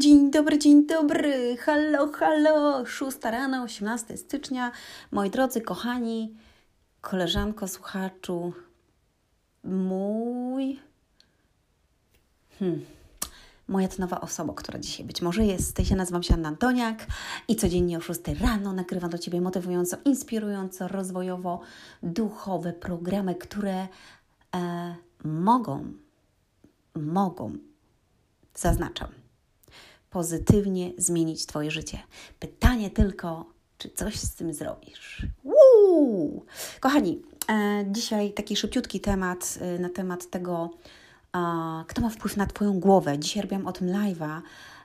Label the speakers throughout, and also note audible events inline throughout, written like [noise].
Speaker 1: Dzień dobry, dzień dobry, halo, halo, 6 rano, 18 stycznia. Moi drodzy, kochani, koleżanko, słuchaczu, mój... Hmm. Moja to nowa osoba, która dzisiaj być może jest. Ja nazywam się Anna Antoniak i codziennie o 6 rano nagrywam do Ciebie motywująco, inspirująco, rozwojowo, duchowe programy, które e, mogą, mogą, zaznaczam, pozytywnie zmienić Twoje życie. Pytanie tylko, czy coś z tym zrobisz? Woo! Kochani, e, dzisiaj taki szybciutki temat e, na temat tego, e, kto ma wpływ na Twoją głowę. Dzisiaj robiłam o tym live'a.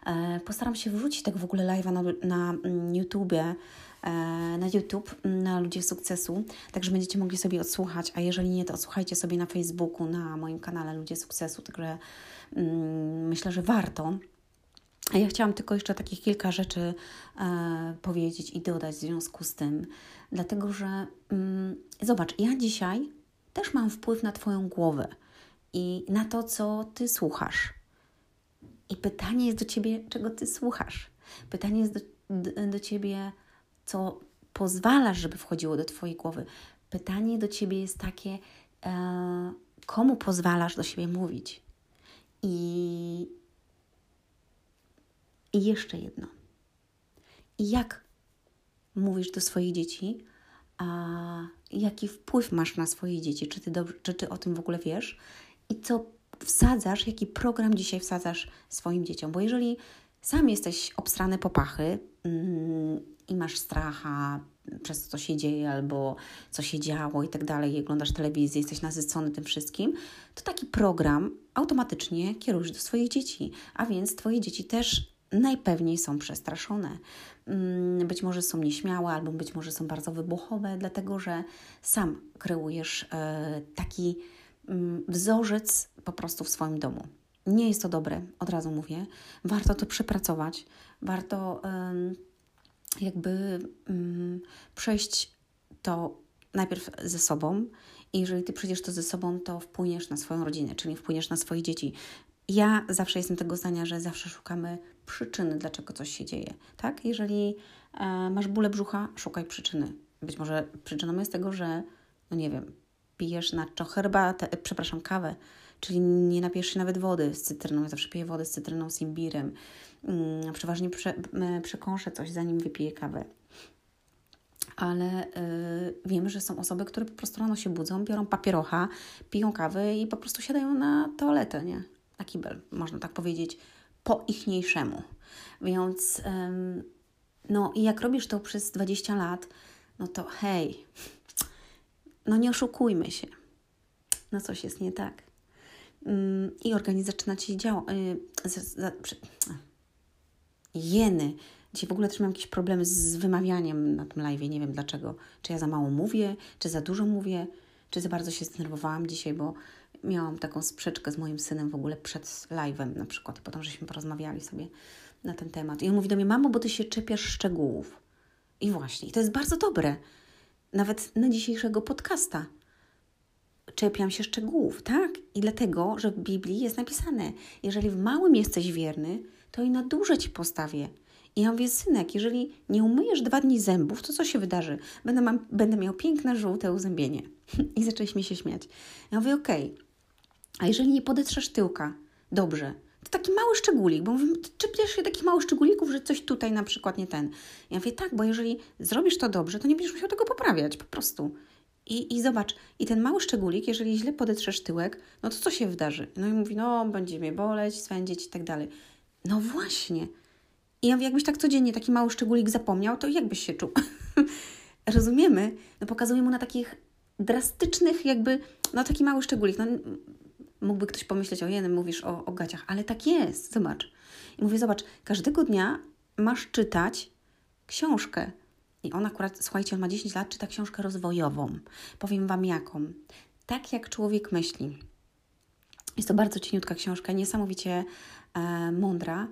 Speaker 1: E, postaram się wrzucić tego w ogóle live'a na, na mm, YouTubie e, na YouTube, na Ludzie Sukcesu, także będziecie mogli sobie odsłuchać, a jeżeli nie, to odsłuchajcie sobie na Facebooku, na moim kanale Ludzie Sukcesu, także mm, myślę, że warto. Ja chciałam tylko jeszcze takich kilka rzeczy e, powiedzieć i dodać w związku z tym, dlatego że mm, zobacz, ja dzisiaj też mam wpływ na Twoją głowę i na to, co Ty słuchasz. I pytanie jest do Ciebie, czego Ty słuchasz. Pytanie jest do, do, do Ciebie, co pozwalasz, żeby wchodziło do Twojej głowy. Pytanie do Ciebie jest takie, e, komu pozwalasz do siebie mówić. I i jeszcze jedno. Jak mówisz do swoich dzieci, a jaki wpływ masz na swoje dzieci? Czy ty, dobrze, czy ty o tym w ogóle wiesz? I co wsadzasz, jaki program dzisiaj wsadzasz swoim dzieciom? Bo jeżeli sam jesteś obstrany po pachy mm, i masz stracha przez to, co się dzieje, albo co się działo i tak dalej, i oglądasz telewizję, jesteś nasycony tym wszystkim, to taki program automatycznie kierujesz do swoich dzieci. A więc Twoje dzieci też najpewniej są przestraszone. Mm, być może są nieśmiałe, albo być może są bardzo wybuchowe, dlatego że sam kreujesz e, taki mm, wzorzec po prostu w swoim domu. Nie jest to dobre, od razu mówię. Warto to przepracować, warto jakby mm, przejść to najpierw ze sobą. I jeżeli ty przejdziesz to ze sobą, to wpłyniesz na swoją rodzinę, czyli wpłyniesz na swoje dzieci. Ja zawsze jestem tego zdania, że zawsze szukamy przyczyny, dlaczego coś się dzieje. Tak? Jeżeli e, masz bóle brzucha, szukaj przyczyny. Być może przyczyną jest tego, że, no nie wiem, pijesz na czo herbatę, e, przepraszam, kawę, czyli nie napijesz się nawet wody z cytryną. Ja zawsze piję wodę z cytryną, z imbirem. Mm, przeważnie prze, przekąszę coś, zanim wypiję kawę. Ale y, wiemy, że są osoby, które po prostu rano się budzą, biorą papierocha, piją kawę i po prostu siadają na toaletę, nie? Na kibel, można tak powiedzieć po ichniejszemu. Więc no i jak robisz to przez 20 lat, no to hej, no nie oszukujmy się. No coś jest nie tak. I organizm zaczyna Ci działać. Jeny. Dzisiaj w ogóle też mam jakieś problemy z wymawianiem na tym live. Nie wiem dlaczego. Czy ja za mało mówię, czy za dużo mówię, czy za bardzo się zdenerwowałam dzisiaj, bo miałam taką sprzeczkę z moim synem w ogóle przed live'em na przykład. Potem żeśmy porozmawiali sobie na ten temat. I on mówi do mnie, mamo, bo ty się czepiasz szczegółów. I właśnie, i to jest bardzo dobre. Nawet na dzisiejszego podcasta. Czepiam się szczegółów, tak? I dlatego, że w Biblii jest napisane, jeżeli w małym jesteś wierny, to i na duże ci postawię. I ja mówię, synek, jeżeli nie umyjesz dwa dni zębów, to co się wydarzy? Będę, mam, będę miał piękne, żółte uzębienie. [laughs] I zaczęliśmy się śmiać. Ja mówię, okej, okay, a jeżeli nie podetrzesz tyłka dobrze, to taki mały szczególik, bo mówię, czepiasz się takich małych szczególików, że coś tutaj na przykład nie ten. Ja mówię, tak, bo jeżeli zrobisz to dobrze, to nie będziesz musiał tego poprawiać, po prostu. I, I zobacz, i ten mały szczególik, jeżeli źle podetrzesz tyłek, no to co się wydarzy? No i mówi, no będzie mnie boleć, swędzić i tak dalej. No właśnie. I ja mówię, jakbyś tak codziennie taki mały szczególik zapomniał, to jakbyś się czuł? [laughs] Rozumiemy? No pokazuję mu na takich drastycznych jakby, no taki mały szczególik, no mógłby ktoś pomyśleć, o jednym mówisz o, o gaciach, ale tak jest, zobacz. I mówię, zobacz, każdego dnia masz czytać książkę. I on akurat, słuchajcie, on ma 10 lat, czyta książkę rozwojową. Powiem Wam jaką. Tak jak człowiek myśli. Jest to bardzo cieniutka książka, niesamowicie e, mądra.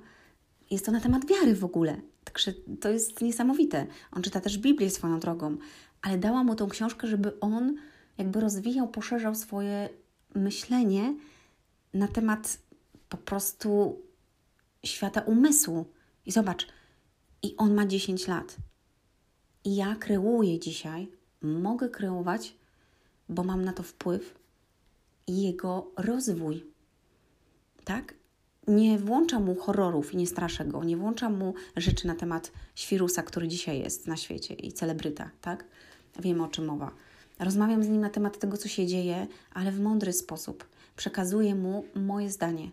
Speaker 1: Jest to na temat wiary w ogóle. Także to jest niesamowite. On czyta też Biblię swoją drogą, ale dała mu tą książkę, żeby on jakby rozwijał, poszerzał swoje myślenie na temat po prostu świata umysłu. I zobacz, i on ma 10 lat. I ja kreuję dzisiaj, mogę kreować, bo mam na to wpływ, jego rozwój. Tak? Nie włączam mu horrorów i nie straszę go, nie włączam mu rzeczy na temat świrusa, który dzisiaj jest na świecie i celebryta, tak? Wiemy o czym mowa. Rozmawiam z nim na temat tego, co się dzieje, ale w mądry sposób. Przekazuję mu moje zdanie.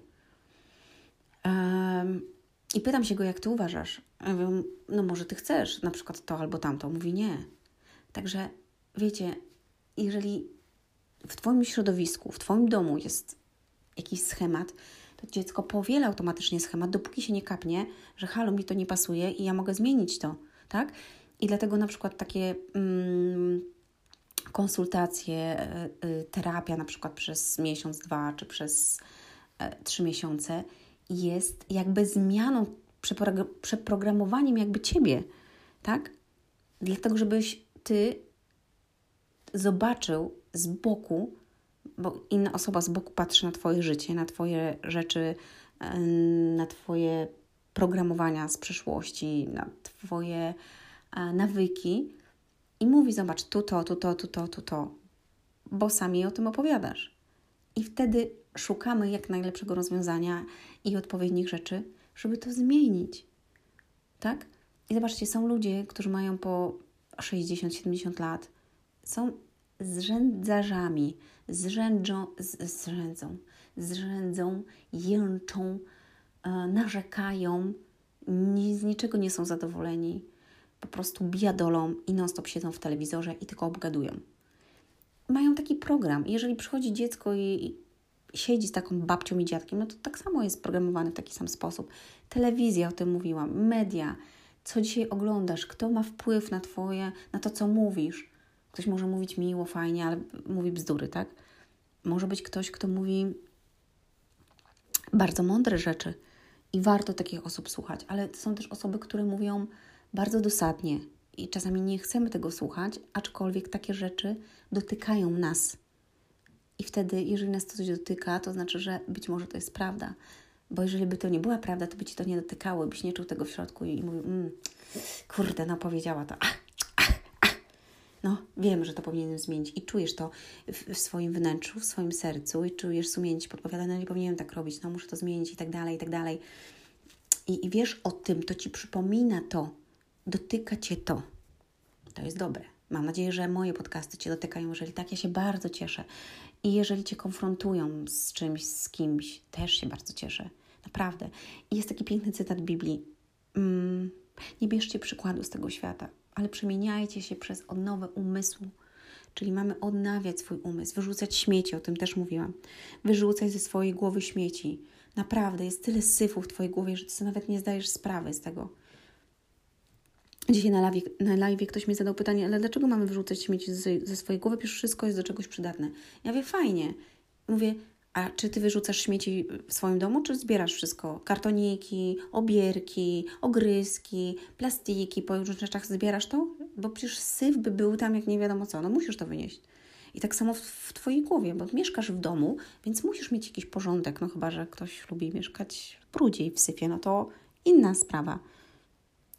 Speaker 1: Um, I pytam się go, jak ty uważasz? Ja mówię, no może ty chcesz na przykład to albo tamto. Mówi nie. Także wiecie, jeżeli w Twoim środowisku, w Twoim domu jest jakiś schemat, to dziecko powiela automatycznie schemat, dopóki się nie kapnie, że halo, mi to nie pasuje i ja mogę zmienić to, tak? I dlatego na przykład takie mm, konsultacje, y, y, terapia na przykład przez miesiąc, dwa, czy przez y, trzy miesiące jest jakby zmianą, przeprogramowaniem jakby Ciebie, tak? Dlatego, żebyś Ty zobaczył z boku, bo inna osoba z boku patrzy na Twoje życie, na Twoje rzeczy, na Twoje programowania z przeszłości, na Twoje nawyki i mówi: Zobacz, tu to, tu to, tu to, tu to, bo sami o tym opowiadasz. I wtedy szukamy jak najlepszego rozwiązania i odpowiednich rzeczy, żeby to zmienić. Tak? I zobaczcie, są ludzie, którzy mają po 60-70 lat, są zrzędzarzami, zrzędzą, zrzędzą, zrzędzą, jęczą, e, narzekają, z niczego nie są zadowoleni, po prostu biadolą i non-stop siedzą w telewizorze i tylko obgadują. Mają taki program. Jeżeli przychodzi dziecko i siedzi z taką babcią i dziadkiem, no to tak samo jest programowany w taki sam sposób. Telewizja, o tym mówiłam, media, co dzisiaj oglądasz, kto ma wpływ na Twoje, na to, co mówisz. Ktoś może mówić miło, fajnie, ale mówi bzdury, tak? Może być ktoś, kto mówi bardzo mądre rzeczy i warto takich osób słuchać, ale są też osoby, które mówią bardzo dosadnie i czasami nie chcemy tego słuchać, aczkolwiek takie rzeczy dotykają nas. I wtedy, jeżeli nas coś dotyka, to znaczy, że być może to jest prawda. Bo jeżeli by to nie była prawda, to by ci to nie dotykało, byś nie czuł tego w środku i, i mówił, mm, kurde, no powiedziała to. Ach, ach, ach. No, wiem, że to powinienem zmienić i czujesz to w, w, swoim wnętrzu, w swoim sercu i czujesz sumienie ci podpowiada, no nie powinienem tak robić, no muszę to zmienić i tak dalej, i tak dalej. I, I wiesz o tym, to ci przypomina to, dotyka cię to. To jest dobre. Mam nadzieję, że moje podcasty Cię dotykają. Jeżeli tak, ja się bardzo cieszę. I jeżeli Cię konfrontują z czymś, z kimś, też się bardzo cieszę. Naprawdę. I jest taki piękny cytat Biblii. Mm, nie bierzcie przykładu z tego świata, ale przemieniajcie się przez odnowę umysłu. Czyli mamy odnawiać swój umysł, wyrzucać śmieci, o tym też mówiłam. Wyrzucać ze swojej głowy śmieci. Naprawdę, jest tyle syfu w Twojej głowie, że Ty sobie nawet nie zdajesz sprawy z tego. Dzisiaj na live, na live ktoś mi zadał pytanie, ale dlaczego mamy wyrzucać śmieci ze, swojej głowy? Przecież wszystko jest do czegoś przydatne. Ja mówię, fajnie. Mówię, a czy ty wyrzucasz śmieci w swoim domu, czy zbierasz wszystko? Kartoniki, obierki, ogryzki, plastiki, po różnych rzeczach zbierasz to? Bo przecież syf by był tam jak nie wiadomo co. No musisz to wynieść. I tak samo w, w Twojej głowie, bo mieszkasz w domu, więc musisz mieć jakiś porządek. No chyba, że ktoś lubi mieszkać w brudzie i w syfie, no to inna sprawa.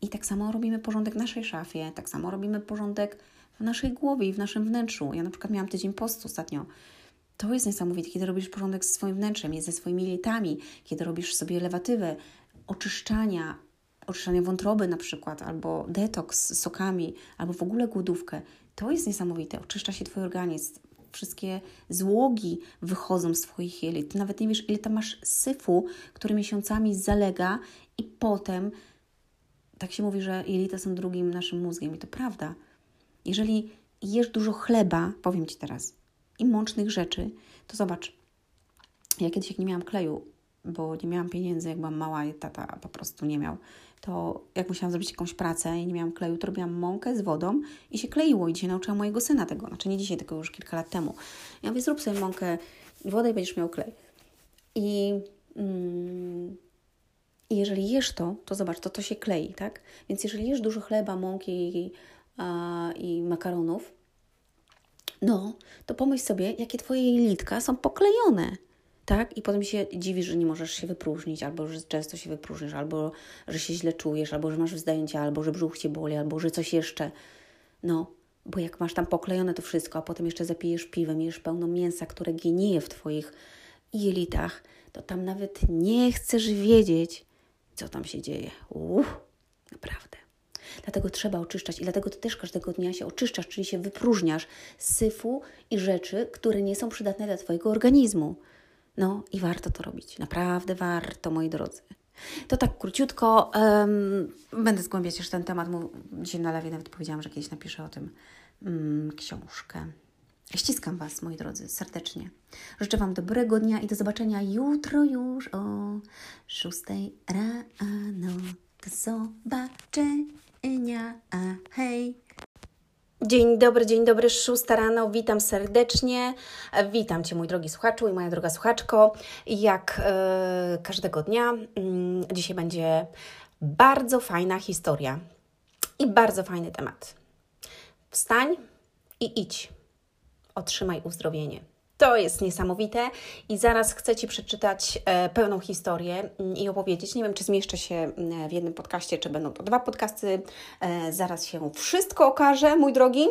Speaker 1: I tak samo robimy porządek w naszej szafie, tak samo robimy porządek w naszej głowie i w naszym wnętrzu. Ja na przykład miałam tydzień postu ostatnio. To jest niesamowite, kiedy robisz porządek ze swoim wnętrzem, ze swoimi litami, kiedy robisz sobie lewatywę, oczyszczania, oczyszczania wątroby na przykład, albo detoks z sokami, albo w ogóle głodówkę. To jest niesamowite. Oczyszcza się Twój organizm. Wszystkie złogi wychodzą z Twoich jelit. Nawet nie wiesz, ile tam masz syfu, który miesiącami zalega i potem tak się mówi, że jelita są drugim naszym mózgiem i to prawda. Jeżeli jesz dużo chleba, powiem Ci teraz, i mącznych rzeczy, to zobacz, ja kiedyś jak nie miałam kleju, bo nie miałam pieniędzy, jak byłam mała i tata po prostu nie miał, to jak musiałam zrobić jakąś pracę i nie miałam kleju, to robiłam mąkę z wodą i się kleiło i dzisiaj nauczyłam mojego syna tego, znaczy nie dzisiaj, tylko już kilka lat temu. Ja mówię, zrób sobie mąkę wodę i będziesz miał klej. I... Mm, i jeżeli jesz to, to zobacz, to to się klei, tak? Więc jeżeli jesz dużo chleba, mąki i, a, i makaronów, no, to pomyśl sobie, jakie Twoje jelitka są poklejone. tak? I potem się dziwisz, że nie możesz się wypróżnić, albo że często się wypróżnisz, albo że się źle czujesz, albo że masz wzdęcia, albo że brzuch cię boli, albo że coś jeszcze. No, bo jak masz tam poklejone to wszystko, a potem jeszcze zapijesz piwem, jesz pełno mięsa, które ginieje w Twoich jelitach, to tam nawet nie chcesz wiedzieć, co tam się dzieje. Uff, naprawdę. Dlatego trzeba oczyszczać i dlatego Ty też każdego dnia się oczyszczasz, czyli się wypróżniasz z syfu i rzeczy, które nie są przydatne dla Twojego organizmu. No i warto to robić. Naprawdę warto, moi drodzy. To tak króciutko. Um, będę zgłębiać jeszcze ten temat. Dzisiaj na lewie nawet powiedziałam, że kiedyś napiszę o tym um, książkę. Ściskam Was, moi drodzy, serdecznie. Życzę Wam dobrego dnia i do zobaczenia jutro już o 6 rano. Do zobaczenia. Hej! Dzień dobry, dzień dobry, szósta rano, witam serdecznie. Witam Cię, mój drogi słuchaczu i moja droga słuchaczko. Jak e, każdego dnia, mm, dzisiaj będzie bardzo fajna historia i bardzo fajny temat. Wstań i idź. Otrzymaj uzdrowienie. To jest niesamowite i zaraz chcę Ci przeczytać e, pełną historię mm, i opowiedzieć. Nie wiem, czy zmieszczę się mm, w jednym podcaście, czy będą to dwa podcasty. E, zaraz się wszystko okaże, mój drogi.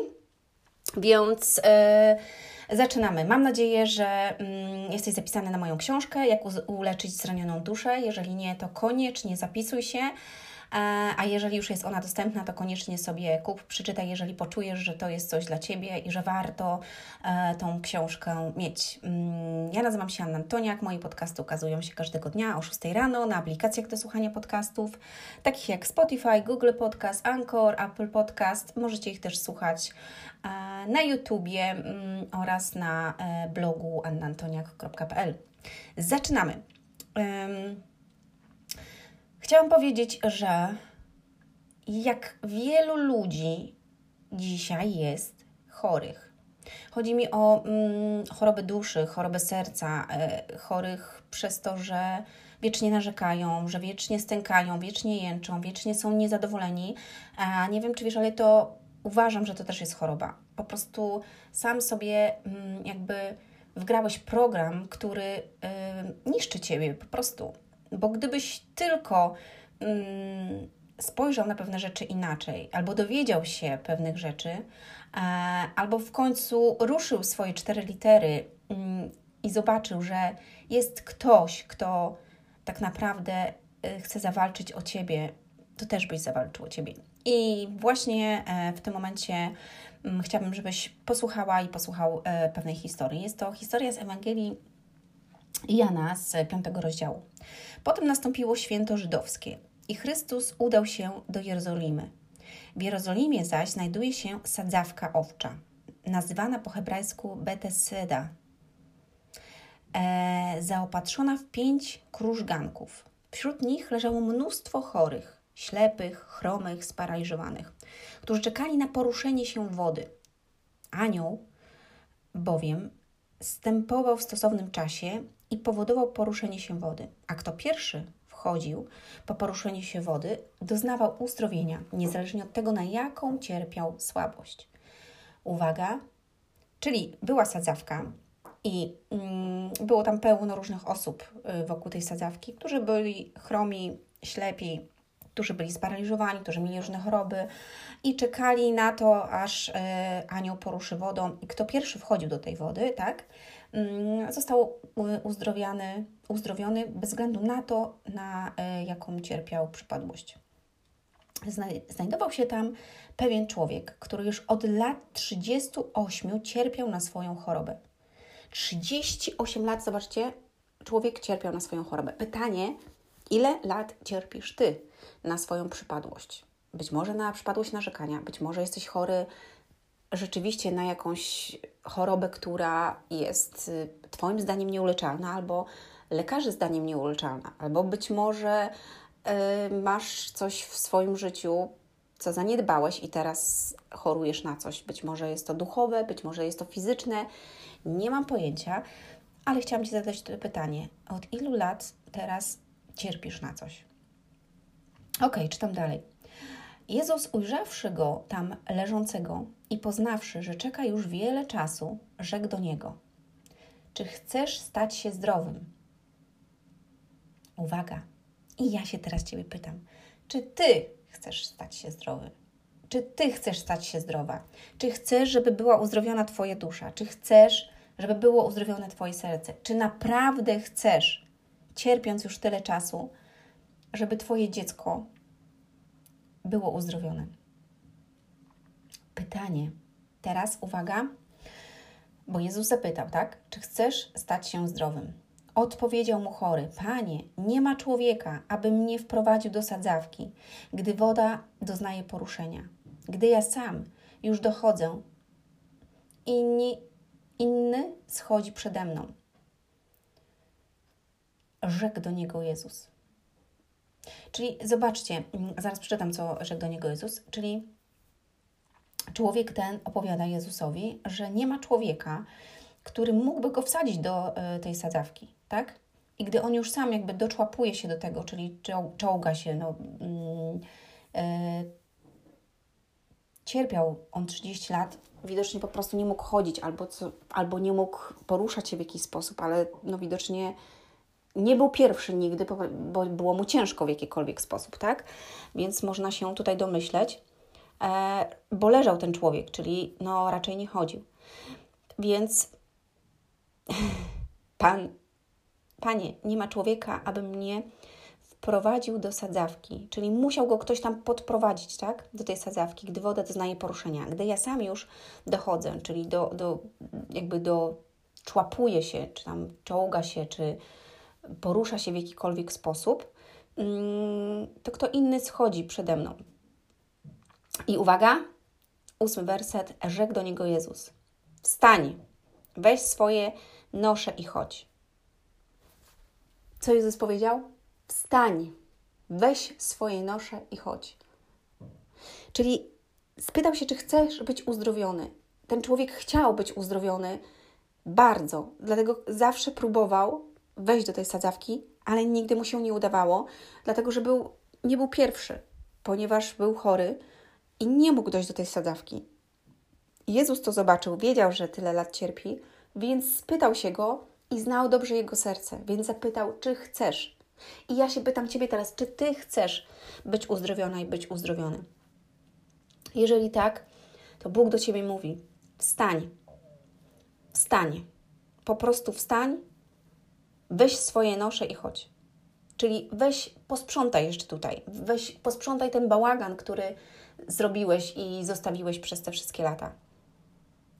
Speaker 1: Więc e, zaczynamy. Mam nadzieję, że mm, jesteś zapisany na moją książkę, jak uleczyć zranioną duszę. Jeżeli nie, to koniecznie zapisuj się. E, a jeżeli już jest ona dostępna, to koniecznie sobie kup, przeczytaj, jeżeli poczujesz, że to jest coś dla Ciebie i że warto e, tą książkę mieć. Mm, ja nazywam się Anna Antoniak, moje podcasty ukazują się każdego dnia o 6 rano na aplikacjach do słuchania podcastów, takich jak Spotify, Google Podcast, Anchor, Apple Podcast. Możecie ich też słuchać e, na YouTubie mm, oraz na blogu annantoniak.pl. Zaczynamy. Chciałam powiedzieć, że jak wielu ludzi dzisiaj jest chorych. Chodzi mi o mm, choroby duszy, choroby serca, y, chorych przez to, że wiecznie narzekają, że wiecznie stękają, wiecznie jęczą, wiecznie są niezadowoleni. A nie wiem, czy wiesz, ale to uważam, że to też jest choroba. Po prostu sam sobie mm, jakby wgrałeś program, który y, niszczy ciebie po prostu bo gdybyś tylko mm, spojrzał na pewne rzeczy inaczej, albo dowiedział się pewnych rzeczy, e, albo w końcu ruszył swoje cztery litery mm, i zobaczył, że jest ktoś, kto tak naprawdę y, chce zawalczyć o ciebie, to też byś zawalczył o ciebie. I właśnie e, w tym momencie mm, chciałabym, żebyś posłuchała i posłuchał e, pewnej historii. Jest to historia z Ewangelii Jana z piątego rozdziału. Potem nastąpiło święto żydowskie i Chrystus udał się do Jerozolimy. W Jerozolimie zaś znajduje się sadzawka owcza, nazywana po hebrajsku Beteseda, e, zaopatrzona w pięć krużganków. Wśród nich leżało mnóstwo chorych, ślepych, chromych, sparaliżowanych, którzy czekali na poruszenie się wody. Anioł bowiem stępował w stosownym czasie i powodował poruszenie się wody. A kto pierwszy wchodził po poruszeniu się wody, doznawał uzdrowienia, niezależnie od tego, na jaką cierpiał słabość. Uwaga, czyli była sadzawka i mm, było tam pełno różnych osób y, wokół tej sadzawki, którzy byli chromi, ślepi, którzy byli sparaliżowani, którzy mieli różne choroby i czekali na to, aż y, anioł poruszy wodą i kto pierwszy wchodził do tej wody, tak, został uzdrowiony, uzdrowiony bez względu na to, na e, jaką cierpiał przypadłość. Znajdował się tam pewien człowiek, który już od lat 38 cierpiał na swoją chorobę. 38 lat, zobaczcie, człowiek cierpiał na swoją chorobę. Pytanie, ile lat cierpisz ty na swoją przypadłość? Być może na przypadłość narzekania, być może jesteś chory rzeczywiście na jakąś chorobę, która jest y, Twoim zdaniem nieuleczalna, albo lekarzy zdaniem nieuleczalna, albo być może y, masz coś w swoim życiu, co zaniedbałeś i teraz chorujesz na coś. Być może jest to duchowe, być może jest to fizyczne, nie mam pojęcia, ale chciałam Ci zadać to pytanie. Od ilu lat teraz cierpisz na coś? Ok, czytam dalej. Jezus, ujrzawszy go tam leżącego i poznawszy, że czeka już wiele czasu, rzekł do niego: czy chcesz stać się zdrowym? Uwaga. I ja się teraz Ciebie pytam, czy Ty chcesz stać się zdrowy? Czy Ty chcesz stać się zdrowa? Czy chcesz, żeby była uzdrowiona Twoja dusza? Czy chcesz, żeby było uzdrowione Twoje serce? Czy naprawdę chcesz, cierpiąc już tyle czasu, żeby Twoje dziecko było uzdrowione? Pytanie. Teraz uwaga, bo Jezus zapytał, tak? Czy chcesz stać się zdrowym? Odpowiedział mu chory: Panie, nie ma człowieka, aby mnie wprowadził do sadzawki, gdy woda doznaje poruszenia. Gdy ja sam już dochodzę, inni, inny schodzi przede mną. Rzekł do niego Jezus. Czyli zobaczcie, zaraz przeczytam, co rzekł do niego Jezus. Czyli człowiek ten opowiada Jezusowi, że nie ma człowieka, który mógłby go wsadzić do e, tej sadzawki, tak? I gdy on już sam jakby doczłapuje się do tego, czyli czołga się, no, mm, e, cierpiał on 30 lat, widocznie po prostu nie mógł chodzić albo, co, albo nie mógł poruszać się w jakiś sposób, ale no widocznie nie był pierwszy nigdy, bo było mu ciężko w jakikolwiek sposób, tak? Więc można się tutaj domyśleć, e, bo leżał ten człowiek, czyli no raczej nie chodził. Więc [laughs] Pan, Panie, nie ma człowieka, aby mnie wprowadził do sadzawki, czyli musiał go ktoś tam podprowadzić, tak, do tej sadzawki, gdy woda doznaje poruszenia. Gdy ja sam już dochodzę, czyli do, do jakby do człapuje się, czy tam czołga się, czy porusza się w jakikolwiek sposób, mm, to kto inny schodzi przede mną. I uwaga, ósmy werset, rzekł do niego Jezus. Wstań, weź swoje nosze i chodź. Co Jezus powiedział? Wstań, weź swoje nosze i chodź. Czyli spytał się, czy chcesz być uzdrowiony. Ten człowiek chciał być uzdrowiony bardzo, dlatego zawsze próbował wejść do tej sadzawki, ale nigdy mu się nie udawało, dlatego że był, nie był pierwszy, ponieważ był chory i nie mógł dojść do tej sadzawki. Jezus to zobaczył, wiedział, że tyle lat cierpi, więc spytał się go i znał dobrze jego serce, więc zapytał, czy chcesz. I ja się pytam Ciebie teraz, czy Ty chcesz być uzdrowiona i być uzdrowiony? Jeżeli tak, to Bóg do Ciebie mówi: wstań, wstań, po prostu wstań, weź swoje nosze i chodź. Czyli weź, posprzątaj jeszcze tutaj, weź, posprzątaj ten bałagan, który zrobiłeś i zostawiłeś przez te wszystkie lata.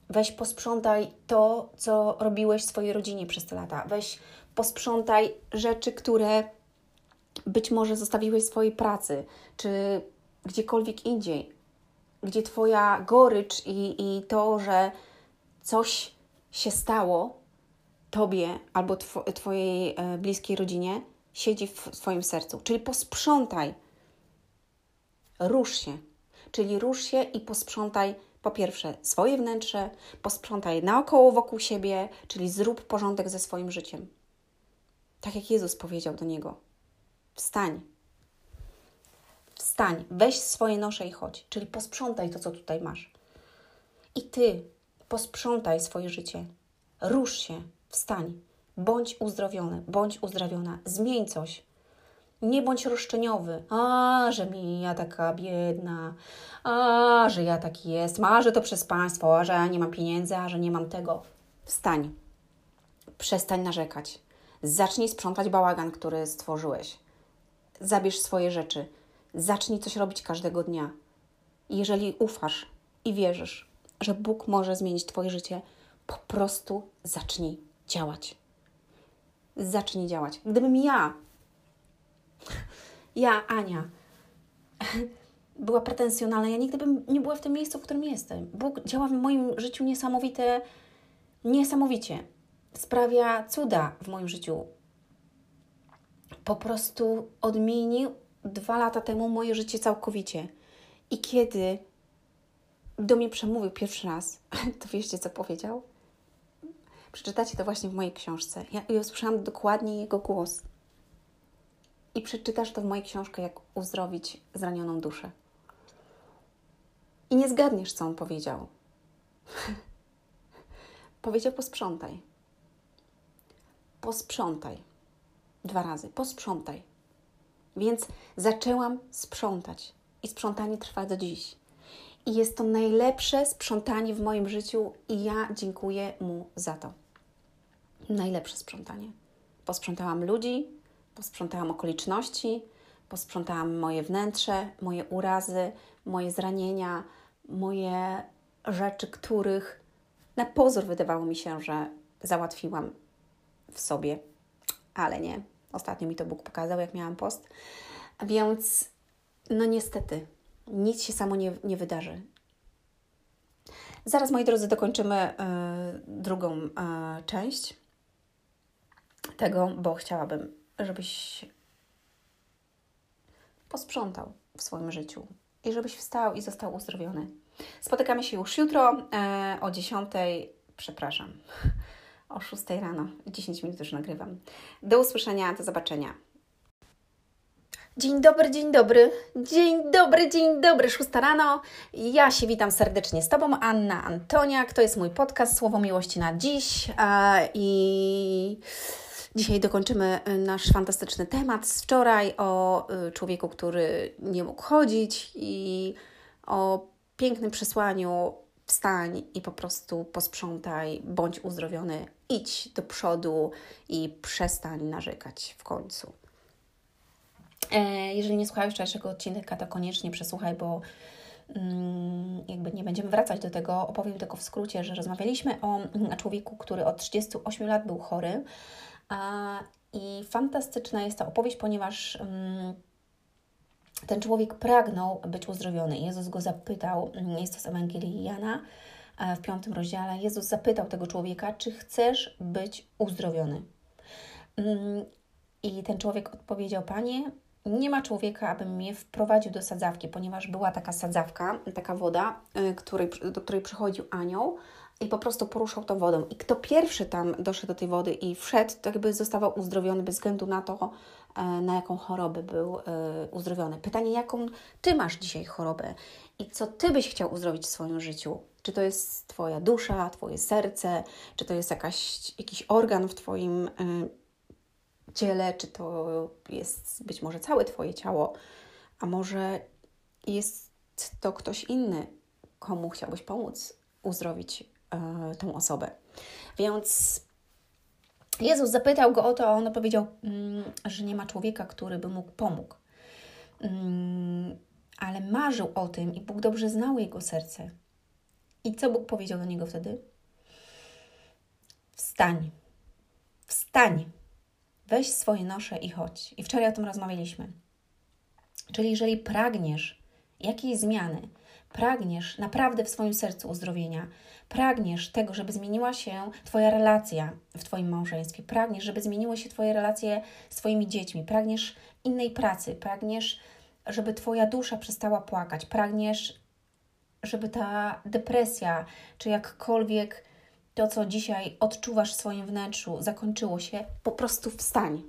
Speaker 1: Weź posprzątaj to, co robiłeś swojej rodzinie przez te lata. Weź posprzątaj rzeczy, które być może zostawiłeś swojej pracy, czy gdziekolwiek indziej, gdzie Twoja gorycz i, i to, że coś się stało Tobie albo tw Twojej e, bliskiej rodzinie, siedzi w Twoim sercu. Czyli posprzątaj, rusz się, czyli rusz się i posprzątaj po pierwsze swoje wnętrze, posprzątaj naokoło wokół siebie, czyli zrób porządek ze swoim życiem. Tak jak Jezus powiedział do niego: Wstań. Wstań, weź swoje nosze i chodź, czyli posprzątaj to, co tutaj masz. I ty posprzątaj swoje życie. Rusz się, wstań, bądź uzdrowiony, bądź uzdrowiona, zmień coś. Nie bądź roszczeniowy. A, że mi ja taka biedna, a, że ja taki jest, a, że to przez państwo, a, że ja nie mam pieniędzy, a, że nie mam tego. Wstań. Przestań narzekać. Zacznij sprzątać bałagan, który stworzyłeś. Zabierz swoje rzeczy. Zacznij coś robić każdego dnia. jeżeli ufasz i wierzysz, że Bóg może zmienić Twoje życie, po prostu zacznij działać. Zacznij działać. Gdybym ja ja, Ania, [laughs] była pretensjonalna. Ja nigdy bym nie była w tym miejscu, w którym jestem. Bóg działa w moim życiu niesamowite, niesamowicie. Sprawia cuda w moim życiu. Po prostu odmienił dwa lata temu moje życie całkowicie. I kiedy do mnie przemówił pierwszy raz, [laughs] to wiecie, co powiedział? Przeczytacie to właśnie w mojej książce. Ja, ja usłyszałam dokładnie jego głos i przeczytasz to w mojej książce, jak uzdrowić zranioną duszę. I nie zgadniesz, co on powiedział. [laughs] powiedział: posprzątaj. posprzątaj. Dwa razy, posprzątaj. Więc zaczęłam sprzątać i sprzątanie trwa do dziś. I jest to najlepsze sprzątanie w moim życiu i ja dziękuję mu za to. Najlepsze sprzątanie. Posprzątałam ludzi, posprzątałam okoliczności, posprzątałam moje wnętrze, moje urazy, moje zranienia, moje rzeczy, których na pozór wydawało mi się, że załatwiłam w sobie, ale nie. Ostatnio mi to Bóg pokazał, jak miałam post. Więc, no niestety, nic się samo nie, nie wydarzy. Zaraz, moi drodzy, dokończymy y, drugą y, część tego, bo chciałabym, żebyś posprzątał w swoim życiu i żebyś wstał i został uzdrowiony. Spotykamy się już jutro e, o 10, przepraszam, o 6 rano. 10 minut już nagrywam. Do usłyszenia, do zobaczenia. Dzień dobry, dzień dobry, dzień dobry, dzień dobry, 6 rano. Ja się witam serdecznie z Tobą, Anna Antoniak. To jest mój podcast Słowo Miłości na dziś. E, I dzisiaj dokończymy nasz fantastyczny temat z wczoraj o y, człowieku, który nie mógł chodzić i o pięknym przesłaniu wstań i po prostu posprzątaj, bądź uzdrowiony, idź do przodu i przestań narzekać w końcu. E, jeżeli nie słuchałeś wczorajszego odcinka, to koniecznie przesłuchaj, bo mm, jakby nie będziemy wracać do tego. Opowiem tylko w skrócie, że rozmawialiśmy o mm, człowieku, który od 38 lat był chory. I fantastyczna jest ta opowieść, ponieważ mm, ten człowiek pragnął być uzdrowiony. Jezus go zapytał, jest to z Ewangelii Jana e, w piątym rozdziale. Jezus zapytał tego człowieka, czy chcesz być uzdrowiony? Mm, I ten człowiek odpowiedział, Panie, nie ma człowieka, aby mnie wprowadził do sadzawki, ponieważ była taka sadzawka, taka woda, e, której, do której przychodził anioł i po prostu poruszał tą wodą. I kto pierwszy tam doszedł do tej wody i wszedł, to jakby zostawał uzdrowiony bez względu na to, e, na jaką chorobę był e, uzdrowiony. Pytanie, jaką Ty masz dzisiaj chorobę i co Ty byś chciał uzdrowić w swoim życiu? Czy to jest Twoja dusza, Twoje serce, czy to jest jakaś, jakiś organ w Twoim e, ciele, czy to jest być może całe Twoje ciało, a może jest to ktoś inny, komu chciałbyś pomóc uzdrowić tą osobę. Więc Jezus zapytał go o to, a on powiedział, mm, że nie ma człowieka, który by mógł pomógł. Mm, ale marzył o tym i Bóg dobrze znał jego serce. I co Bóg powiedział do niego wtedy? Wstań, wstań, weź swoje nosze i chodź. I wczoraj o tym rozmawialiśmy. Czyli jeżeli pragniesz jakiejś zmiany, pragniesz naprawdę w swoim sercu uzdrowienia, pragniesz tego, żeby zmieniła się Twoja relacja w Twoim małżeństwie, pragniesz, żeby zmieniły się Twoje relacje z Twoimi dziećmi, pragniesz innej pracy, pragniesz, żeby Twoja dusza przestała płakać, pragniesz, żeby ta depresja, czy jakkolwiek to, co dzisiaj odczuwasz w swoim wnętrzu, zakończyło się, po prostu wstań.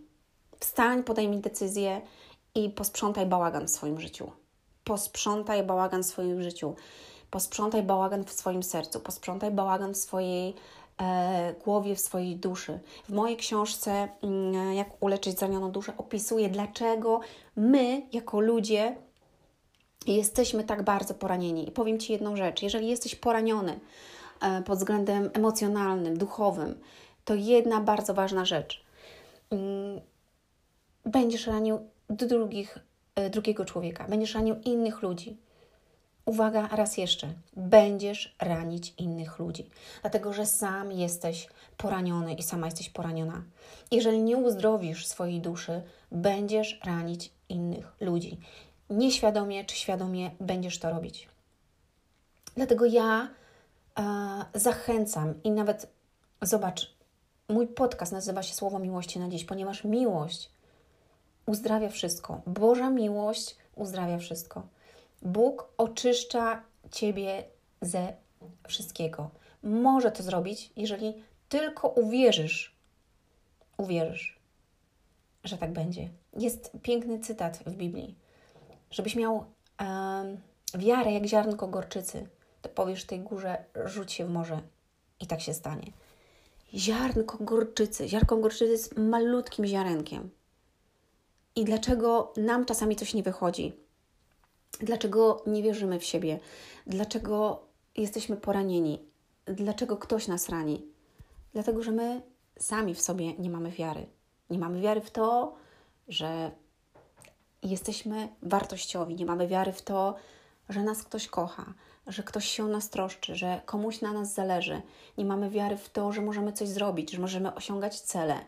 Speaker 1: Wstań, podejmij decyzję i posprzątaj bałagan w swoim życiu. Posprzątaj bałagan w swoim życiu posprzątaj bałagan w swoim sercu, posprzątaj bałagan w swojej e, głowie, w swojej duszy. W mojej książce mm, Jak uleczyć zranioną duszę opisuję, dlaczego my, jako ludzie, jesteśmy tak bardzo poranieni. I powiem Ci jedną rzecz: jeżeli jesteś poraniony e, pod względem emocjonalnym, duchowym, to jedna bardzo ważna rzecz. Mm, będziesz ranił drugich, drugiego człowieka, będziesz ranił innych ludzi Uwaga, raz jeszcze, będziesz ranić innych ludzi, dlatego że sam jesteś poraniony i sama jesteś poraniona. Jeżeli nie uzdrowisz swojej duszy, będziesz ranić innych ludzi. Nieświadomie czy świadomie będziesz to robić. Dlatego ja e, zachęcam i nawet zobacz, mój podcast nazywa się Słowo Miłości na dziś, ponieważ miłość uzdrawia wszystko. Boża miłość uzdrawia wszystko. Bóg oczyszcza Ciebie ze wszystkiego. Może to zrobić, jeżeli tylko uwierzysz, uwierzysz, że tak będzie. Jest piękny cytat w Biblii. Żebyś miał um, wiarę jak ziarnko gorczycy, to powiesz tej górze, rzuć się w morze i tak się stanie. ziarnko gorczycy. Ziarnko gorczycy jest malutkim ziarenkiem. I dlaczego nam czasami coś nie wychodzi? Dlaczego nie wierzymy w siebie? Dlaczego jesteśmy poranieni? Dlaczego ktoś nas rani? Dlatego, że my sami w sobie nie mamy wiary. Nie mamy wiary w to, że jesteśmy wartościowi, nie mamy wiary w to, że nas ktoś kocha, że ktoś się o nas troszczy, że komuś na nas zależy. Nie mamy wiary w to, że możemy coś zrobić, że możemy osiągać cele.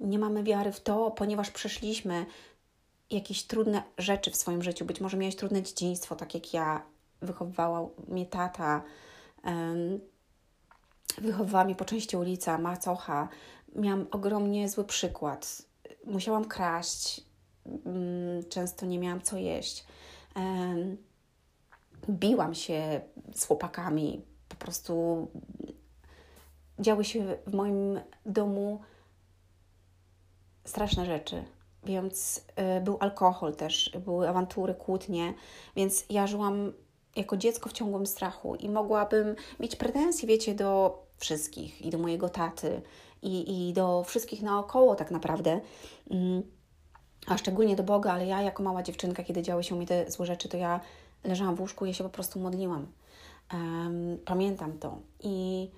Speaker 1: Nie mamy wiary w to, ponieważ przeszliśmy jakieś trudne rzeczy w swoim życiu. Być może miałeś trudne dzieciństwo, tak jak ja. Wychowywała mnie tata, wychowywała mnie po części ulica, macocha. Miałam ogromnie zły przykład. Musiałam kraść, um, często nie miałam co jeść. Biłam się z chłopakami, po prostu działy się w moim domu straszne rzeczy. Więc y, był alkohol też, były awantury, kłótnie, więc ja żyłam jako dziecko w ciągłym strachu i mogłabym mieć pretensje, wiecie, do wszystkich i do mojego taty i, i do wszystkich naokoło tak naprawdę. Mm, a szczególnie do Boga, ale ja jako mała dziewczynka, kiedy działy się mi te złe rzeczy, to ja leżałam w łóżku i ja się po prostu modliłam. Um, pamiętam to. I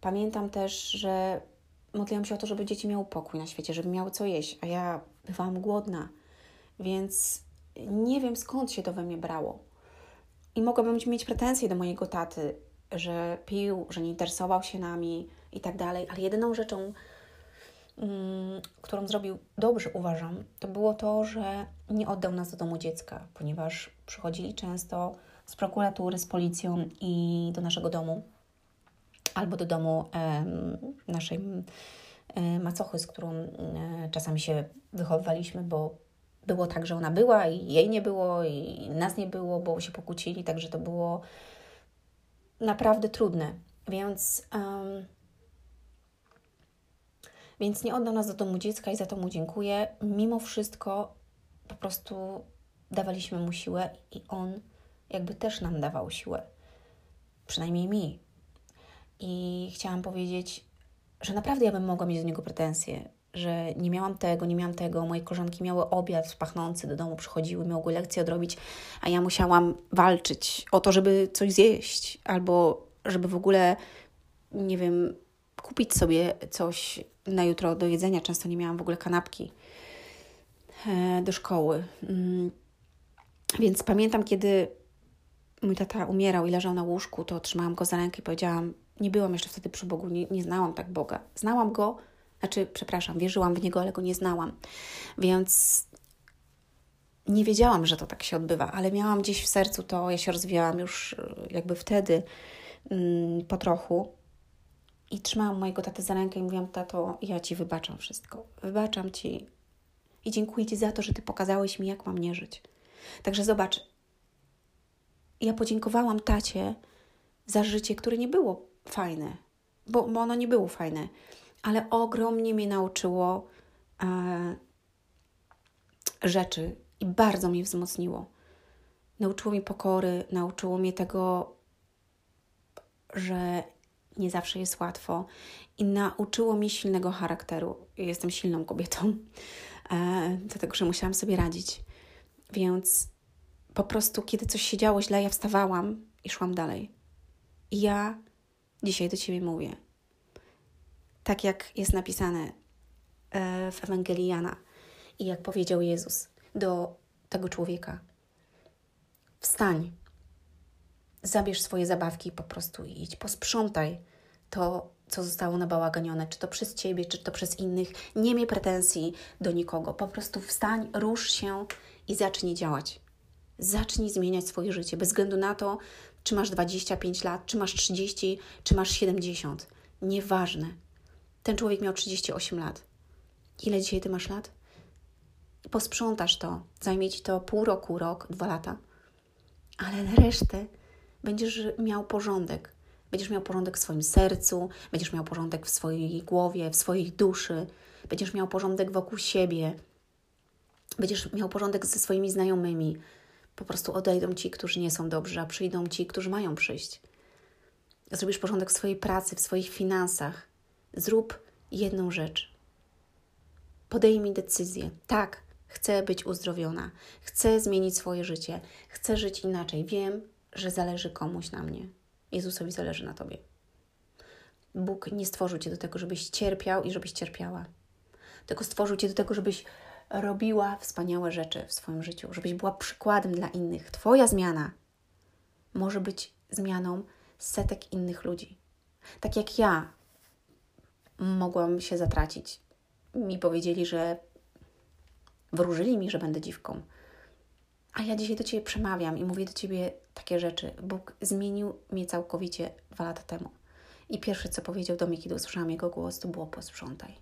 Speaker 1: pamiętam też, że modliłam się o to, żeby dzieci miały pokój na świecie, żeby miały co jeść, a ja bywałam głodna, więc nie wiem skąd się to we mnie brało. I mogłabym mieć pretensje do mojego taty, że pił, że nie interesował się nami i tak dalej, ale jedyną rzeczą, mm, którą zrobił dobrze, uważam, to było to, że nie oddał nas do domu dziecka, ponieważ przychodzili często z prokuratury, z policją i do naszego domu albo do domu naszej e, macochy, z którą e, czasami się wychowywaliśmy, bo było tak, że ona była i jej nie było i nas nie było, bo się pokłócili, także to było naprawdę trudne. Więc, um, więc nie oddał nas do domu dziecka i za to mu dziękuję. Mimo wszystko po prostu dawaliśmy mu siłę i on jakby też nam dawał siłę. Przynajmniej mi. I chciałam powiedzieć, że naprawdę ja bym mogła mieć do niego pretensje, że nie miałam tego, nie miałam tego. Moje koleżanki miały obiad pachnący do domu, przychodziły, mogły lekcje odrobić, a ja musiałam walczyć o to, żeby coś zjeść albo żeby w ogóle, nie wiem, kupić sobie coś na jutro do jedzenia. Często nie miałam w ogóle kanapki e, do szkoły. Mm. Więc pamiętam, kiedy mój tata umierał i leżał na łóżku, to trzymałam go za rękę i powiedziałam: Nie byłam jeszcze wtedy przy Bogu, nie, nie znałam tak Boga. Znałam go, znaczy, przepraszam, wierzyłam w niego, ale go nie znałam. Więc nie wiedziałam, że to tak się odbywa, ale miałam gdzieś w sercu to, ja się rozwijałam już e, jakby wtedy mm, po trochu. I trzymałam mojego tatę za rękę i mówiłam: Tato, ja ci wybaczam wszystko. Wybaczam ci i dziękuję ci za to, że ty pokazałeś mi, jak mam nie żyć. Także zobacz, ja podziękowałam tacie za życie, które nie było fajne, bo, bo ono nie było fajne, ale ogromnie mnie nauczyło e, rzeczy i bardzo mnie wzmocniło. Nauczyło mnie pokory, nauczyło mnie tego, że nie zawsze jest łatwo i nauczyło mnie silnego charakteru. Jestem silną kobietą, e, dlatego że musiałam sobie radzić. Więc po prostu, kiedy coś się działo źle, ja wstawałam i szłam dalej. I ja dzisiaj do Ciebie mówię, tak jak jest napisane e, w Ewangelii Jana i jak powiedział Jezus do tego człowieka: Wstań, zabierz swoje zabawki i po prostu idź, posprzątaj to, co zostało nabałaganione, czy to przez Ciebie, czy to przez innych. Nie miej pretensji do nikogo. Po prostu wstań, rusz się i zacznij działać. Zacznij zmieniać swoje życie, bez względu na to, czy masz 25 lat, czy masz 30, czy masz 70. Nieważne. Ten człowiek miał 38 lat. Ile dzisiaj ty masz lat? Posprzątasz to, zajmie ci to pół roku, rok, dwa lata, ale resztę będziesz miał porządek. Będziesz miał porządek w swoim sercu, będziesz miał porządek w swojej głowie, w swojej duszy, będziesz miał porządek wokół siebie, będziesz miał porządek ze swoimi znajomymi, po prostu odejdą ci, którzy nie są dobrzy, a przyjdą ci, którzy mają przyjść. Zrobisz porządek w swojej pracy, w swoich finansach. Zrób jedną rzecz. Podejmij decyzję. Tak, chcę być uzdrowiona, chcę zmienić swoje życie, chcę żyć inaczej. Wiem, że zależy komuś na mnie. Jezusowi zależy na tobie. Bóg nie stworzył cię do tego, żebyś cierpiał i żebyś cierpiała. Tylko stworzył cię do tego, żebyś robiła wspaniałe rzeczy w swoim życiu, żebyś była przykładem dla innych. Twoja zmiana może być zmianą setek innych ludzi. Tak jak ja mogłam się zatracić. Mi powiedzieli, że wróżyli mi, że będę dziwką. A ja dzisiaj do Ciebie przemawiam i mówię do Ciebie takie rzeczy. Bóg zmienił mnie całkowicie dwa lata temu. I pierwsze, co powiedział do mnie, kiedy usłyszałam Jego głos, to było posprzątaj.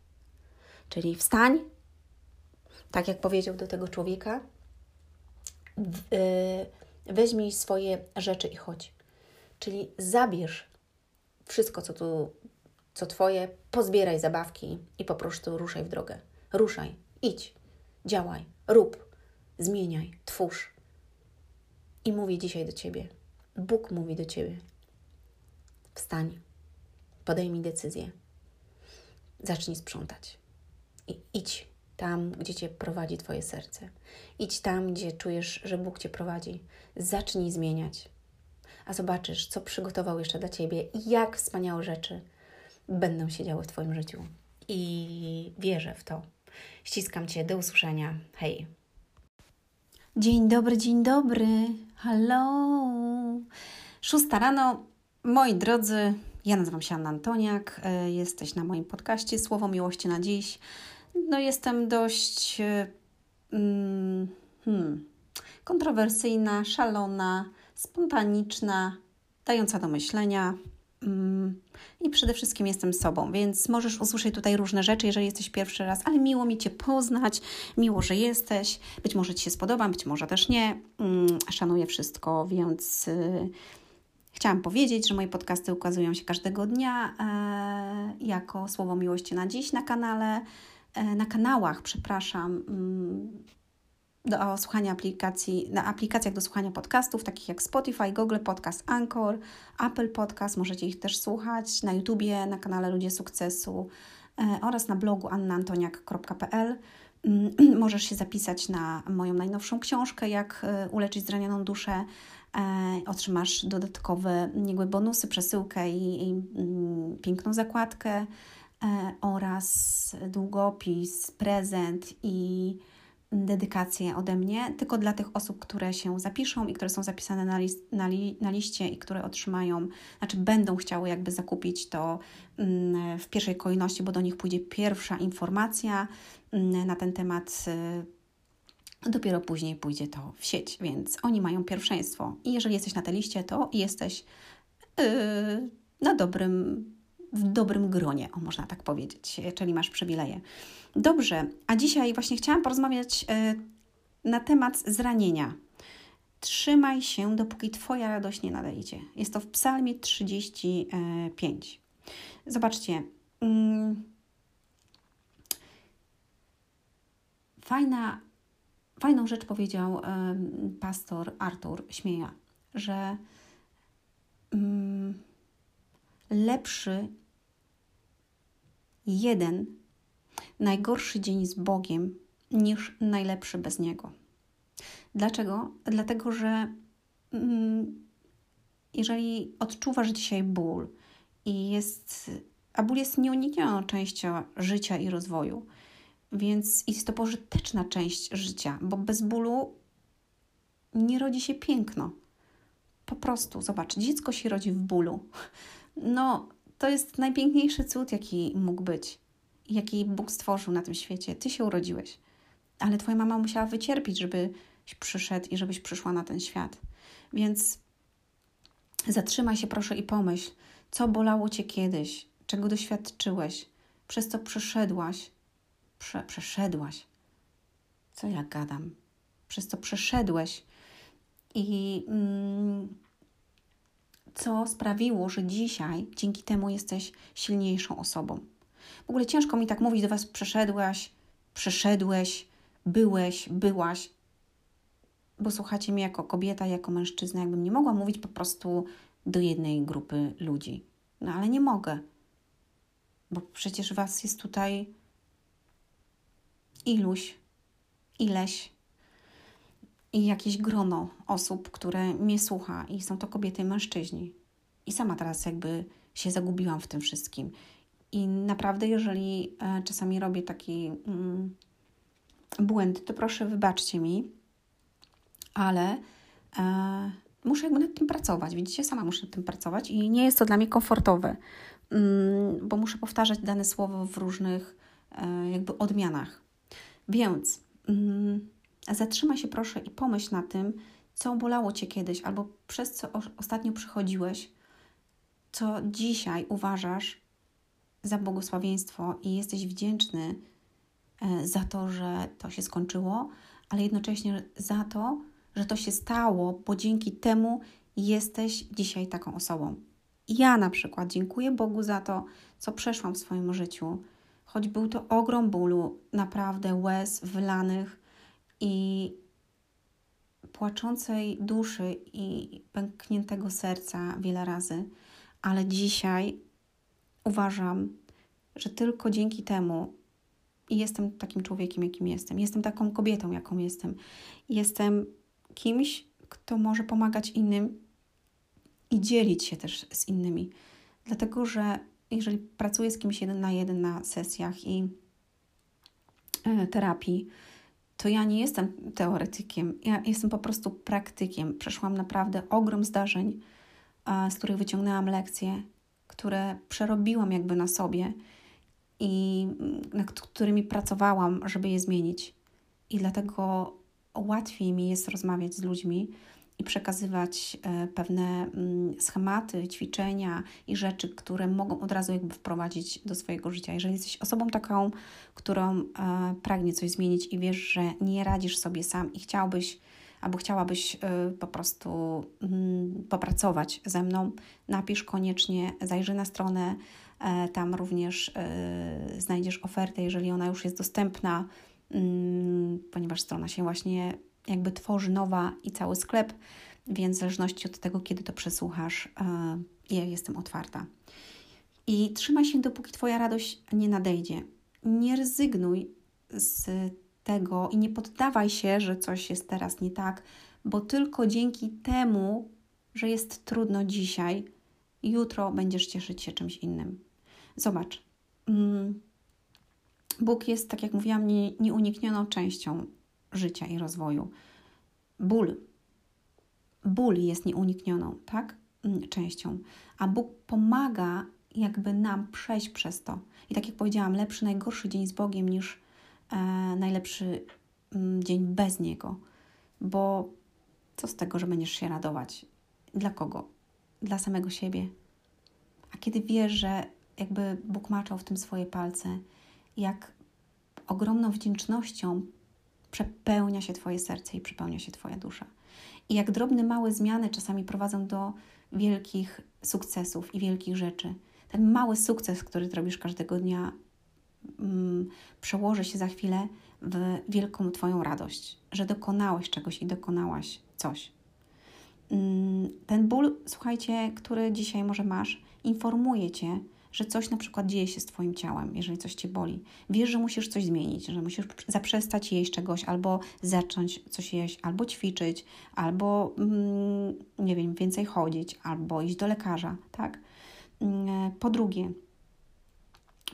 Speaker 1: Czyli wstań, tak jak powiedział do tego człowieka, y, weźmij swoje rzeczy i chodź. Czyli zabierz wszystko, co tu, co Twoje, pozbieraj zabawki i po prostu ruszaj w drogę. Ruszaj, idź, działaj, rób, zmieniaj, twórz. I mówię dzisiaj do Ciebie. Bóg mówi do Ciebie. Wstań, podejmij decyzję. Zacznij sprzątać. I idź tam, gdzie Cię prowadzi Twoje serce. Idź tam, gdzie czujesz, że Bóg Cię prowadzi. Zacznij zmieniać. A zobaczysz, co przygotował jeszcze dla Ciebie i jak wspaniałe rzeczy będą się działy w Twoim życiu. I wierzę w to. Ściskam Cię. Do usłyszenia. Hej. Dzień dobry, dzień dobry. Hello. Szósta rano. Moi drodzy, ja nazywam się Anna Antoniak. E, jesteś na moim podcaście Słowo Miłości na Dziś. No, jestem dość e, mm, hmm, kontrowersyjna, szalona, spontaniczna, dająca do myślenia. Mm, I przede wszystkim jestem sobą, więc możesz usłyszeć tutaj różne rzeczy, jeżeli jesteś pierwszy raz, ale miło mi Cię poznać, miło, że jesteś. Być może Ci się spodobam, być może też nie. Mm, szanuję wszystko, więc y, chciałam powiedzieć, że moje podcasty ukazują się każdego dnia e, jako Słowo Miłości na dziś na kanale, e, na kanałach, przepraszam. Mm, do słuchania aplikacji, na aplikacjach do słuchania podcastów, takich jak Spotify, Google Podcast, Anchor, Apple Podcast. Możecie ich też słuchać na YouTubie, na kanale Ludzie Sukcesu e, oraz na blogu annaantoniak.pl. Mm, [clears throat] możesz się zapisać na moją najnowszą książkę, jak e, uleczyć zranioną duszę. E, otrzymasz dodatkowe niegłe bonusy, przesyłkę i, i mm, piękną zakładkę oraz długopis, prezent i dedykację ode mnie, tylko dla tych osób, które się zapiszą i które są zapisane na, list, na, li, na liście i które otrzymają, znaczy będą chciały jakby zakupić to mm, w pierwszej kolejności, bo do nich pójdzie pierwsza informacja mm, na ten temat. Y, dopiero później pójdzie to w sieć, więc oni mają pierwszeństwo. I jeżeli jesteś na tej liście, to jesteś yy, na dobrym, w dobrym gronie, o można tak powiedzieć, czyli masz przywileje. Dobrze, a dzisiaj właśnie chciałam porozmawiać e, na temat zranienia. Trzymaj się, dopóki Twoja radość nie nadejdzie. Jest to w Psalmie 35. Zobaczcie. Mm, fajna, fajną rzecz powiedział pastor Artur Śmieja, że mm, lepszy jeden najgorszy dzień z Bogiem niż najlepszy bez Niego. Dlaczego? Dlatego, że mm, jeżeli odczuwasz dzisiaj ból i jest, a ból jest nieuniknioną częścią życia i rozwoju, więc jest to pożyteczna część życia, bo bez bólu nie rodzi się piękno. Po prostu, zobacz, dziecko się rodzi w bólu. No, to jest najpiękniejszy cud, jaki mógł być jaki Bóg stworzył na tym świecie. Ty się urodziłeś, ale Twoja mama musiała wycierpieć, żebyś przyszedł i żebyś przyszła na ten świat. Więc zatrzymaj się proszę i pomyśl, co bolało Cię kiedyś, czego doświadczyłeś, przez co przeszedłaś, prze, przeszedłaś. Co ja gadam? Przez co przeszedłeś i mm, co sprawiło, że dzisiaj dzięki temu jesteś silniejszą osobą. W ogóle ciężko mi tak mówić do Was, przeszedłaś, przeszedłeś, byłeś, byłaś, bo słuchacie mnie jako kobieta, jako mężczyzna, jakbym nie mogła mówić po prostu do jednej grupy ludzi. No ale nie mogę. bo przecież Was jest tutaj iluś, ileś i jakieś grono osób, które mnie słucha i są to kobiety i mężczyźni. I sama teraz jakby się zagubiłam w tym wszystkim. I naprawdę, jeżeli e, czasami robię taki mm, błędy, to proszę wybaczcie mi, ale e, muszę jakby nad tym pracować. Widzicie, sama muszę nad tym pracować i nie jest to dla mnie komfortowe, mm, bo muszę powtarzać dane słowo w różnych e, jakby odmianach. Więc mm, zatrzymaj się proszę i pomyśl na tym, co bolało Cię kiedyś albo przez co ostatnio przychodziłeś, co dzisiaj uważasz za błogosławieństwo i jesteś wdzięczny e, za to, że to się skończyło, ale jednocześnie za to, że to się stało, bo dzięki temu jesteś dzisiaj taką osobą. Ja na przykład dziękuję Bogu za to, co przeszłam w swoim życiu, choć był to ogrom bólu, naprawdę łez wylanych i płaczącej duszy i pękniętego serca wiele razy, ale dzisiaj uważam, że tylko dzięki temu jestem takim człowiekiem, jakim jestem. Jestem taką kobietą, jaką jestem. Jestem kimś, kto może pomagać innym i dzielić się też z innymi. Dlatego, że jeżeli pracuję z kimś jeden na jeden na sesjach i e, terapii, to ja nie jestem teoretykiem, ja jestem po prostu praktykiem. Przeszłam naprawdę ogrom zdarzeń, z których wyciągnęłam lekcje, które przerobiłam jakby na sobie i nad którymi pracowałam, żeby je zmienić. I dlatego łatwiej mi jest rozmawiać z ludźmi i przekazywać e, pewne mm, schematy, ćwiczenia i rzeczy, które mogą od razu jakby wprowadzić do swojego życia. Jeżeli jesteś osobą taką, którą e, pragnie coś zmienić i wiesz, że nie radzisz sobie sam i chciałbyś albo chciałabyś e, po prostu mm, popracować ze mną, napisz koniecznie, zajrzyj na stronę. Tam również znajdziesz ofertę, jeżeli ona już jest dostępna Mm, ponieważ strona się właśnie jakby tworzy nowa i cały sklep, więc w zależności od tego, kiedy to przesłuchasz, e, ja jestem otwarta. I trzymaj się, dopóki Twoja radość nie nadejdzie. Nie rezygnuj z tego i nie poddawaj się, że coś jest teraz nie tak, bo tylko dzięki temu, że jest trudno dzisiaj, jutro będziesz cieszyć się czymś innym. Zobacz, mm, Bóg jest, tak jak mówiłam, nie, nieuniknioną częścią życia i rozwoju. Ból. Ból jest nieuniknioną, tak? Mm, częścią. A Bóg pomaga jakby nam przejść przez to. I tak jak powiedziałam, lepszy, najgorszy dzień z Bogiem niż e, najlepszy mm, dzień bez Niego. Bo co z tego, że będziesz się radować? Dla kogo? Dla samego siebie. A kiedy wiesz, że jakby Bóg maczał w tym swoje palce, jak ogromną wdzięcznością przepełnia się Twoje serce i przepełnia się Twoja dusza. I jak drobne, małe zmiany czasami prowadzą do wielkich sukcesów i wielkich rzeczy. Ten mały sukces, który robisz każdego dnia, mm, przełoży się za chwilę w wielką Twoją radość, że dokonałeś czegoś i dokonałaś coś. Mm, ten ból, słuchajcie, który dzisiaj może masz, informuje Cię, że coś na przykład dzieje się z Twoim ciałem, jeżeli coś Cię boli. Wiesz, że musisz coś zmienić, że musisz zaprzestać jeść czegoś, albo zacząć coś jeść, albo ćwiczyć, albo mm, nie wiem, więcej chodzić, albo iść do lekarza, tak? Mm, po drugie,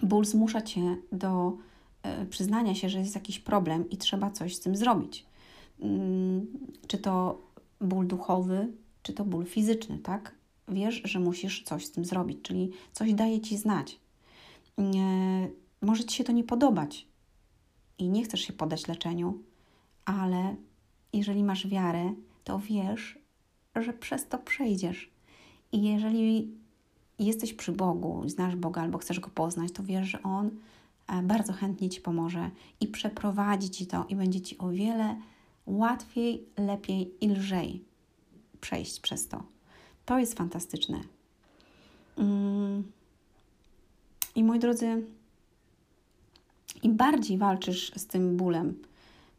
Speaker 1: ból zmusza Cię do e, przyznania się, że jest jakiś problem i trzeba coś z tym zrobić. Mm, czy to ból duchowy, czy to ból fizyczny, tak? Wiesz, że musisz coś z tym zrobić, czyli coś daje ci znać. Może ci się to nie podobać i nie chcesz się podać leczeniu, ale jeżeli masz wiarę, to wiesz, że przez to przejdziesz. I jeżeli jesteś przy Bogu, znasz Boga albo chcesz go poznać, to wiesz, że On e, bardzo chętnie ci pomoże i przeprowadzi ci to, i będzie ci o wiele łatwiej, lepiej i lżej przejść przez to. To jest fantastyczne. Mm. I moi drodzy, im bardziej walczysz z tym bólem,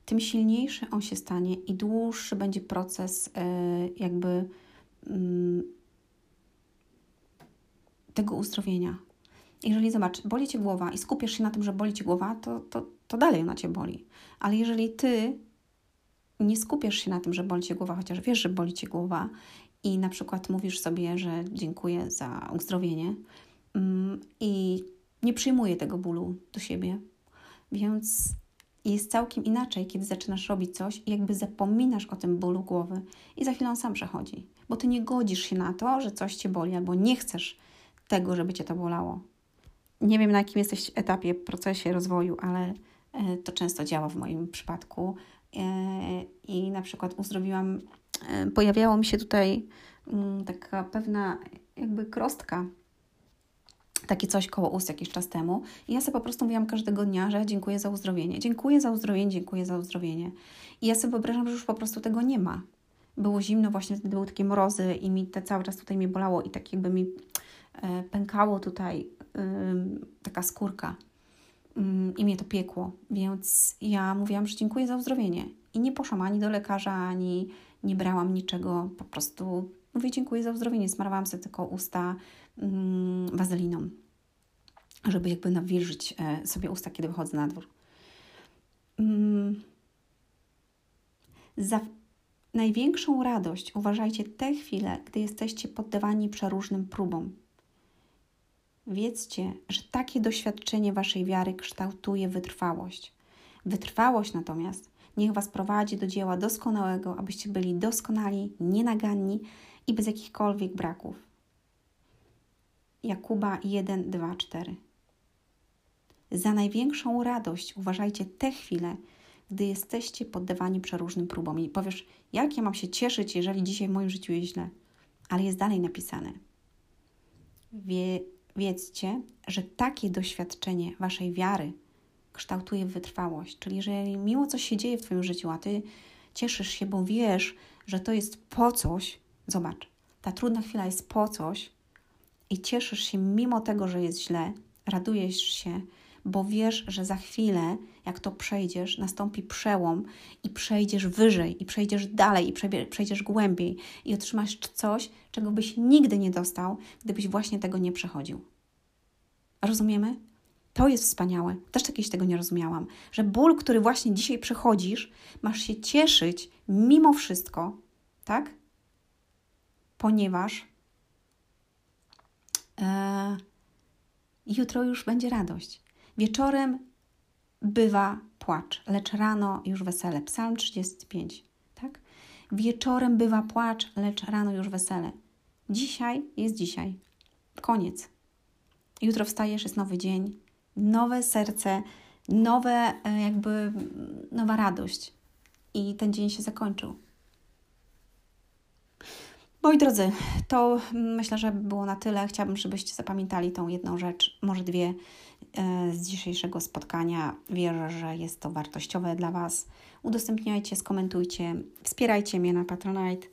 Speaker 1: tym silniejszy on się stanie i dłuższy będzie proces e, jakby mm, tego uzdrowienia. Jeżeli zobacz, boli cię głowa i skupiasz się na tym, że boli cię głowa, to, to, to dalej ona cię boli. Ale jeżeli ty nie skupiasz się na tym, że boli cię głowa, chociaż wiesz, że boli cię głowa i na przykład mówisz sobie, że dziękuję za uzdrowienie mm, i nie przyjmuję tego bólu do siebie, więc jest całkiem inaczej, kiedy zaczynasz robić coś i jakby zapominasz o tym bólu głowy i za chwilę on sam przechodzi, bo ty nie godzisz się na to, że coś cię boli albo nie chcesz tego, żeby cię to bolało. Nie wiem, na jakim jesteś etapie, procesie rozwoju, ale e, to często działa w moim przypadku. E, I na przykład uzdrowiłam, e, pojawiało mi się tutaj mm, taka pewna jakby krostka, takie coś koło ust jakiś czas temu. I ja sobie po prostu mówiłam każdego dnia, że dziękuję za uzdrowienie, dziękuję za uzdrowienie, dziękuję za uzdrowienie. I ja sobie wyobrażam, że już po prostu tego nie ma. Było zimno, właśnie wtedy były takie mrozy i mi te cały czas tutaj mnie bolało i tak jakby mi pękało tutaj taka skórka i mnie to piekło, więc ja mówiłam, że dziękuję za uzdrowienie i nie poszłam ani do lekarza, ani nie brałam niczego, po prostu mówię dziękuję za uzdrowienie, smarowałam sobie tylko usta wazeliną, żeby jakby nawilżyć e, sobie usta, kiedy wychodzę na dwór. Za największą radość uważajcie te chwile, gdy jesteście poddawani przeróżnym próbom, Wiedzcie, że takie doświadczenie Waszej wiary kształtuje wytrwałość. Wytrwałość natomiast niech Was prowadzi do dzieła doskonałego, abyście byli doskonali, nienaganni i bez jakichkolwiek braków. Jakuba 1, 2, 4. Za największą radość uważajcie te chwile, gdy jesteście poddawani przeróżnym próbom. I powiesz, jak ja mam się cieszyć, jeżeli dzisiaj w moim życiu jest źle? Ale jest dalej napisane. Wie, wiedzcie, że takie doświadczenie Waszej wiary kształtuje wytrwałość. Czyli jeżeli miło coś się dzieje w Twoim życiu, a Ty cieszysz się, bo wiesz, że to jest po coś, zobacz, ta trudna chwila jest po coś i cieszysz się mimo tego, że jest źle, radujesz się, bo wiesz, że za chwilę, jak to przejdziesz, nastąpi przełom i przejdziesz wyżej, i przejdziesz dalej, i przejdziesz głębiej, i otrzymasz coś, czego byś nigdy nie dostał, gdybyś właśnie tego nie przechodził. Rozumiemy? To jest wspaniałe. Też kiedyś tego nie rozumiałam, że ból, który właśnie dzisiaj przechodzisz, masz się cieszyć mimo wszystko, tak? Ponieważ e, jutro już będzie radość. Wieczorem bywa płacz, lecz rano już wesele. Psalm 35, tak? Wieczorem bywa płacz, lecz rano już wesele. Dzisiaj jest dzisiaj. Koniec. Jutro wstajesz, jest nowy dzień, nowe serce, nowe e, jakby nowa radość. I ten dzień się zakończył. Moi drodzy, to myślę, że było na tyle. Chciałabym, żebyście zapamiętali tą jedną rzecz, może dwie e, z dzisiejszego spotkania. Wierzę, że jest to wartościowe dla Was. Udostępniajcie, skomentujcie, wspierajcie mnie na Patronite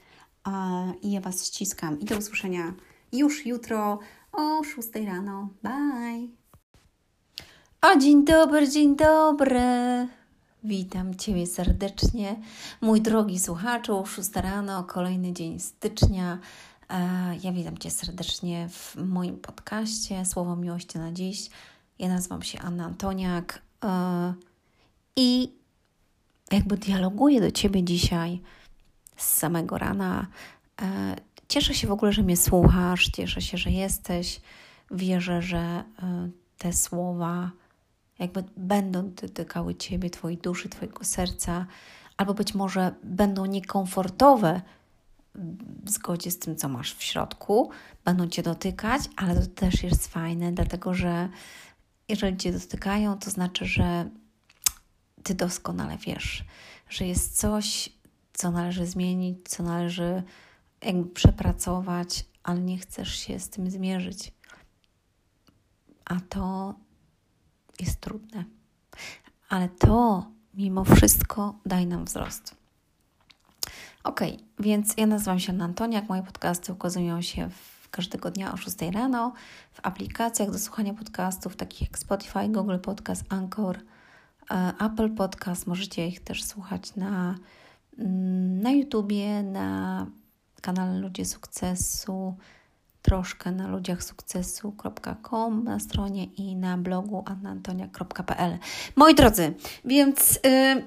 Speaker 1: i ja Was ściskam. I do usłyszenia już jutro o 6 rano. Bye!
Speaker 2: Dzień dobry, dzień dobry! Witam Ciebie serdecznie, mój drogi słuchaczu. 6 rano, kolejny dzień stycznia. E, ja witam Cię serdecznie w moim podcaście Słowo Miłości na Dziś. Ja nazywam się Anna Antoniak e, i jakby dialoguję do Ciebie dzisiaj z samego rana. E, cieszę się w ogóle, że mnie słuchasz, cieszę się, że jesteś. Wierzę, że te słowa jakby będą dotykały Ciebie, Twojej duszy, Twojego serca, albo być może będą niekomfortowe w zgodzie z tym, co masz w środku, będą Cię dotykać, ale to też jest fajne, dlatego że jeżeli Cię dotykają, to znaczy, że Ty doskonale wiesz, że jest coś, co należy zmienić, co należy jakby przepracować, ale nie chcesz się z tym zmierzyć. A to jest trudne. Ale to mimo wszystko daje nam wzrost. Ok, więc ja nazywam się Antoniak. Moje podcasty ukazują się każdego dnia o 6 rano w aplikacjach do słuchania podcastów takich jak Spotify, Google Podcast, Anchor, e, Apple Podcast. Możecie ich też słuchać na, mm, na YouTubie, na kanale Ludzie Sukcesu, troszkę na ludziachsukcesu.com na stronie i na blogu annaantonia.pl. Moi drodzy, więc yy,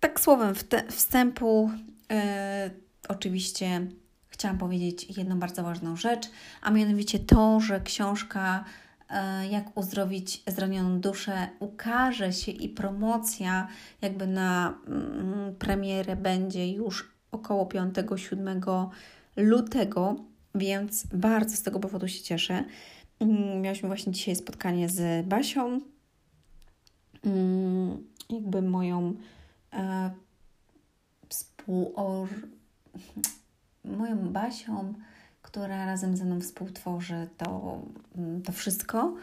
Speaker 2: tak słowem wstępu yy, oczywiście chciałam powiedzieć jedną bardzo ważną rzecz, a mianowicie to, że książka yy, Jak uzdrowić zranioną duszę ukaże się i promocja jakby na mm, premierę będzie już około 5-7 lutego, więc bardzo z tego powodu się cieszę. Mm, miałyśmy właśnie dzisiaj spotkanie z Basią, mm, jakby moją e, współor... moją Basią, która razem ze mną współtworzy to, mm, to wszystko,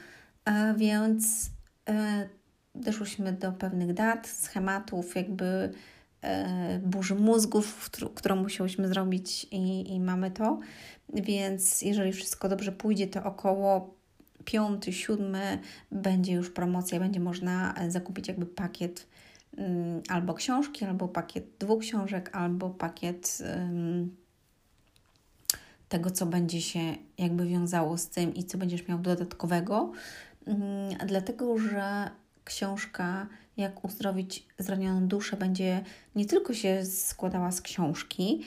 Speaker 2: e, więc e, doszłyśmy do pewnych dat, schematów, jakby burzy mózgów, którą musiałyśmy zrobić i, i mamy to. Więc jeżeli wszystko dobrze pójdzie, to około piąty, siódmy będzie już promocja, będzie można e, zakupić jakby pakiet um, albo książki, albo pakiet dwóch książek, albo pakiet um, tego, co będzie się jakby wiązało z tym i co będziesz miał dodatkowego. Um, dlatego, że książka Jak uzdrowić zranioną duszę będzie nie tylko się składała z książki,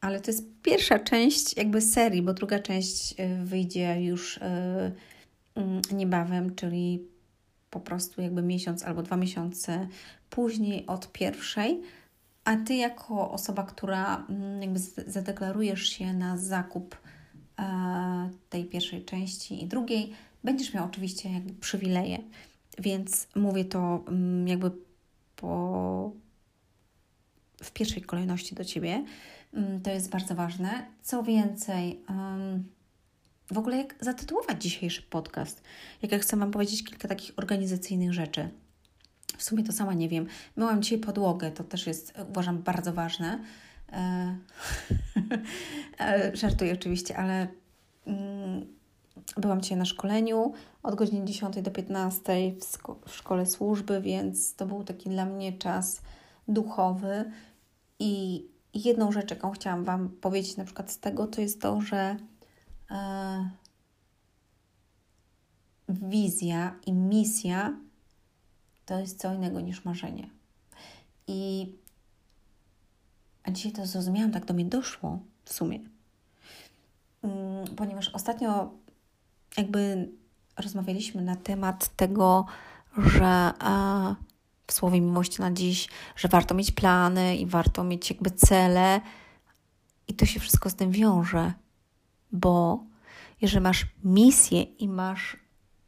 Speaker 2: ale to jest pierwsza część jakby serii, bo druga część y, wyjdzie już y, mm, niebawem, czyli po prostu jakby miesiąc albo dwa miesiące później od pierwszej. A ty, jako osoba, która mm, jakby zadeklarujesz się na zakup e, tej pierwszej części i drugiej, będziesz miał oczywiście jakby przywileje. Więc mówię to mm, jakby po, w pierwszej kolejności do Ciebie. Mm, to jest bardzo ważne. Co więcej, w ogóle jak zatytułować dzisiejszy podcast? Jak ja chcę Wam powiedzieć kilka takich organizacyjnych rzeczy. W sumie to sama nie wiem. Myłam dzisiaj podłogę, to też jest, uważam, bardzo ważne. E, [laughs] e, żartuję oczywiście, ale mm, Byłam dzisiaj na szkoleniu od godziny 10 do 15 w, w szkole służby, więc to był taki dla mnie czas duchowy. I jedną rzecz, jaką chciałam Wam powiedzieć na przykład z tego, to jest to, że e, wizja i misja to jest co innego niż marzenie. I a dzisiaj to zrozumiałam, tak do mnie doszło w sumie. Mm, ponieważ ostatnio jakby rozmawialiśmy na temat tego, że w słowie miłości na dziś, że warto mieć plany i warto mieć jakby cele, i to się wszystko z tym wiąże, bo jeżeli masz misję i masz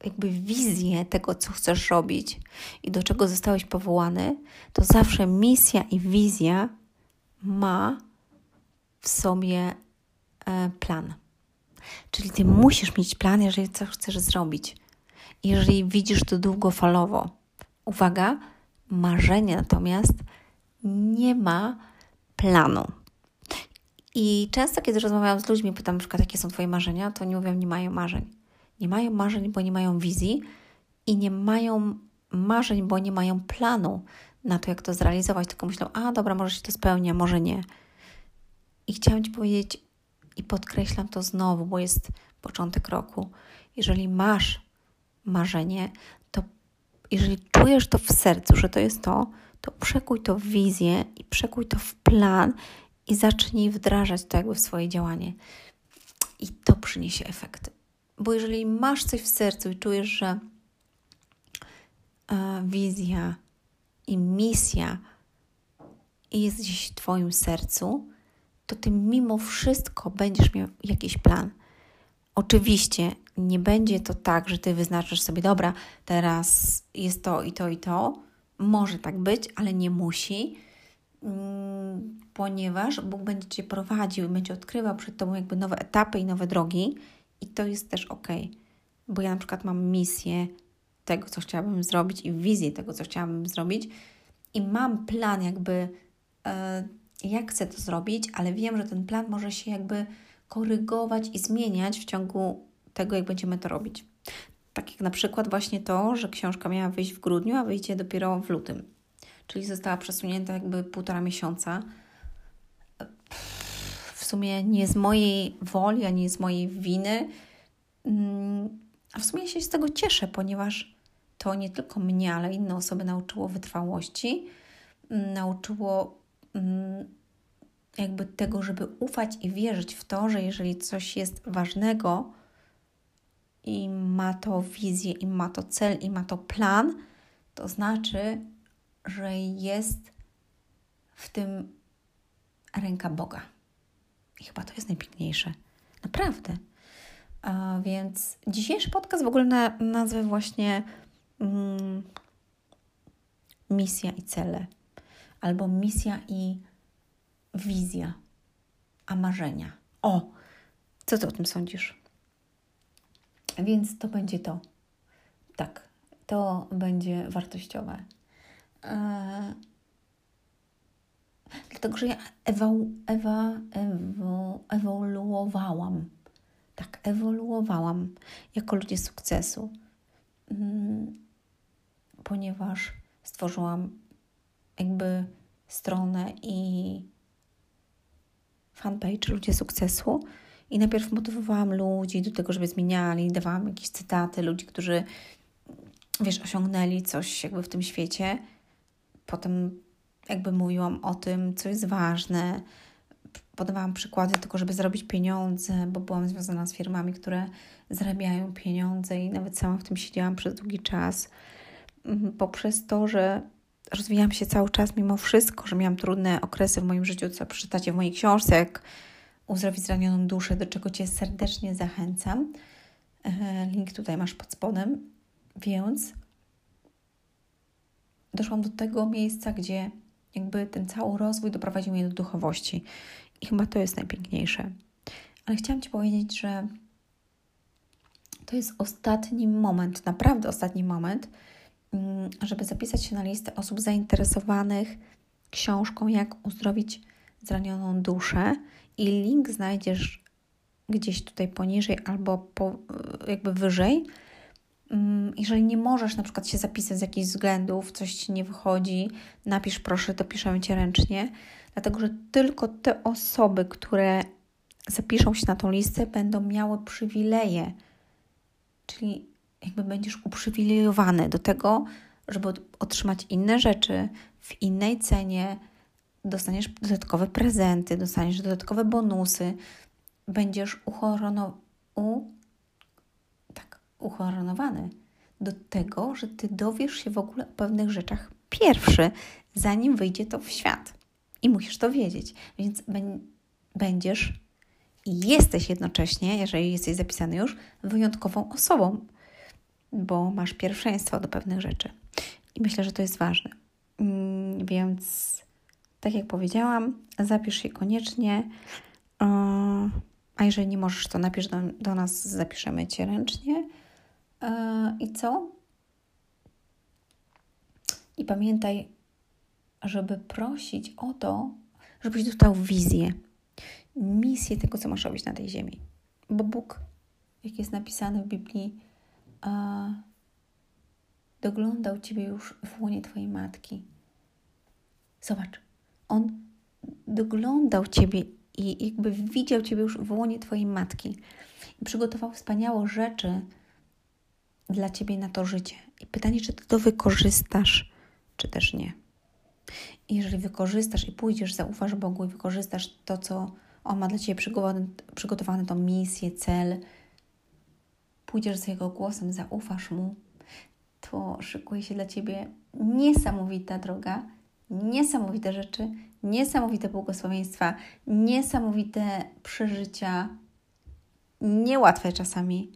Speaker 2: jakby wizję tego, co chcesz robić i do czego zostałeś powołany, to zawsze misja i wizja ma w sobie e, plan. Czyli ty musisz mieć plan, jeżeli co chcesz zrobić. Jeżeli widzisz to długofalowo. Uwaga, marzenie natomiast nie ma planu. I często, kiedy rozmawiam z ludźmi, pytam na przykład, jakie są Twoje marzenia, to nie mówią, nie mają marzeń. Nie mają marzeń, bo nie mają wizji i nie mają marzeń, bo nie mają planu na to, jak to zrealizować, tylko myślą, a dobra, może się to spełnia, może nie. I chciałam Ci powiedzieć, i podkreślam to znowu, bo jest początek roku. Jeżeli masz marzenie, to jeżeli czujesz to w sercu, że to jest to, to przekuj to w wizję i przekuj to w plan i zacznij wdrażać to jakby w swoje działanie. I to przyniesie efekty. Bo jeżeli masz coś w sercu i czujesz, że e, wizja i misja jest gdzieś w Twoim sercu, to ty mimo wszystko będziesz miał jakiś plan. Oczywiście nie będzie to tak, że ty wyznaczysz sobie, dobra, teraz jest to i to i to. Może tak być, ale nie musi, mm, ponieważ Bóg będzie cię prowadził i będzie odkrywał przed tobą jakby nowe etapy i nowe drogi, i to jest też ok. Bo ja na przykład mam misję tego, co chciałabym zrobić, i wizję tego, co chciałabym zrobić, i mam plan, jakby. Yy, jak chcę to zrobić, ale wiem, że ten plan może się jakby korygować i zmieniać w ciągu tego, jak będziemy to robić. Tak jak na przykład właśnie to, że książka miała wyjść w grudniu, a wyjdzie dopiero w lutym. Czyli została przesunięta jakby półtora miesiąca. W sumie nie z mojej woli, a nie z mojej winy. Mm, a w sumie się z tego cieszę, ponieważ to nie tylko mnie, ale inne osoby nauczyło wytrwałości, mm, nauczyło mm, jakby tego, żeby ufać i wierzyć w to, że jeżeli coś jest ważnego i ma to wizję, i ma to cel, i ma to plan, to znaczy, że jest w tym ręka Boga. I chyba to jest najpiękniejsze. Naprawdę. A więc dzisiejszy podcast w ogóle na, nazwę właśnie mm, misja i cele, albo misja i wizja, a marzenia. O, co ty o tym sądzisz? Więc to będzie to. Tak, to będzie wartościowe. Eee, dlatego, że ja ewa, ewa, ewo, ewoluowałam. Tak, ewoluowałam jako ludzie sukcesu, mm, ponieważ stworzyłam jakby stronę i fanpage Ludzie Sukcesu. I najpierw motywowałam ludzi do tego, żeby zmieniali, dawałam jakieś cytaty ludzi, którzy, wiesz, osiągnęli coś jakby w tym świecie. Potem jakby mówiłam o tym, co jest ważne. Podawałam przykłady tylko, żeby zarobić pieniądze, bo byłam związana z firmami, które zarabiają pieniądze i nawet sama w tym siedziałam przez długi czas. Mhm, poprzez to, że rozwijałam się cały czas mimo wszystko, że miałam trudne okresy w moim życiu, co przeczytacie w książce, jak uzdrowić zranioną duszę, do czego Cię serdecznie zachęcam. E, link tutaj masz pod spodem. Więc doszłam do tego miejsca, gdzie jakby ten cały rozwój doprowadził mnie do duchowości. I chyba to jest najpiękniejsze. Ale chciałam Ci powiedzieć, że to jest ostatni moment, naprawdę ostatni moment, żeby zapisać się na listę osób zainteresowanych książką Jak uzdrowić zranioną duszę. I link znajdziesz gdzieś tutaj poniżej albo po, jakby wyżej. Mm, jeżeli nie możesz na przykład się zapisać z jakichś względów, coś ci nie wychodzi, napisz proszę, to piszemy cię ręcznie, dlatego że tylko te osoby, które zapiszą się na tą listę, będą miały przywileje, czyli jakby będziesz uprzywilejowany do tego, żeby otrzymać inne rzeczy w innej cenie, dostaniesz dodatkowe prezenty, dostaniesz dodatkowe bonusy, będziesz uchorono, u, tak, uhoronowany do tego, że ty dowiesz się w ogóle o pewnych rzeczach pierwszy, zanim wyjdzie to w świat. I musisz to wiedzieć. Więc będziesz i jesteś jednocześnie, jeżeli jesteś zapisany już, wyjątkową osobą, bo masz pierwszeństwo do pewnych rzeczy. I myślę, że to jest ważne. Mm, więc, tak jak powiedziałam, zapisz się koniecznie. A jeżeli nie możesz, to napisz do, do nas, zapiszemy cię ręcznie. I co? I pamiętaj, żeby prosić o to, żebyś dostał wizję, misję tego, co masz robić na tej ziemi. Bo Bóg, jak jest napisane w Biblii, a, doglądał Ciebie już w łonie Twojej matki. Zobacz, On doglądał Ciebie i jakby widział Ciebie już w łonie Twojej matki i przygotował wspaniałe rzeczy dla Ciebie na to życie. I pytanie, czy Ty to wykorzystasz, czy też nie. I jeżeli wykorzystasz i pójdziesz, zaufasz Bogu i wykorzystasz to, co On ma dla Ciebie przygotowane tą misję, cel, pójdziesz za Jego głosem, zaufasz Mu, to szykuje się dla Ciebie niesamowita droga, niesamowite rzeczy, niesamowite błogosławieństwa, niesamowite przeżycia, niełatwe czasami,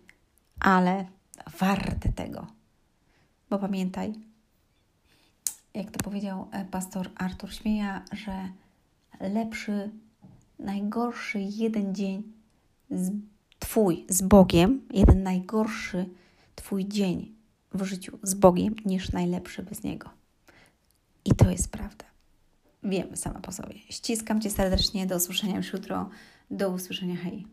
Speaker 2: ale warte tego. Bo pamiętaj, jak to powiedział e, pastor Artur Śmieja, że lepszy, najgorszy jeden dzień z, Twój z Bogiem, jeden najgorszy Twój dzień w życiu z Bogiem niż najlepszy bez Niego. I to jest prawda. Wiemy sama po sobie. Ściskam Cię serdecznie. Do usłyszenia już jutro. Do usłyszenia. Hej.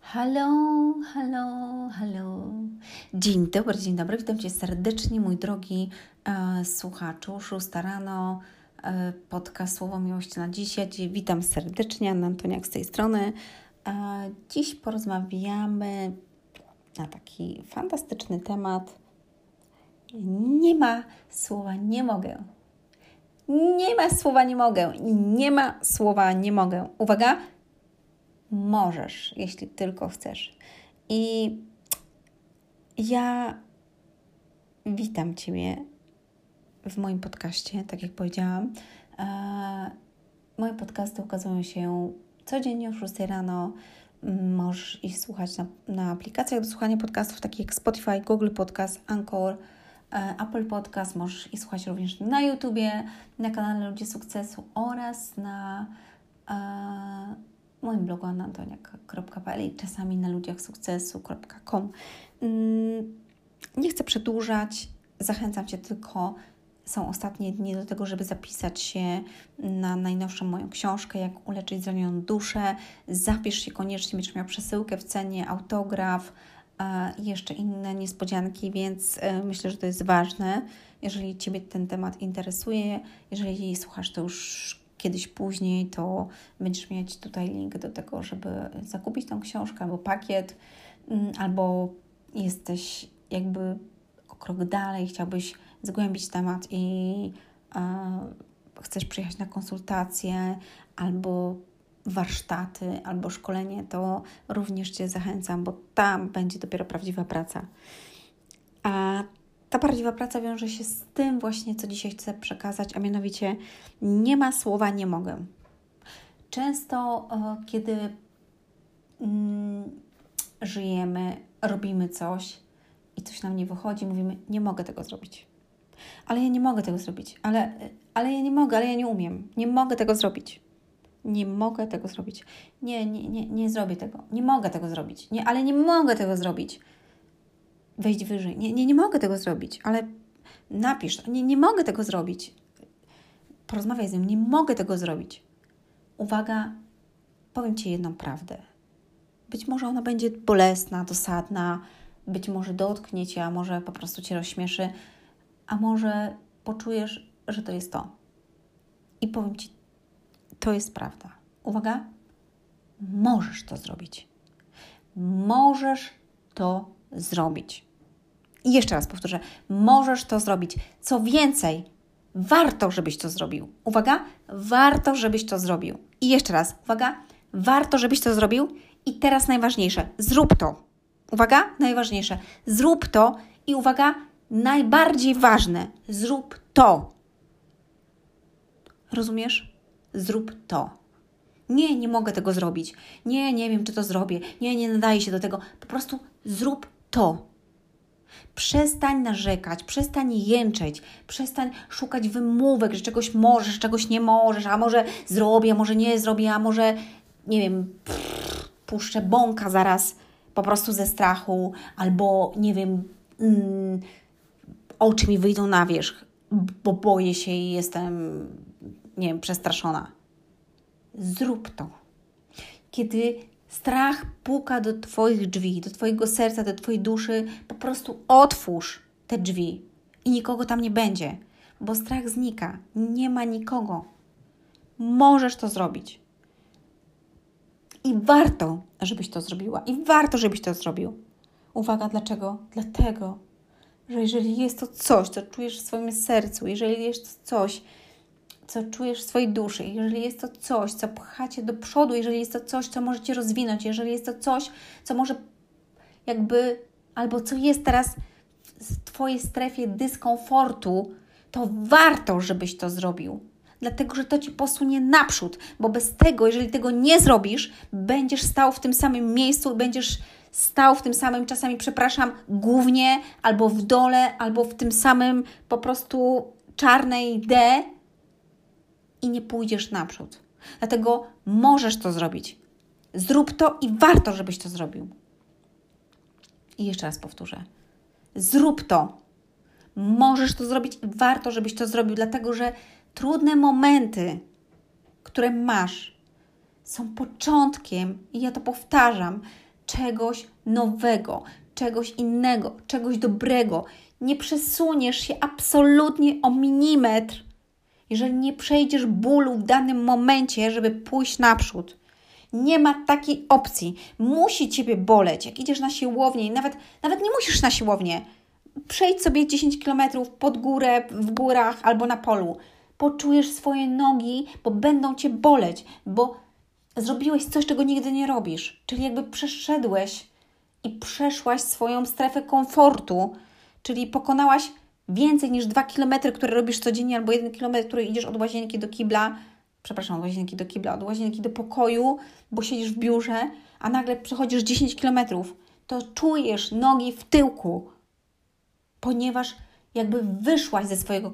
Speaker 2: Halo, halo, halo. Dzień dobry, dzień dobry. Witam Cię serdecznie, mój drogi e, słuchaczu. Szósta rano.
Speaker 1: e, podcast Słowo Miłości na dzisiaj. Witam serdecznie, Anna Antoniak z tej strony. Dziś porozmawiamy na taki fantastyczny temat. Nie ma słowa nie mogę. Nie ma słowa nie mogę. Nie ma słowa nie mogę. Uwaga, możesz, jeśli tylko chcesz. I ja witam Ciebie w moim podcaście, tak jak powiedziałam. Moje podcasty ukazują się codziennie o 6 rano. Możesz ich słuchać na, na aplikacjach do słuchania podcastów, takich jak Spotify, Google Podcast, Anchor, e, Apple Podcast. Możesz ich słuchać również na YouTubie, na kanale Ludzie Sukcesu oraz na e, moim blogu anantoniak.pl i czasami na ludziachsukcesu.com. Mm, nie chcę przedłużać, zachęcam Cię tylko są ostatnie dni do tego, żeby zapisać się na najnowszą moją książkę, jak uleczyć zranioną duszę. Zapisz się koniecznie, będziesz miał przesyłkę w cenie, autograf i jeszcze inne niespodzianki, więc e, myślę, że to jest ważne. Jeżeli Ciebie ten temat interesuje, jeżeli słuchasz to już kiedyś później, to będziesz mieć tutaj link do tego, żeby zakupić tą książkę albo pakiet, mm, albo jesteś jakby o krok dalej, chciałbyś zgłębić temat i e, chcesz przyjechać na konsultacje albo warsztaty, albo szkolenie, to również Cię zachęcam, bo tam będzie dopiero prawdziwa praca. A ta prawdziwa praca wiąże się z tym właśnie, co dzisiaj chcę przekazać, a mianowicie nie ma słowa nie mogę. Często, e, kiedy mm, żyjemy, robimy coś i coś nam nie wychodzi, mówimy, nie mogę tego zrobić ale ja nie mogę tego zrobić, ale, ale ja nie mogę, ale ja nie umiem, nie mogę tego zrobić. Nie mogę tego zrobić. Nie, nie, nie, nie zrobię tego. Nie mogę tego zrobić. Nie, ale nie mogę tego zrobić. Wejść wyżej. Nie, nie, nie mogę tego zrobić, ale napisz. Nie, nie mogę tego zrobić. Porozmawiaj z nim. Nie mogę tego zrobić. Uwaga, powiem Ci jedną prawdę. Być może ona będzie bolesna, dosadna, być może dotknie Cię, a może po prostu Cię rozśmieszy, a może poczujesz, że to jest to. I powiem Ci, to jest prawda. Uwaga, możesz to zrobić. Możesz to zrobić. I jeszcze raz powtórzę, możesz to zrobić. Co więcej, warto, żebyś to zrobił. Uwaga, warto, żebyś to zrobił. I jeszcze raz, uwaga, warto, żebyś to zrobił. I teraz najważniejsze, zrób to. Uwaga, najważniejsze, zrób to i uwaga, najbardziej ważne. Zrób to. Rozumiesz? Zrób to. Nie, nie mogę tego zrobić. Nie, nie wiem, czy to zrobię. Nie, nie nadaje się do tego. Po prostu zrób to. Przestań narzekać, przestań jęczeć, przestań szukać wymówek, że czegoś możesz, czegoś nie możesz, a może zrobię, a może nie zrobię, a może, nie wiem, puszczę bąka zaraz po prostu ze strachu, albo nie wiem, mm, oczy mi wyjdą na wierzch, bo boję się i jestem, nie wiem, przestraszona. Zrób to. Kiedy strach puka do Twoich drzwi, do Twojego serca, do Twojej duszy, po prostu otwórz te drzwi i nikogo tam nie będzie, bo strach znika, nie ma nikogo. Możesz to zrobić. I warto, żebyś to zrobiła. I warto, żebyś to zrobił. Uwaga, dlaczego? Dlatego, że jeżeli jest to coś, co czujesz w swoim sercu, jeżeli jest to coś, co czujesz w swojej duszy, jeżeli jest to coś, co pcha cię do przodu, jeżeli jest to coś, co może cię rozwinąć, jeżeli jest to coś, co może jakby, albo co jest teraz w Twojej strefie dyskomfortu, to warto, żebyś to zrobił. Dlatego, że to ci posunie naprzód, bo bez tego, jeżeli tego nie zrobisz, będziesz stał w tym samym miejscu, będziesz stał w tym samym, czasami przepraszam, głównie, albo w dole, albo w tym samym po prostu czarnej D i nie pójdziesz naprzód. Dlatego możesz to zrobić. Zrób to i warto, żebyś to zrobił. I jeszcze raz powtórzę. Zrób to. Możesz to zrobić i warto, żebyś to zrobił, dlatego że trudne momenty, które masz, są początkiem, i ja to powtarzam, czegoś nowego, czegoś innego, czegoś dobrego. Nie przesuniesz się absolutnie o milimetr, jeżeli nie przejdziesz bólu w danym momencie, żeby pójść naprzód. Nie ma takiej opcji. Musi ciebie boleć. Jak idziesz na siłownię, nawet, nawet nie musisz na siłownię. Przejdź sobie 10 km pod górę, w górach albo na polu. Poczujesz swoje nogi, bo będą cię boleć, bo zrobiłeś coś, czego nigdy nie robisz. Czyli jakby przeszedłeś i przeszłaś swoją strefę komfortu, czyli pokonałaś więcej niż 2 km, które robisz codziennie, albo 1 km, który idziesz od łazienki do kibla, przepraszam, od łazienki do kibla, od łazienki do pokoju, bo siedzisz w biurze, a nagle przechodzisz 10 km, to czujesz nogi w tyłku, ponieważ jakby wyszłaś ze, swojego,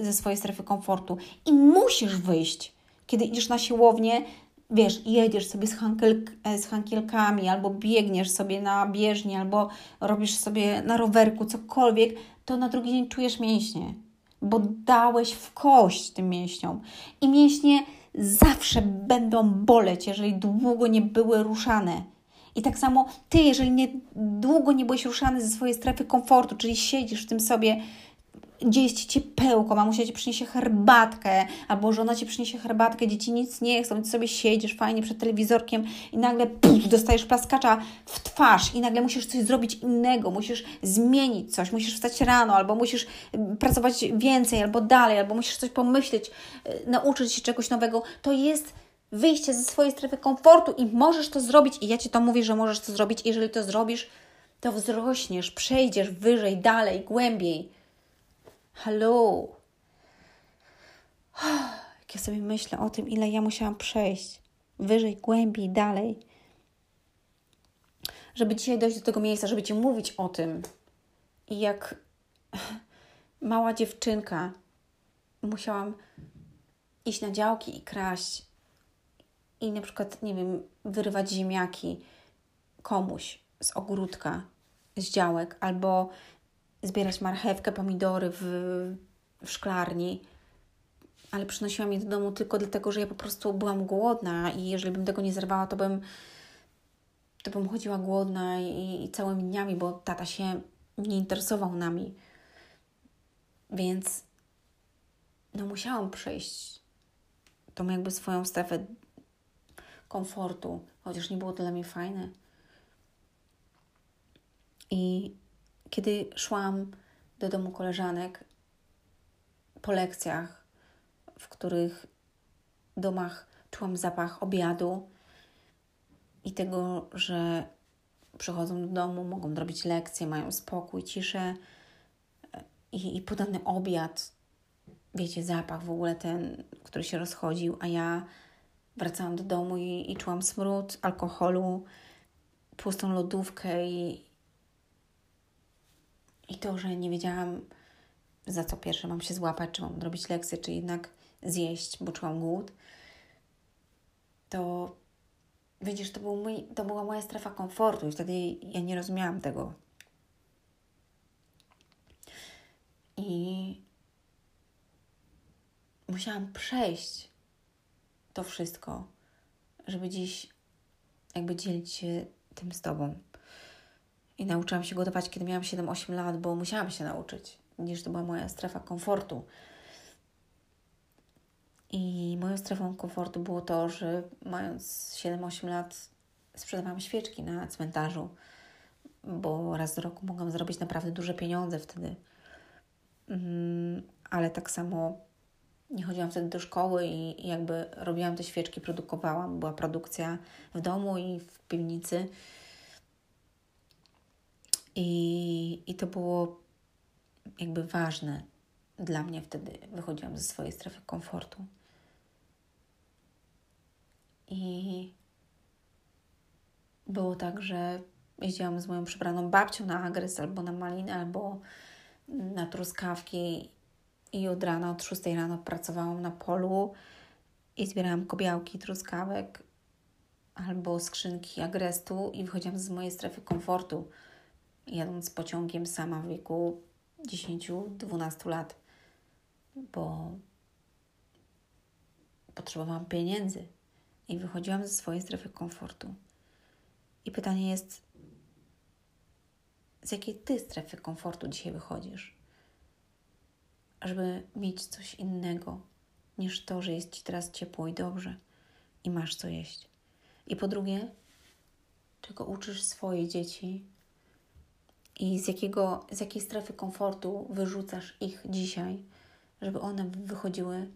Speaker 1: e, ze swojej strefy komfortu i musisz wyjść. Kiedy idziesz na siłownię, wiesz, jedziesz sobie z, hankiel, e, z hankielkami, albo biegniesz sobie na bieżni, albo robisz sobie na rowerku cokolwiek, to na drugi dzień czujesz mięśnie, bo dałeś w kość tym mięśniom. I mięśnie zawsze będą boleć, jeżeli długo nie były ruszane. I tak samo ty, jeżeli nie, długo nie byłeś ruszany ze swojej strefy komfortu, czyli siedzisz w tym sobie gdzieś ci pełko, mamusia ci przyniesie herbatkę, albo żona ci przyniesie herbatkę, dzieci nic nie chcą, ty sobie siedzisz fajnie przed telewizorkiem i nagle dostajesz plaskacza w twarz i nagle musisz coś zrobić innego, musisz zmienić coś, musisz wstać rano, albo musisz y, pracować więcej, albo dalej, albo musisz coś pomyśleć, y, nauczyć się czegoś nowego, to jest wyjście ze swojej strefy komfortu i możesz to zrobić. I ja Ci to mówię, że możesz to zrobić. Jeżeli to zrobisz, to wzrośniesz, przejdziesz wyżej, dalej, głębiej. Hello. [sighs] Jak ja sobie myślę o tym, ile ja musiałam przejść wyżej, głębiej, dalej, żeby dzisiaj dojść do tego miejsca, żeby Ci mówić o tym. I jak [sighs] mała dziewczynka musiałam iść na działki i kraść i na przykład, nie wiem, wyrywać ziemniaki komuś z ogródka, z działek, albo zbierać marchewkę, pomidory w, w szklarni, ale przynosiłam je do domu tylko dlatego, że ja po prostu byłam głodna i jeżeli bym tego nie zerwała, to bym, to bym chodziła głodna i, i całymi dniami, bo tata się nie interesował nami. Więc no musiałam przejść tą jakby swoją strefę komfortu, chociaż nie było to dla mnie fajne. I kiedy szłam do domu koleżanek po lekcjach, w których domach czułam zapach obiadu i tego, że przychodzą do domu, mogą robić lekcje, mają spokój, ciszę i, i podany obiad, wiecie, zapach w ogóle ten, który się rozchodził, a ja wracałam do domu i, i czułam smród alkoholu, tłustą lodówkę i, i to, że nie wiedziałam, za co pierwsze mam się złapać, czy mam robić lekcje, czy jednak zjeść, bo czułam głód, to widzisz, to, był mój, to była moja strefa komfortu i wtedy ja nie rozumiałam tego. I musiałam przejść to wszystko, żeby dziś jakby dzielić się tym z Tobą. I nauczyłam się gotować, kiedy miałam 7-8 lat, bo musiałam się nauczyć, gdyż to była moja strefa komfortu. I moją strefą komfortu było to, że mając 7-8 lat sprzedawałam świeczki na cmentarzu, bo raz do roku mogłam zrobić naprawdę duże pieniądze wtedy. Mm, ale tak samo nie chodziłam wtedy do szkoły i, jakby robiłam te świeczki, produkowałam. Była produkcja w domu i w piwnicy. I, I to było jakby ważne dla mnie wtedy. Wychodziłam ze swojej strefy komfortu. I było tak, że jeździłam z moją przebraną babcią na agres albo na malinę, albo na truskawki i od rana, od 6 rano pracowałam na polu i zbierałam kobiałki, truskawek albo skrzynki agrestu i wychodziłam z mojej strefy komfortu, jadąc pociągiem sama w wieku 10-12 lat, bo potrzebowałam pieniędzy i wychodziłam ze swojej strefy komfortu. I pytanie jest, z jakiej ty strefy komfortu dzisiaj wychodzisz? żeby mieć coś innego, niż to, że jest ci teraz ciepło i dobrze i masz co jeść. I po drugie, czego uczysz swoje dzieci i z, jakiego, z jakiej strefy komfortu wyrzucasz ich dzisiaj, żeby one wychodziły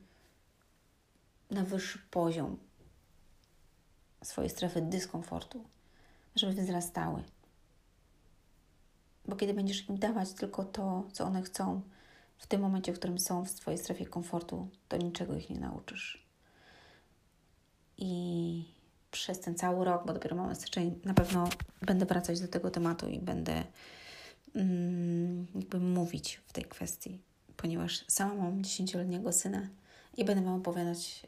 Speaker 1: na wyższy poziom swojej strefy dyskomfortu, żeby wzrastały. Bo kiedy będziesz im dawać tylko to, co one chcą, w tym momencie, w którym są w swojej strefie komfortu, to niczego ich nie nauczysz. I przez ten cały rok, bo dopiero mamy styczeń, na pewno będę wracać do tego tematu i będę jakby mówić w tej kwestii, ponieważ sama mam dziesięcioletniego syna i będę Wam opowiadać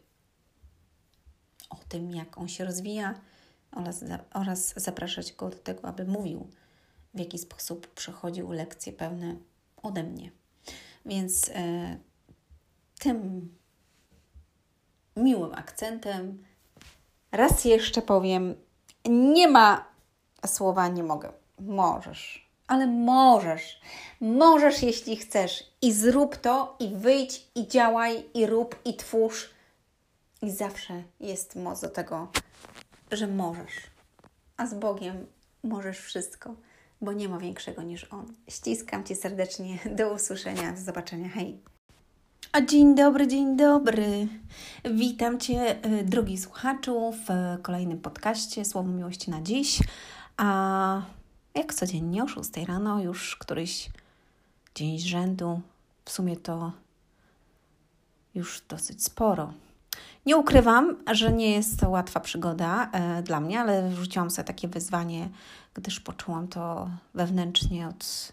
Speaker 1: o tym, jak on się rozwija oraz, oraz zapraszać go do tego, aby mówił, w jaki sposób przechodził lekcje pełne ode mnie. Więc e, tym miłym akcentem raz jeszcze powiem, nie ma słowa nie mogę. Możesz, ale możesz. Możesz, jeśli chcesz. I zrób to, i wyjdź, i działaj, i rób, i twórz. I zawsze jest moc do tego, że możesz. A z Bogiem możesz wszystko bo nie ma większego niż on. Ściskam Cię serdecznie. Do usłyszenia. Do zobaczenia. Hej.
Speaker 2: A dzień dobry, dzień dobry. Witam Cię, y, drogi słuchaczu, w kolejnym podcaście Słowo Miłości na dziś. A jak codziennie o 6 rano, już któryś dzień z rzędu. W sumie to już dosyć sporo. Nie ukrywam, że nie jest to łatwa przygoda e, dla mnie, ale wrzuciłam sobie takie wyzwanie, gdyż poczułam to wewnętrznie od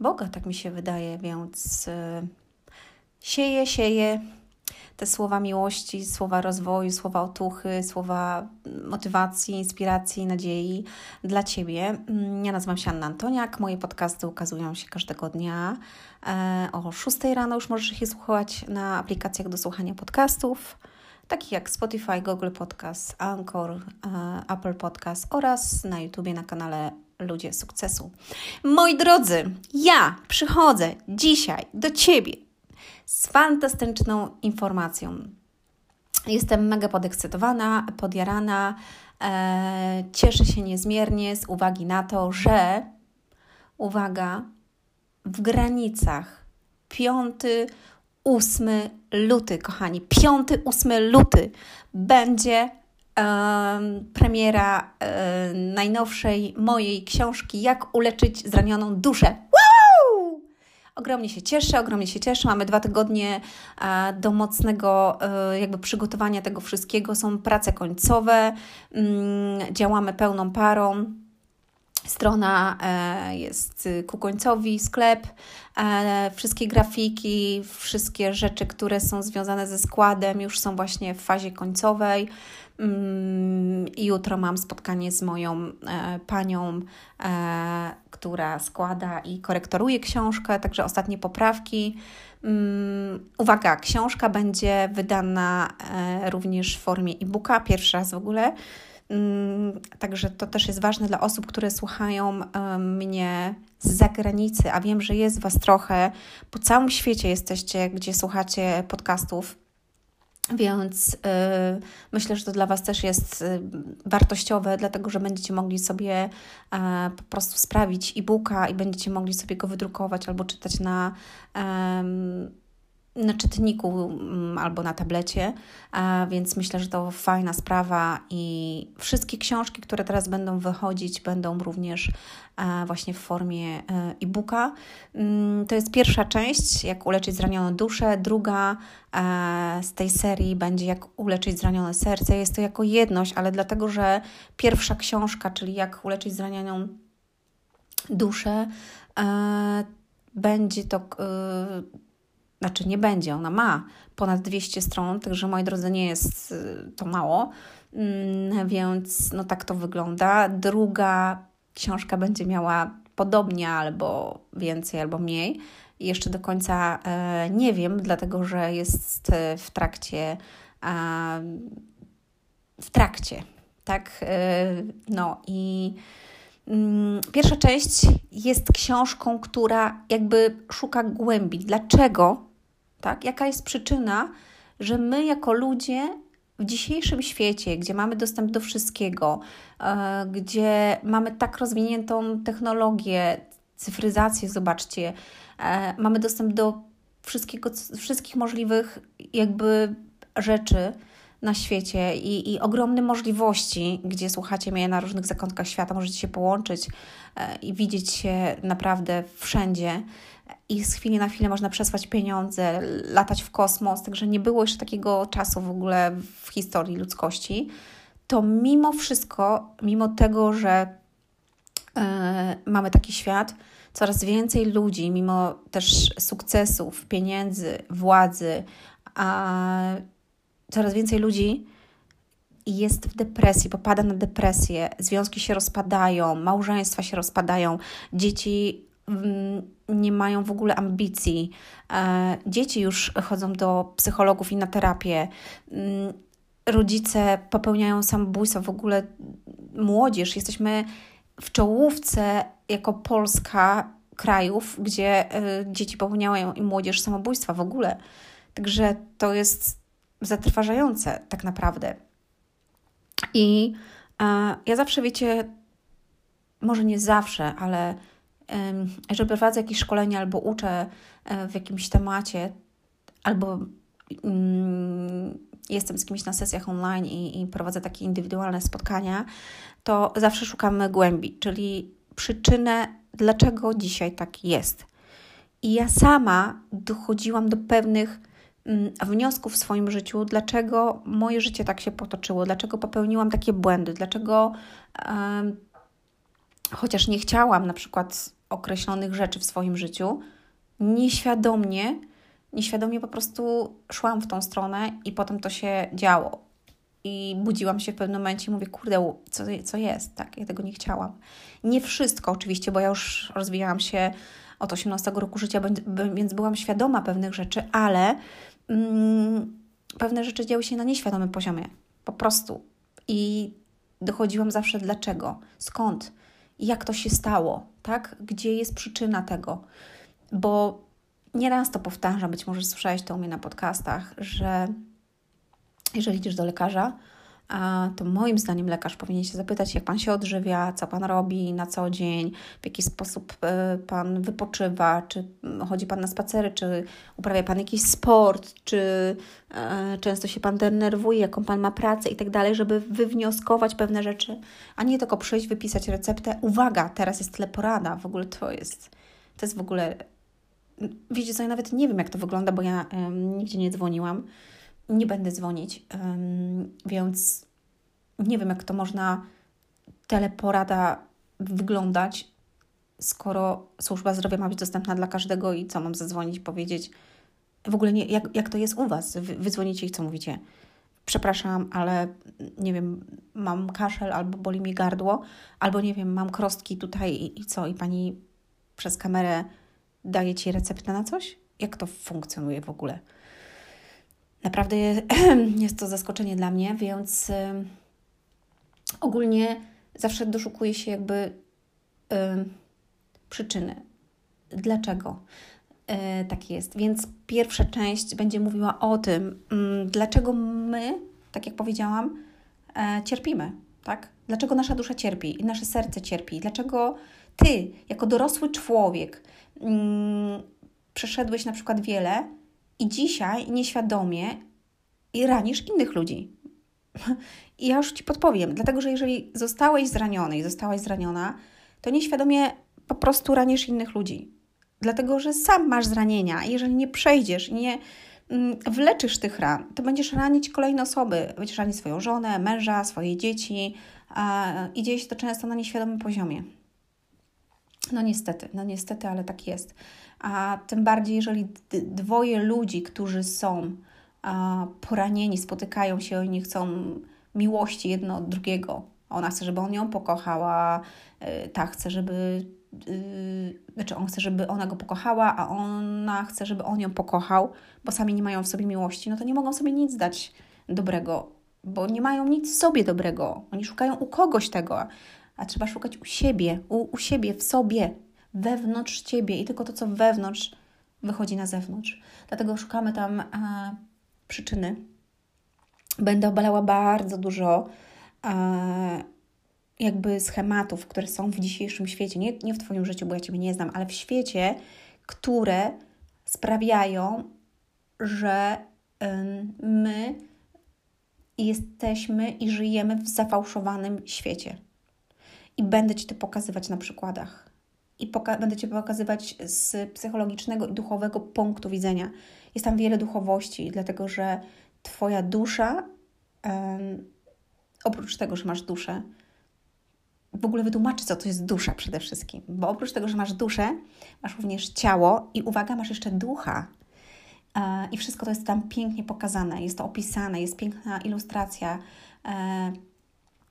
Speaker 2: Boga, tak mi się wydaje, więc e, sieję, sieję te słowa miłości, słowa rozwoju, słowa otuchy, słowa motywacji, inspiracji, nadziei dla Ciebie. Mm, ja nazywam się Anna Antoniak. Moje podcasty ukazują się każdego dnia. E, o 6 rano już możesz je słuchać na aplikacjach do słuchania podcastów takich jak Spotify, Google Podcast, Anchor, e, Apple Podcast oraz na YouTubie na kanale Ludzie Sukcesu. Moi drodzy, ja przychodzę dzisiaj do Ciebie z fantastyczną informacją. Jestem mega podekscytowana, podjarana, e, cieszę się niezmiernie z uwagi na to, że uwaga, w granicach 5 8 luty, kochani. 5-8 luty będzie um, premiera um, najnowszej mojej książki Jak uleczyć zranioną duszę. Woo! Ogromnie się cieszę, ogromnie się cieszę. Mamy dwa tygodnie e, do mocnego e, jakby przygotowania tego wszystkiego. Są prace końcowe, mm, działamy pełną parą. Strona e, jest ku końcowi, sklep, wszystkie grafiki, wszystkie rzeczy, które są związane ze składem, już są właśnie w fazie końcowej. Mm, jutro mam spotkanie z moją e, panią, która składa i korektoruje książkę, także ostatnie poprawki. Mm, uwaga, książka będzie wydana również w formie e-booka, pierwszy raz w ogóle. Mm, także to też jest ważne dla osób, które słuchają mnie z zagranicy, a wiem, że jest Was trochę. Po całym świecie jesteście, gdzie słuchacie podcastów. Więc y, myślę, że to dla Was też jest y, wartościowe, dlatego że będziecie mogli sobie y, po prostu sprawić e-booka i będziecie mogli sobie go wydrukować albo czytać na na czytniku mm, albo na tablecie, więc myślę, że to fajna sprawa i wszystkie książki, które teraz będą wychodzić, będą również właśnie w formie e, e-booka. Mm, to jest pierwsza część, jak uleczyć zranioną duszę. Druga e, z tej serii będzie jak uleczyć zranione serce. Jest to jako jedność, ale dlatego, że pierwsza książka, czyli jak uleczyć zranioną duszę, e, będzie to znaczy nie będzie, ona ma ponad 200 stron, także moi drodzy, nie jest y, to mało, mm, więc no tak to wygląda. Druga książka będzie miała podobnie albo więcej, albo mniej. Jeszcze do końca e, nie wiem, dlatego że jest e, w trakcie w trakcie, tak? E, no i mm, Pierwsza część jest książką, która jakby szuka głębi. Dlaczego tak? Jaka jest przyczyna,
Speaker 1: że my jako ludzie w dzisiejszym świecie, gdzie mamy dostęp do wszystkiego, e, gdzie mamy tak rozwiniętą technologię, cyfryzację, zobaczcie, e, mamy dostęp do wszystkiego, wszystkich możliwych jakby rzeczy na świecie i, i ogromne możliwości, gdzie słuchacie mnie na różnych zakątkach świata, możecie się połączyć e, i widzieć się naprawdę wszędzie i z chwili na chwilę można przesłać pieniądze, latać w kosmos, także nie było jeszcze takiego czasu w ogóle w historii ludzkości, to mimo wszystko, mimo tego, że yy, mamy taki świat, coraz więcej ludzi, mimo też sukcesów, pieniędzy, władzy, a coraz więcej ludzi jest w depresji, popada na depresję, związki się rozpadają, małżeństwa się rozpadają, dzieci nie mają w ogóle ambicji. E, dzieci już chodzą do psychologów i na terapię. Mm, rodzice popełniają samobójstwo, w ogóle młodzież. Jesteśmy w czołówce jako Polska krajów, gdzie e, dzieci popełniają i młodzież samobójstwa w ogóle. Także to jest zatrważające tak naprawdę. I e, ja zawsze, wiecie, może nie zawsze, ale jeżeli prowadzę jakieś szkolenie albo uczę e, w jakimś temacie, albo mm, jestem z kimś na sesjach online i, i prowadzę takie indywidualne spotkania, to zawsze szukamy głębi, czyli przyczynę, dlaczego dzisiaj tak jest. I ja sama dochodziłam do pewnych mm, wniosków w swoim życiu, dlaczego moje życie tak się potoczyło, dlaczego popełniłam takie błędy, dlaczego chociaż nie chciałam na przykład określonych rzeczy w swoim życiu, nieświadomie, nieświadomie po prostu szłam w tą stronę i potem to się działo. I budziłam się w pewnym momencie i mówię, kurde, co, co jest, tak? Ja tego nie chciałam. Nie wszystko oczywiście, bo ja już rozwijałam się od 18 roku życia, więc byłam świadoma pewnych rzeczy, ale mm, pewne rzeczy działy się na nieświadomym poziomie. Po prostu. I dochodziłam zawsze dlaczego, skąd, jak to się stało, tak? Gdzie jest przyczyna tego? Bo nieraz to powtarzam, być może słyszałeś to u mnie na podcastach, że jeżeli idziesz do lekarza, to moim zdaniem lekarz powinien się zapytać, jak pan się odżywia, co pan robi na co dzień, w jaki sposób e, pan wypoczywa, czy chodzi pan na spacery, czy uprawia pan jakiś sport, czy e, często się pan denerwuje, jaką pan ma pracę i tak dalej, żeby wywnioskować pewne rzeczy, a nie tylko przyjść, wypisać receptę. Uwaga, teraz jest teleporada, w ogóle to jest, to jest w ogóle. Wiecie co, ja nawet nie wiem, jak to wygląda, bo ja nigdzie nie dzwoniłam nie będę dzwonić, więc nie wiem, jak to można teleporada wyglądać, skoro służba zdrowia ma być dostępna dla każdego i co mam zadzwonić, powiedzieć. W ogóle nie, jak, jak to jest u Was? Wy, dzwonicie i co mówicie? Przepraszam, ale nie wiem, mam kaszel albo boli mi gardło, albo nie wiem, mam krostki tutaj i, i co? I pani przez kamerę daje Ci receptę na coś? Jak to funkcjonuje w ogóle? Naprawdę [clears throat] jest to zaskoczenie dla mnie, więc ogólnie zawsze doszukuję się jakby przyczyny. Dlaczego e, tak jest? Więc pierwsza część będzie mówiła o tym, mm, dlaczego my, tak jak powiedziałam, e, cierpimy, tak? Dlaczego nasza dusza cierpi i nasze serce cierpi? Dlaczego ty, jako dorosły człowiek, mm, przeszedłeś na przykład wiele, i dzisiaj nieświadomie ranisz innych ludzi. [laughs] I ja już Ci podpowiem, dlatego że jeżeli zostałeś zraniony i zostałaś zraniona, to nieświadomie po prostu ranisz innych ludzi. Dlatego, że sam masz zranienia i jeżeli nie przejdziesz i nie mm, wleczysz tych ran, to będziesz ranić kolejne osoby. Będziesz ranić swoją żonę, męża, swoje dzieci i dzieje się to często na nieświadomym poziomie. No niestety, no niestety, ale tak jest. A tym bardziej, jeżeli dwoje ludzi, którzy są poranieni, spotykają się, oni chcą miłości jedno od drugiego. Ona chce, żeby on ją pokochała, y, ta chce, żeby. Yy, znaczy, on chce, żeby ona go pokochała, a ona chce, żeby on ją pokochał, bo sami nie mają w sobie miłości, no to nie mogą sobie nic dać dobrego, bo nie mają nic w sobie dobrego. Oni szukają u kogoś tego, a trzeba szukać u siebie, u, u siebie, w sobie, wewnątrz ciebie i tylko to, co wewnątrz, wychodzi na zewnątrz. Dlatego szukamy tam. przyczyny. Będę obalała bardzo dużo e, jakby schematów, które są w dzisiejszym świecie, nie, nie w Twoim życiu, bo ja Ciebie nie znam, ale w świecie, które sprawiają, że my jesteśmy i żyjemy w zafałszowanym świecie. I będę Ci to pokazywać na przykładach. I będę Ci pokazywać z psychologicznego i duchowego punktu widzenia. Jest tam wiele duchowości, dlatego że Twoja dusza, oprócz tego, że masz duszę, w ogóle wytłumaczy, co to jest dusza przede wszystkim. Bo oprócz tego, że masz duszę, masz również ciało i uwaga, masz jeszcze ducha. E, I wszystko to jest tam pięknie pokazane, jest to opisane, jest piękna ilustracja e,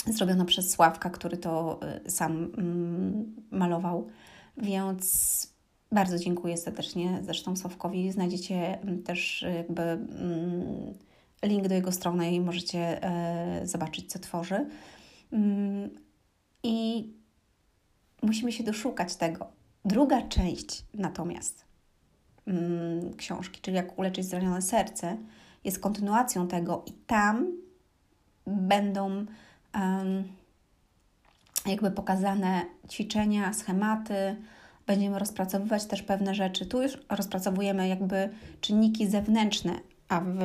Speaker 1: zrobiona przez Sławka, który to e, sam mm, malował. Więc bardzo dziękuję serdecznie zresztą Sławkowi. Znajdziecie mm, też jakby mm, link do jego strony i możecie zobaczyć, co tworzy. I musimy się doszukać tego. Druga część natomiast mm, książki, czyli jak uleczyć zranione serce, jest kontynuacją tego i tam będą jakby pokazane ćwiczenia, schematy, będziemy rozpracowywać też pewne rzeczy. Tu już rozpracowujemy jakby czynniki zewnętrzne, a w,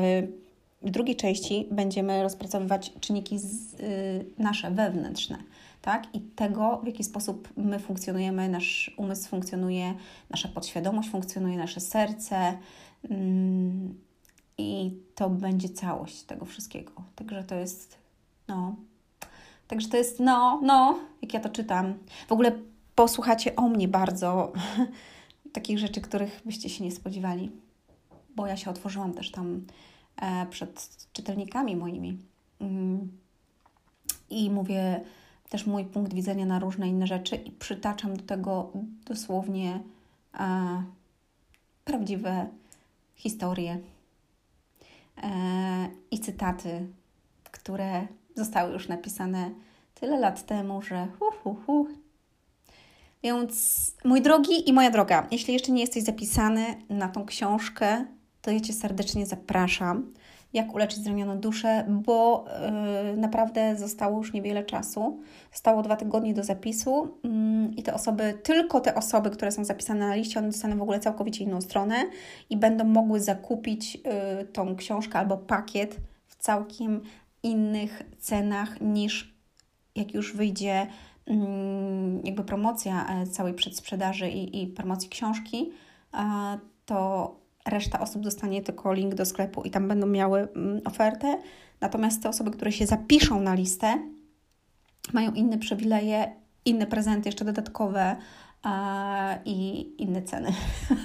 Speaker 1: drugiej części będziemy rozpracowywać czynniki z, y, nasze wewnętrzne tak? I tego, w jaki sposób my funkcjonujemy, nasz umysł funkcjonuje, nasza podświadomość funkcjonuje, nasze serce. Mm, I to będzie całość tego wszystkiego. Także to jest, no. Także to jest, no, no, jak ja to czytam. W ogóle posłuchacie o mnie bardzo [laughs] takich rzeczy, których byście się nie spodziewali, bo ja się otworzyłam też tam e, przed czytelnikami moimi. Mm, I mówię, też mój punkt widzenia na różne inne rzeczy i przytaczam do tego dosłownie e, prawdziwe historie e, i cytaty, które zostały już napisane tyle lat temu, że hu, hu, hu. Więc mój drogi i moja droga, jeśli jeszcze nie jesteś zapisany na tą książkę, to ja Cię serdecznie zapraszam jak uleczyć zranioną duszę, bo yy, naprawdę zostało już niewiele czasu. Zostało dwa tygodnie do zapisu yy, i te osoby, tylko te osoby, które są zapisane na liście, one dostaną w ogóle całkowicie inną stronę i będą mogły zakupić yy, tą książkę albo pakiet w całkiem innych cenach niż jak już wyjdzie mm, jakby promocja e, całej przedsprzedaży i, i promocji książki, to reszta osób dostanie tylko link do sklepu i tam będą miały mm, ofertę. Natomiast te osoby, które się zapiszą na listę, mają inne przywileje, inne prezenty jeszcze dodatkowe i inne ceny.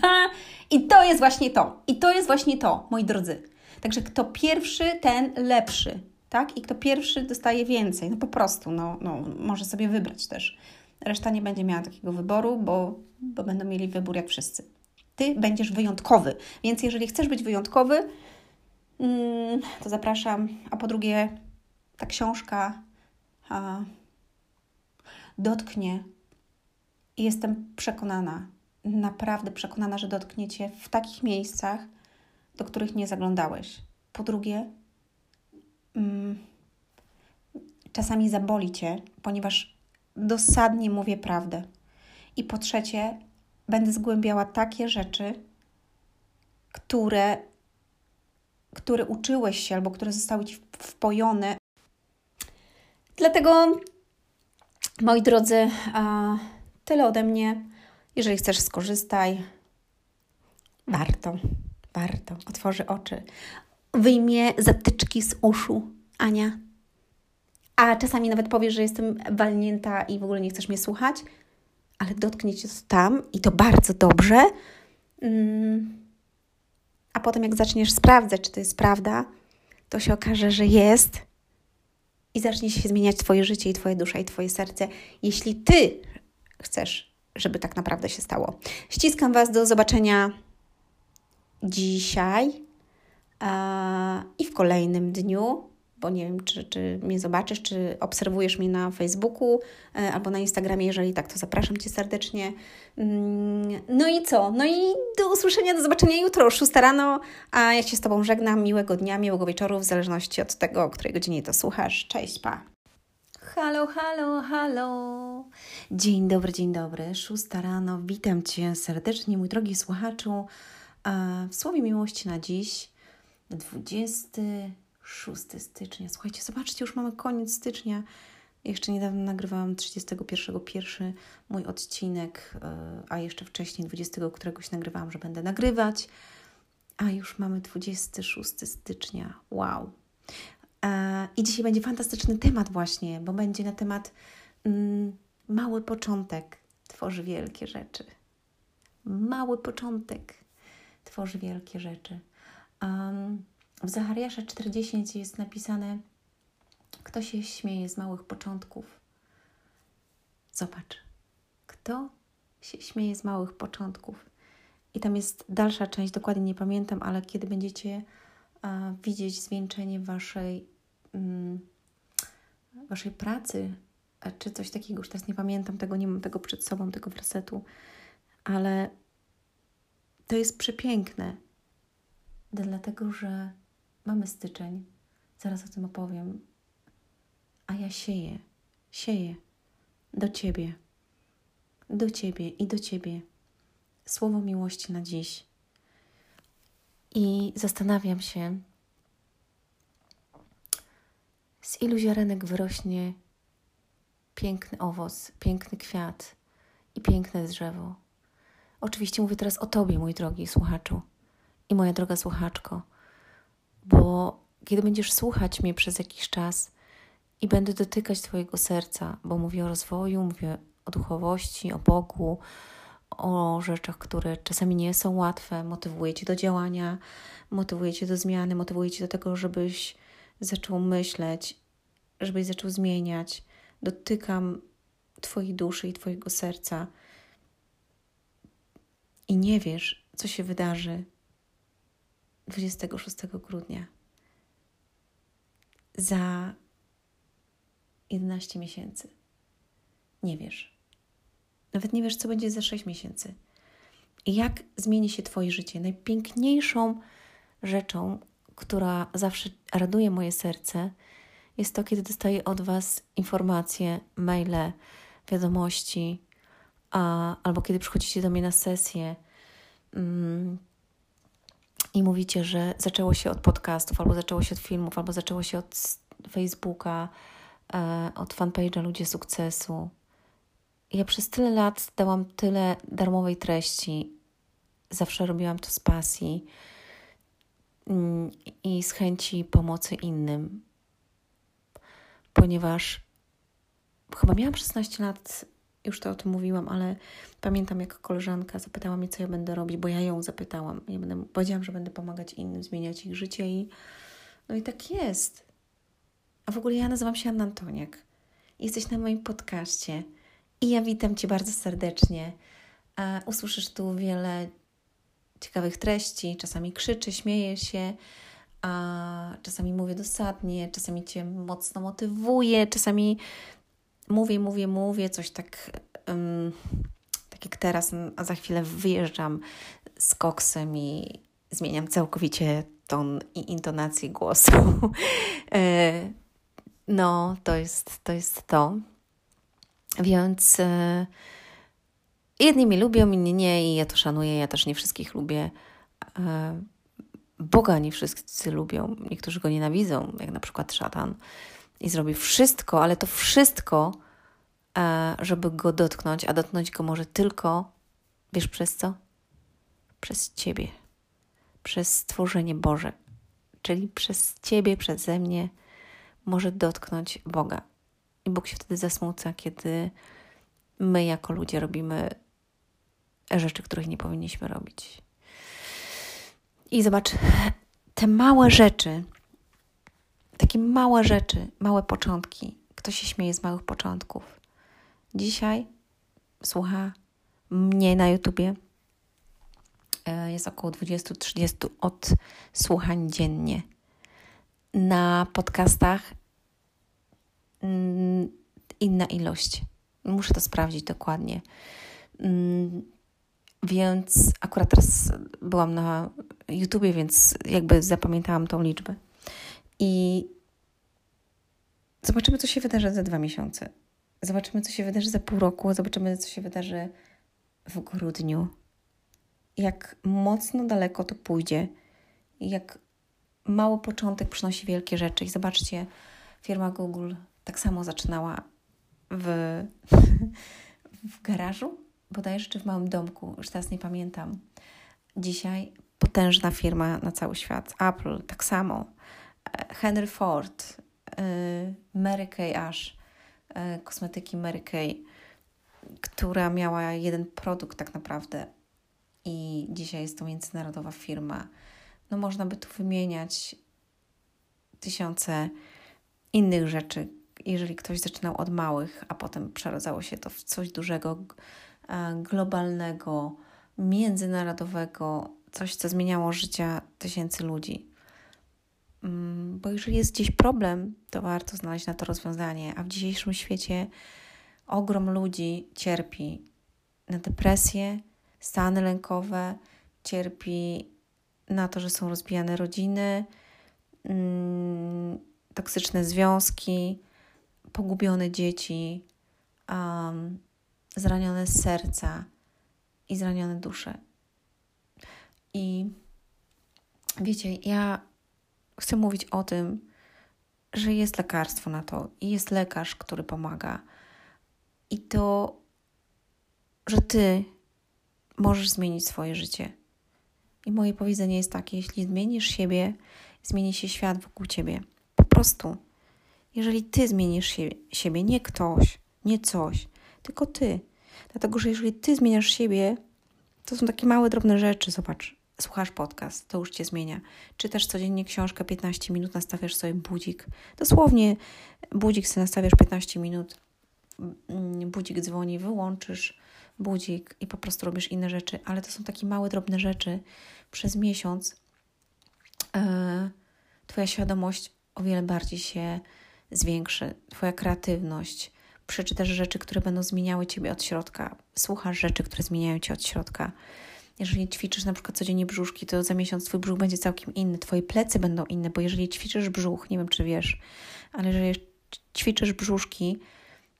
Speaker 1: [laughs] I to jest właśnie to. I to jest właśnie to, moi drodzy. Także kto pierwszy, ten lepszy. Tak? I kto pierwszy dostaje więcej. No po prostu, no, no, może sobie wybrać też. Reszta nie będzie miała takiego wyboru, bo, bo będą mieli wybór jak wszyscy. Ty będziesz wyjątkowy. Więc jeżeli chcesz być wyjątkowy, mm, to zapraszam. A po drugie, ta książka a, dotknie i jestem przekonana, naprawdę przekonana, że dotkniecie w takich miejscach, do których nie zaglądałeś. Po drugie, mm, czasami zaboli cię, ponieważ dosadnie mówię prawdę. I po trzecie, będę zgłębiała takie rzeczy, które, które uczyłeś się albo które zostały Ci wpojone. Dlatego, moi drodzy, tyle ode mnie. Jeżeli chcesz, skorzystaj. Warto, warto. Otworzy oczy. Wyjmie zatyczki z uszu. Ania. A czasami nawet powiesz, że jestem walnięta i w ogóle nie chcesz mnie słuchać ale dotknie cię to tam i to bardzo dobrze. Mm. A potem, jak zaczniesz sprawdzać, czy to jest prawda, to się okaże, że jest i zacznie się zmieniać Twoje życie i Twoja dusza i Twoje serce, jeśli Ty chcesz, żeby tak naprawdę się stało. Ściskam Was do zobaczenia dzisiaj i w kolejnym dniu bo nie wiem, czy, czy mnie zobaczysz, czy obserwujesz mnie na Facebooku e, albo na Instagramie. Jeżeli tak, to zapraszam Cię serdecznie. Mm, no i co? No i do usłyszenia, do zobaczenia jutro o 6 rano, a ja się z Tobą żegnam. Miłego dnia, miłego wieczoru, w zależności od tego, o której godzinie to słuchasz. Cześć, pa!
Speaker 2: Halo, halo, halo. Dzień dobry, dzień dobry. Szósta rano. Witam Cię serdecznie, mój drogi słuchaczu. W słowie miłości na dziś, 26 stycznia. Słuchajcie, zobaczcie, już mamy koniec stycznia. Jeszcze niedawno nagrywałam 31.1 mój odcinek, e, a jeszcze wcześniej 20 któregoś nagrywałam, że będę nagrywać. A już mamy 26 stycznia. Wow. E, I dzisiaj będzie fantastyczny temat właśnie, bo będzie na temat mm, mały początek tworzy wielkie rzeczy. Mały początek tworzy wielkie rzeczy. W Zachariasza 40 jest napisane kto się śmieje z małych początków. Zobacz, kto się śmieje z małych początków. I tam jest dalsza część, dokładnie nie pamiętam, ale kiedy będziecie widzieć zwieńczenie waszej Mm, waszej pracy, czy coś takiego, już teraz nie pamiętam tego, nie mam tego przed sobą, tego wersetu, ale to jest przepiękne, dlatego że mamy styczeń, zaraz o tym opowiem, a ja sieję, sieję. Do Ciebie, do Ciebie i do Ciebie. Słowo miłości na dziś. I zastanawiam się, z ilu ziarenek wyrośnie piękny owoc, piękny kwiat i piękne drzewo. Oczywiście mówię teraz o Tobie, mój drogi słuchaczu i moja droga słuchaczko, bo kiedy będziesz słuchać mnie przez jakiś czas i będę dotykać Twojego serca, bo mówię o rozwoju, mówię o duchowości, o Bogu, o rzeczach, które czasami nie są łatwe, motywuję Cię do działania, motywuję Cię do zmiany, motywuję Cię do tego, żebyś zaczął myśleć, żebyś zaczął zmieniać. Dotykam Twojej duszy i Twojego serca. I nie wiesz, co się wydarzy 26 grudnia. Za 11 miesięcy. Nie wiesz. Nawet nie wiesz, co będzie za 6 miesięcy. I jak zmieni się Twoje życie. Najpiękniejszą rzeczą, która zawsze raduje moje serce, jest to, kiedy dostaję od Was informacje, maile, wiadomości, a, albo kiedy przychodzicie do mnie na sesję mm, i mówicie, że zaczęło się od podcastów, albo zaczęło się od filmów, albo zaczęło się od Facebooka, e, od fanpage'a Ludzie Sukcesu. Ja przez tyle lat dałam tyle darmowej treści, zawsze robiłam to z pasji Mm, i z chęci pomocy innym, ponieważ chyba miałam 16 lat, już to o tym mówiłam, ale pamiętam, jak koleżanka zapytała mnie, co ja będę robić, bo ja ją zapytałam. Ja będę, powiedziałam, że będę pomagać innym, zmieniać ich życie i no i tak jest. A w ogóle ja nazywam się Anna Antoniak. Jesteś na moim podcaście i ja witam Cię bardzo serdecznie. Usłyszysz tu wiele ciekawych treści, czasami krzyczy, śmieje się, a czasami mówię dosadnie, czasami Cię mocno motywuję, czasami mówię, mówię, mówię, coś tak, um, tak jak teraz, a za chwilę wyjeżdżam z koksem i zmieniam całkowicie ton i intonację głosu. [laughs] E, no, to jest to. Jest to. Więc e, Jedni mnie lubią, inni nie i ja to szanuję, ja też nie wszystkich lubię. E, Boga nie wszyscy lubią, niektórzy go nienawidzą, jak na przykład szatan i zrobi wszystko, ale to wszystko, e, żeby go dotknąć, a dotknąć go może tylko, wiesz przez co? Przez Ciebie, przez stworzenie Boże, czyli przez Ciebie, przeze mnie może dotknąć Boga. I Bóg się wtedy zasmuca, kiedy my jako ludzie robimy rzeczy, których nie powinniśmy robić. I zobacz, te małe rzeczy, takie małe rzeczy, małe początki. Kto się śmieje z małych początków? Dzisiaj słucha mnie na YouTubie. E, jest około 20-30 odsłuchań dziennie. na podcastach mm, inna ilość. Muszę to sprawdzić dokładnie. Mm, więc akurat teraz byłam na YouTubie, więc jakby zapamiętałam tą liczbę. I zobaczymy, co się wydarzy za dwa miesiące. Zobaczymy, co się wydarzy za pół roku. Zobaczymy, co się wydarzy w grudniu. Jak mocno daleko to pójdzie. Jak mały początek przynosi wielkie rzeczy. I zobaczcie, firma Google tak samo zaczynała w, [laughs] w garażu, bodajże czy w małym domku, już teraz nie pamiętam. Dzisiaj potężna firma na cały świat. Apple tak samo. Henry Ford, e, Mary Kay Ash, e, kosmetyki Mary Kay, która miała jeden produkt tak naprawdę i dzisiaj jest to międzynarodowa firma. No można by tu wymieniać tysiące innych rzeczy, jeżeli ktoś zaczynał od małych, a potem przeradzało się to w coś dużego, globalnego, międzynarodowego, coś, co zmieniało życia tysięcy ludzi. Mm, bo jeżeli jest gdzieś problem, to warto znaleźć na to rozwiązanie, a w dzisiejszym świecie ogrom ludzi cierpi na depresję, stany lękowe, cierpi na to, że są rozbijane rodziny, mm, toksyczne związki, pogubione dzieci, um, zranione serca i zranione dusze. I wiecie, ja chcę mówić o tym, że jest lekarstwo na to i jest lekarz, który pomaga. I to, że ty możesz zmienić swoje życie. I moje powiedzenie jest takie: jeśli zmienisz siebie, zmieni się świat wokół ciebie. Po prostu. Jeżeli ty zmienisz się, siebie, nie ktoś, nie coś, tylko ty. Dlatego, że jeżeli ty zmieniasz siebie, to są takie małe, drobne rzeczy. Zobacz, słuchasz podcast, to już cię zmienia. Czytasz codziennie książkę 15 minut, nastawiasz sobie budzik. Dosłownie budzik sobie nastawiasz 15 minut, mm, budzik dzwoni, wyłączysz budzik i po prostu robisz inne rzeczy. Ale to są takie małe, drobne rzeczy. Przez miesiąc e, Twoja świadomość o wiele bardziej się zwiększy, Twoja kreatywność. Przeczytasz rzeczy, które będą zmieniały Ciebie od środka. Słuchasz rzeczy, które zmieniają Cię od środka. Jeżeli ćwiczysz na przykład codziennie brzuszki, to za miesiąc Twój brzuch będzie całkiem inny, Twoje plecy będą inne, bo jeżeli ćwiczysz brzuch, nie wiem czy wiesz, ale jeżeli ćwiczysz brzuszki,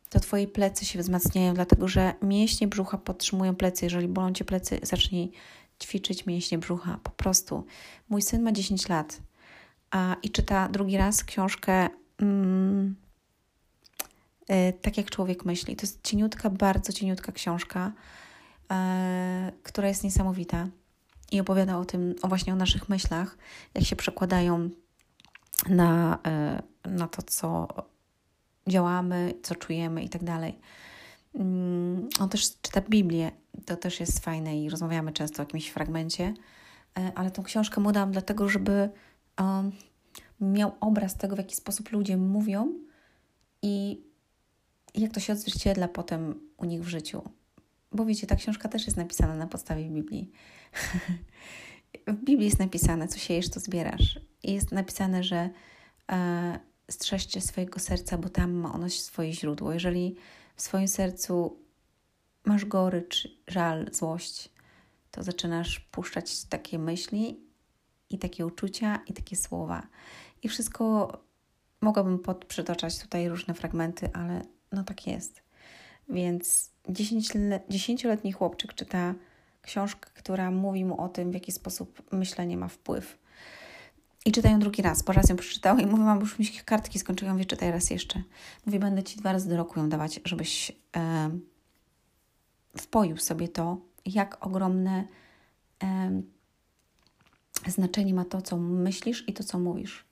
Speaker 2: to Twoje plecy się wzmacniają, dlatego że mięśnie brzucha podtrzymują plecy. Jeżeli bolą Cię plecy, zacznij ćwiczyć mięśnie brzucha. Po prostu. Mój syn ma 10 lat a, i czyta drugi raz książkę mm, y, Tak jak człowiek myśli. To jest cieniutka, bardzo cieniutka książka, która jest niesamowita i opowiada o tym, o właśnie o naszych myślach, jak się przekładają na, y, na to, co działamy, co czujemy i tak dalej. Mm, on też czyta Biblię, to też jest fajne i rozmawiamy często o jakimś fragmencie, ale tą książkę mu dam dlatego, żeby um, miał obraz tego, w jaki sposób ludzie mówią i jak to się odzwierciedla potem u nich w życiu. Bo wiecie, ta książka też jest napisana na podstawie Biblii. [laughs] w Biblii jest napisane, co siejesz, to zbierasz. I jest napisane, że e, strzeżcie swojego serca, bo tam ma ono swoje źródło. Jeżeli w swoim sercu masz gorycz, żal, złość, to zaczynasz puszczać takie myśli i takie uczucia i takie słowa. I wszystko mogłabym przytaczać tutaj różne fragmenty, ale no tak jest. Więc dziesięcioletni chłopczyk czyta książkę, która mówi mu o tym, w jaki sposób myślenie ma wpływ. I czytają drugi raz, bo raz ją przeczytał i mówię, mam już mi się kartki skończyły, mówię, czytaj raz jeszcze. Mówię, będę Ci dwa razy do roku ją dawać, żebyś e, wpoił sobie to, jak ogromne e, znaczenie ma to, co myślisz i to, co mówisz.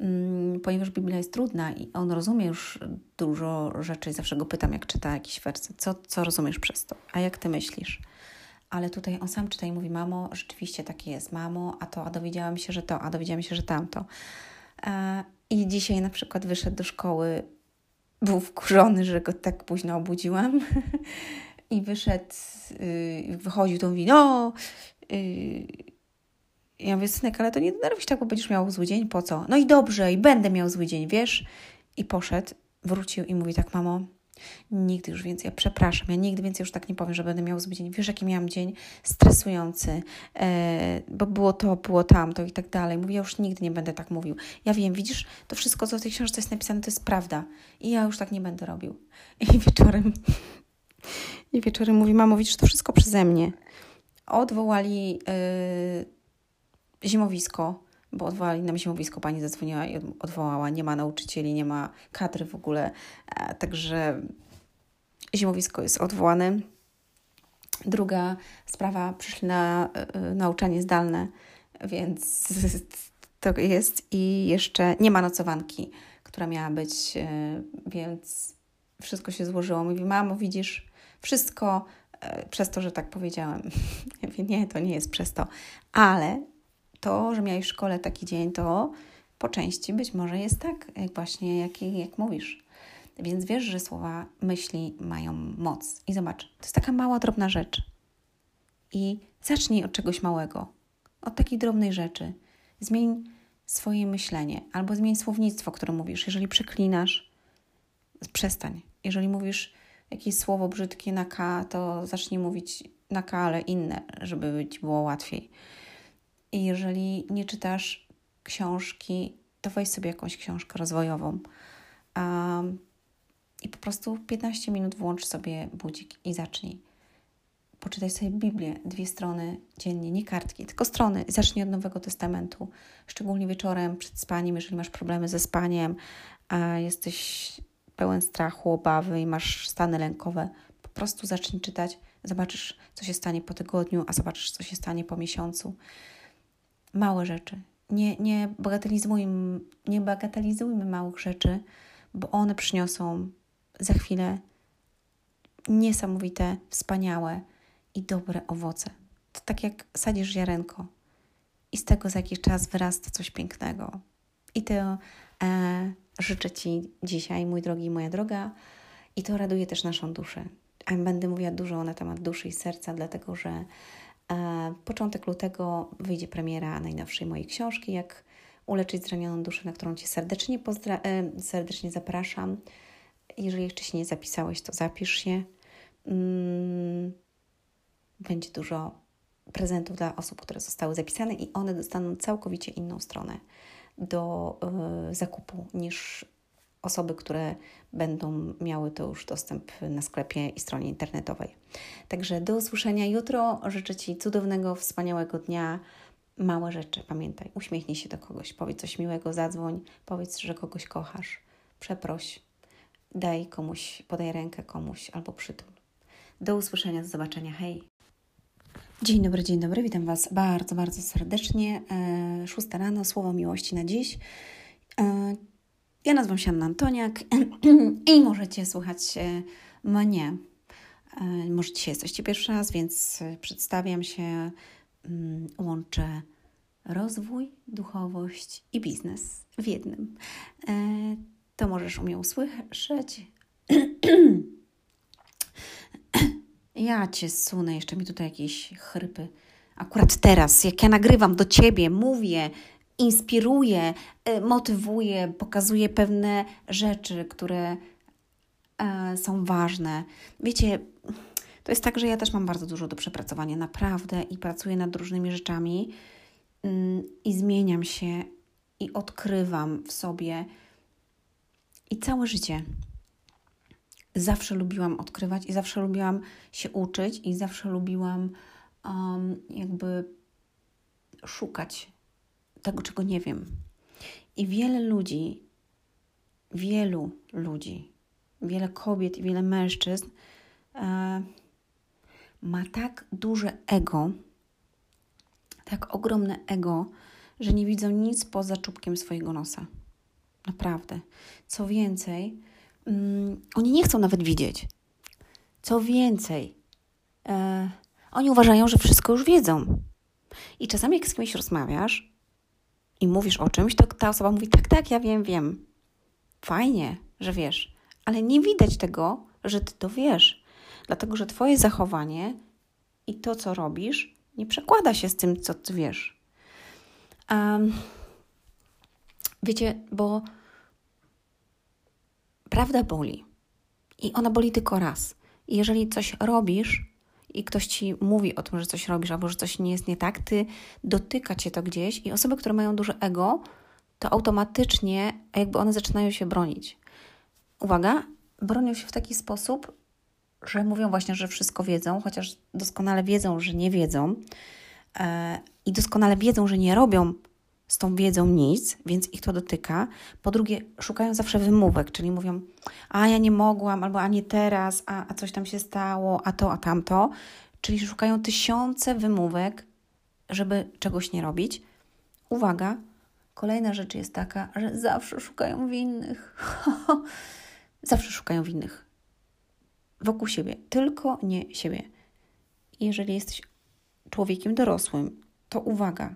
Speaker 2: Mm, ponieważ Biblia jest trudna i on rozumie już dużo rzeczy, zawsze go pytam, jak czyta jakiś wersy, co, co rozumiesz przez to, a jak ty myślisz? Ale tutaj on sam czyta i mówi, mamo, rzeczywiście takie jest, mamo, a to, a dowiedziałam się, że to, a dowiedziałam się, że tamto. E, I dzisiaj na przykład wyszedł do szkoły, był wkurzony, że go tak późno obudziłam [laughs] i wyszedł, yy, wychodził, to mówi, no, yy,
Speaker 1: Ja mówię, synek, ale to nie denerwuj się tak, bo będziesz miał zły dzień, po co? No i dobrze, i będę miał zły dzień, wiesz? I poszedł, wrócił i mówi tak, mamo, nigdy już więcej, ja przepraszam, ja nigdy więcej już tak nie powiem, że będę miał zły dzień. Wiesz, jaki miałam dzień stresujący, e, bo było to, było tamto i tak dalej. Mówię, ja już nigdy nie będę tak mówił. Ja wiem, widzisz, to wszystko, co w tej książce jest napisane, to jest prawda. I ja już tak nie będę robił. I wieczorem, i wieczorem mówi, mamo, widzisz, to wszystko przeze mnie. Odwołali e, zimowisko, bo odwołali nam zimowisko, pani zadzwoniła i odwołała. Nie ma nauczycieli, nie ma kadry w ogóle, e, także zimowisko jest odwołane. Druga sprawa, przyszli na y, nauczanie zdalne, więc [laughs] to jest i jeszcze nie ma nocowanki, która miała być, więc wszystko się złożyło. Mówi, mamo, widzisz, wszystko przez to, że tak powiedziałem. [laughs] Ja mówię, nie, to nie jest przez to, ale to, że miałeś w szkole taki dzień, to po części być może jest tak, jak właśnie jak, jak mówisz. Więc wiesz, że słowa myśli mają moc. I zobacz, to jest taka mała, drobna rzecz. I zacznij od czegoś małego, od takiej drobnej rzeczy. Zmień swoje myślenie albo zmień słownictwo, które mówisz. Jeżeli przeklinasz, przestań. Jeżeli mówisz jakieś słowo brzydkie na K, to zacznij mówić na K, ale inne, żeby ci było łatwiej. I jeżeli nie czytasz książki, to weź sobie jakąś książkę rozwojową. Um, I po prostu 15 minut włącz sobie budzik i zacznij. Poczytaj sobie Biblię, dwie strony dziennie, nie kartki, tylko strony. Zacznij od Nowego Testamentu, szczególnie wieczorem przed spaniem, jeżeli masz problemy ze spaniem, a jesteś pełen strachu, obawy i masz stany lękowe. Po prostu zacznij czytać, zobaczysz, co się stanie po tygodniu, a zobaczysz, co się stanie po miesiącu małe rzeczy. Nie, nie, bagatelizujmy, nie bagatelizujmy małych rzeczy, bo one przyniosą za chwilę niesamowite, wspaniałe i dobre owoce. To tak jak sadzisz ziarenko i z tego za jakiś czas wyrasta coś pięknego. I to e, życzę Ci dzisiaj, mój drogi i moja droga, i to raduje też naszą duszę. A będę mówiła dużo na temat duszy i serca, dlatego że Początek lutego wyjdzie premiera najnowszej mojej książki, jak uleczyć zranioną duszę, na którą Cię serdecznie, pozdra- e, serdecznie zapraszam. Jeżeli jeszcze się nie zapisałeś, to zapisz się. Mm, będzie dużo prezentów dla osób, które zostały zapisane i one dostaną całkowicie inną stronę do y, zakupu niż osoby, które będą miały to już dostęp na sklepie i stronie internetowej. Także do usłyszenia jutro. Życzę Ci cudownego, wspaniałego dnia. Małe rzeczy, pamiętaj, uśmiechnij się do kogoś, powiedz coś miłego, zadzwoń, powiedz, że kogoś kochasz, przeproś, daj komuś, podaj rękę komuś albo przytul. Do usłyszenia, do zobaczenia, hej! Dzień dobry, dzień dobry, witam Was bardzo, bardzo serdecznie. E, szósta rano, słowo miłości na dziś. Ja nazywam się Anna Antoniak [clears throat] i możecie słuchać e, mnie. E, może dzisiaj jesteście pierwszy raz, więc e, przedstawiam się, mm, łączę rozwój, duchowość i biznes w jednym. To możesz u mnie usłyszeć. [clears throat] Ja cię sunę, jeszcze mi tutaj jakieś chrypy. Akurat teraz, jak ja nagrywam do ciebie, mówię, inspiruje, y, motywuje, pokazuje pewne rzeczy, które e, są ważne. Wiecie, to jest tak, że ja też mam bardzo dużo do przepracowania, naprawdę, i pracuję nad różnymi rzeczami mm, i zmieniam się i odkrywam w sobie. I całe życie zawsze lubiłam odkrywać i zawsze lubiłam się uczyć i zawsze lubiłam um, jakby szukać tego, czego nie wiem. I wiele ludzi, wielu ludzi, wiele kobiet i wiele mężczyzn e, ma tak duże ego, tak ogromne ego, że nie widzą nic poza czubkiem swojego nosa. Naprawdę. Co więcej, mm, oni nie chcą nawet widzieć. Co więcej, e, oni uważają, że wszystko już wiedzą. I czasami, jak z kimś rozmawiasz, i mówisz o czymś, to ta osoba mówi: Tak, tak, ja wiem, wiem. Fajnie, że wiesz, ale nie widać tego, że ty to wiesz, dlatego że Twoje zachowanie i to, co robisz, nie przekłada się z tym, co ty wiesz. Um, wiecie, bo prawda boli. I ona boli tylko raz. I jeżeli coś robisz i ktoś ci mówi o tym, że coś robisz albo że coś nie jest nie tak, ty dotyka cię to gdzieś i osoby, które mają duże ego, to automatycznie jakby one zaczynają się bronić. Uwaga, bronią się w taki sposób, że mówią właśnie, że wszystko wiedzą, chociaż doskonale wiedzą, że nie wiedzą e, i doskonale wiedzą, że nie robią z tą wiedzą nic, więc ich to dotyka. Po drugie, szukają zawsze wymówek, czyli mówią, a ja nie mogłam, albo a nie teraz, a, a coś tam się stało, a to, a tamto. Czyli szukają tysiące wymówek, żeby czegoś nie robić. Uwaga, kolejna rzecz jest taka, że zawsze szukają winnych. [laughs] zawsze szukają winnych. Wokół siebie, tylko nie siebie. Jeżeli jesteś człowiekiem dorosłym, to uwaga,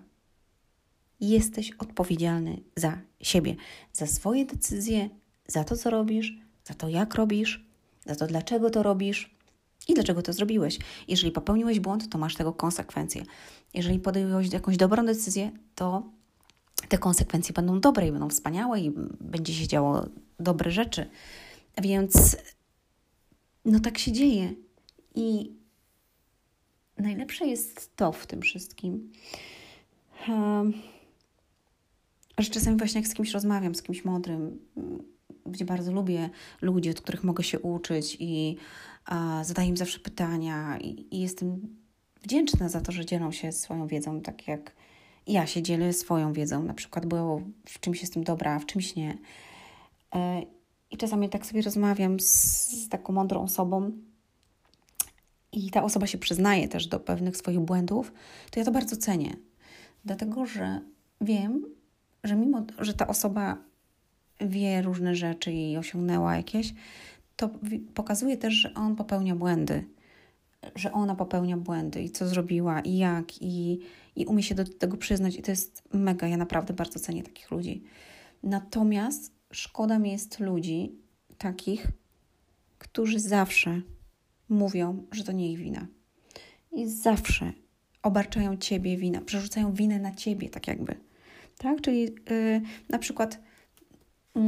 Speaker 1: jesteś odpowiedzialny za siebie, za swoje decyzje, za to, co robisz, za to, jak robisz, za to, dlaczego to robisz i dlaczego to zrobiłeś. Jeżeli popełniłeś błąd, to masz tego konsekwencje. Jeżeli podjąłeś jakąś dobrą decyzję, to te konsekwencje będą dobre i będą wspaniałe i będzie się działo dobre rzeczy. Więc no tak się dzieje. I najlepsze jest to w tym wszystkim. Że czasami właśnie jak z kimś rozmawiam, z kimś mądrym, gdzie bardzo lubię ludzi, od których mogę się uczyć i a, zadaję im zawsze pytania i, i, jestem wdzięczna za to, że dzielą się swoją wiedzą, tak jak ja się dzielę swoją wiedzą, na przykład, bo w czymś jestem dobra, w czymś nie. E, I czasami tak sobie rozmawiam z, z taką mądrą osobą i ta osoba się przyznaje też do pewnych swoich błędów, to ja to bardzo cenię, dlatego że wiem, że mimo, że ta osoba wie różne rzeczy i osiągnęła jakieś, to pokazuje też, że on popełnia błędy, że ona popełnia błędy i co zrobiła i jak i, i umie się do tego przyznać i to jest mega, ja naprawdę bardzo cenię takich ludzi. Natomiast szkoda mi jest ludzi takich, którzy zawsze mówią, że to nie ich wina. I zawsze obarczają ciebie wina, przerzucają winę na ciebie, tak jakby tak? Czyli yy, na przykład yy,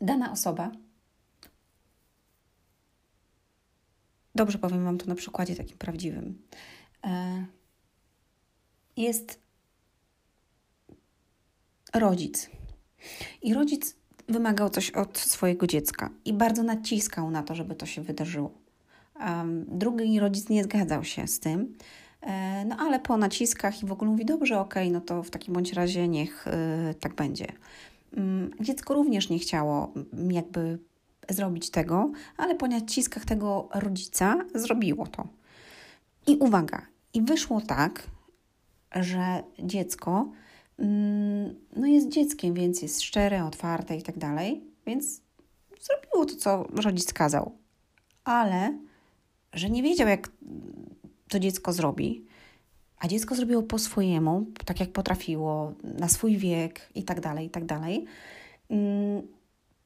Speaker 1: dana osoba, dobrze powiem Wam to na przykładzie takim prawdziwym, yy, jest rodzic. I rodzic wymagał coś od swojego dziecka i bardzo naciskał na to, żeby to się wydarzyło. Drugi rodzic nie zgadzał się z tym, no ale po naciskach i w ogóle mówi, dobrze, okej, okay, no to w takim bądź razie niech y, tak będzie. Mm, dziecko również nie chciało mm, jakby zrobić tego, ale po naciskach tego rodzica zrobiło to. I uwaga, i wyszło tak, że dziecko mm, no jest dzieckiem, więc jest szczere, otwarte i tak dalej, więc zrobiło to, co rodzic kazał. Ale że nie wiedział, jak to dziecko zrobi, a dziecko zrobiło po swojemu, tak jak potrafiło, na swój wiek i tak dalej, i tak dalej. Mm,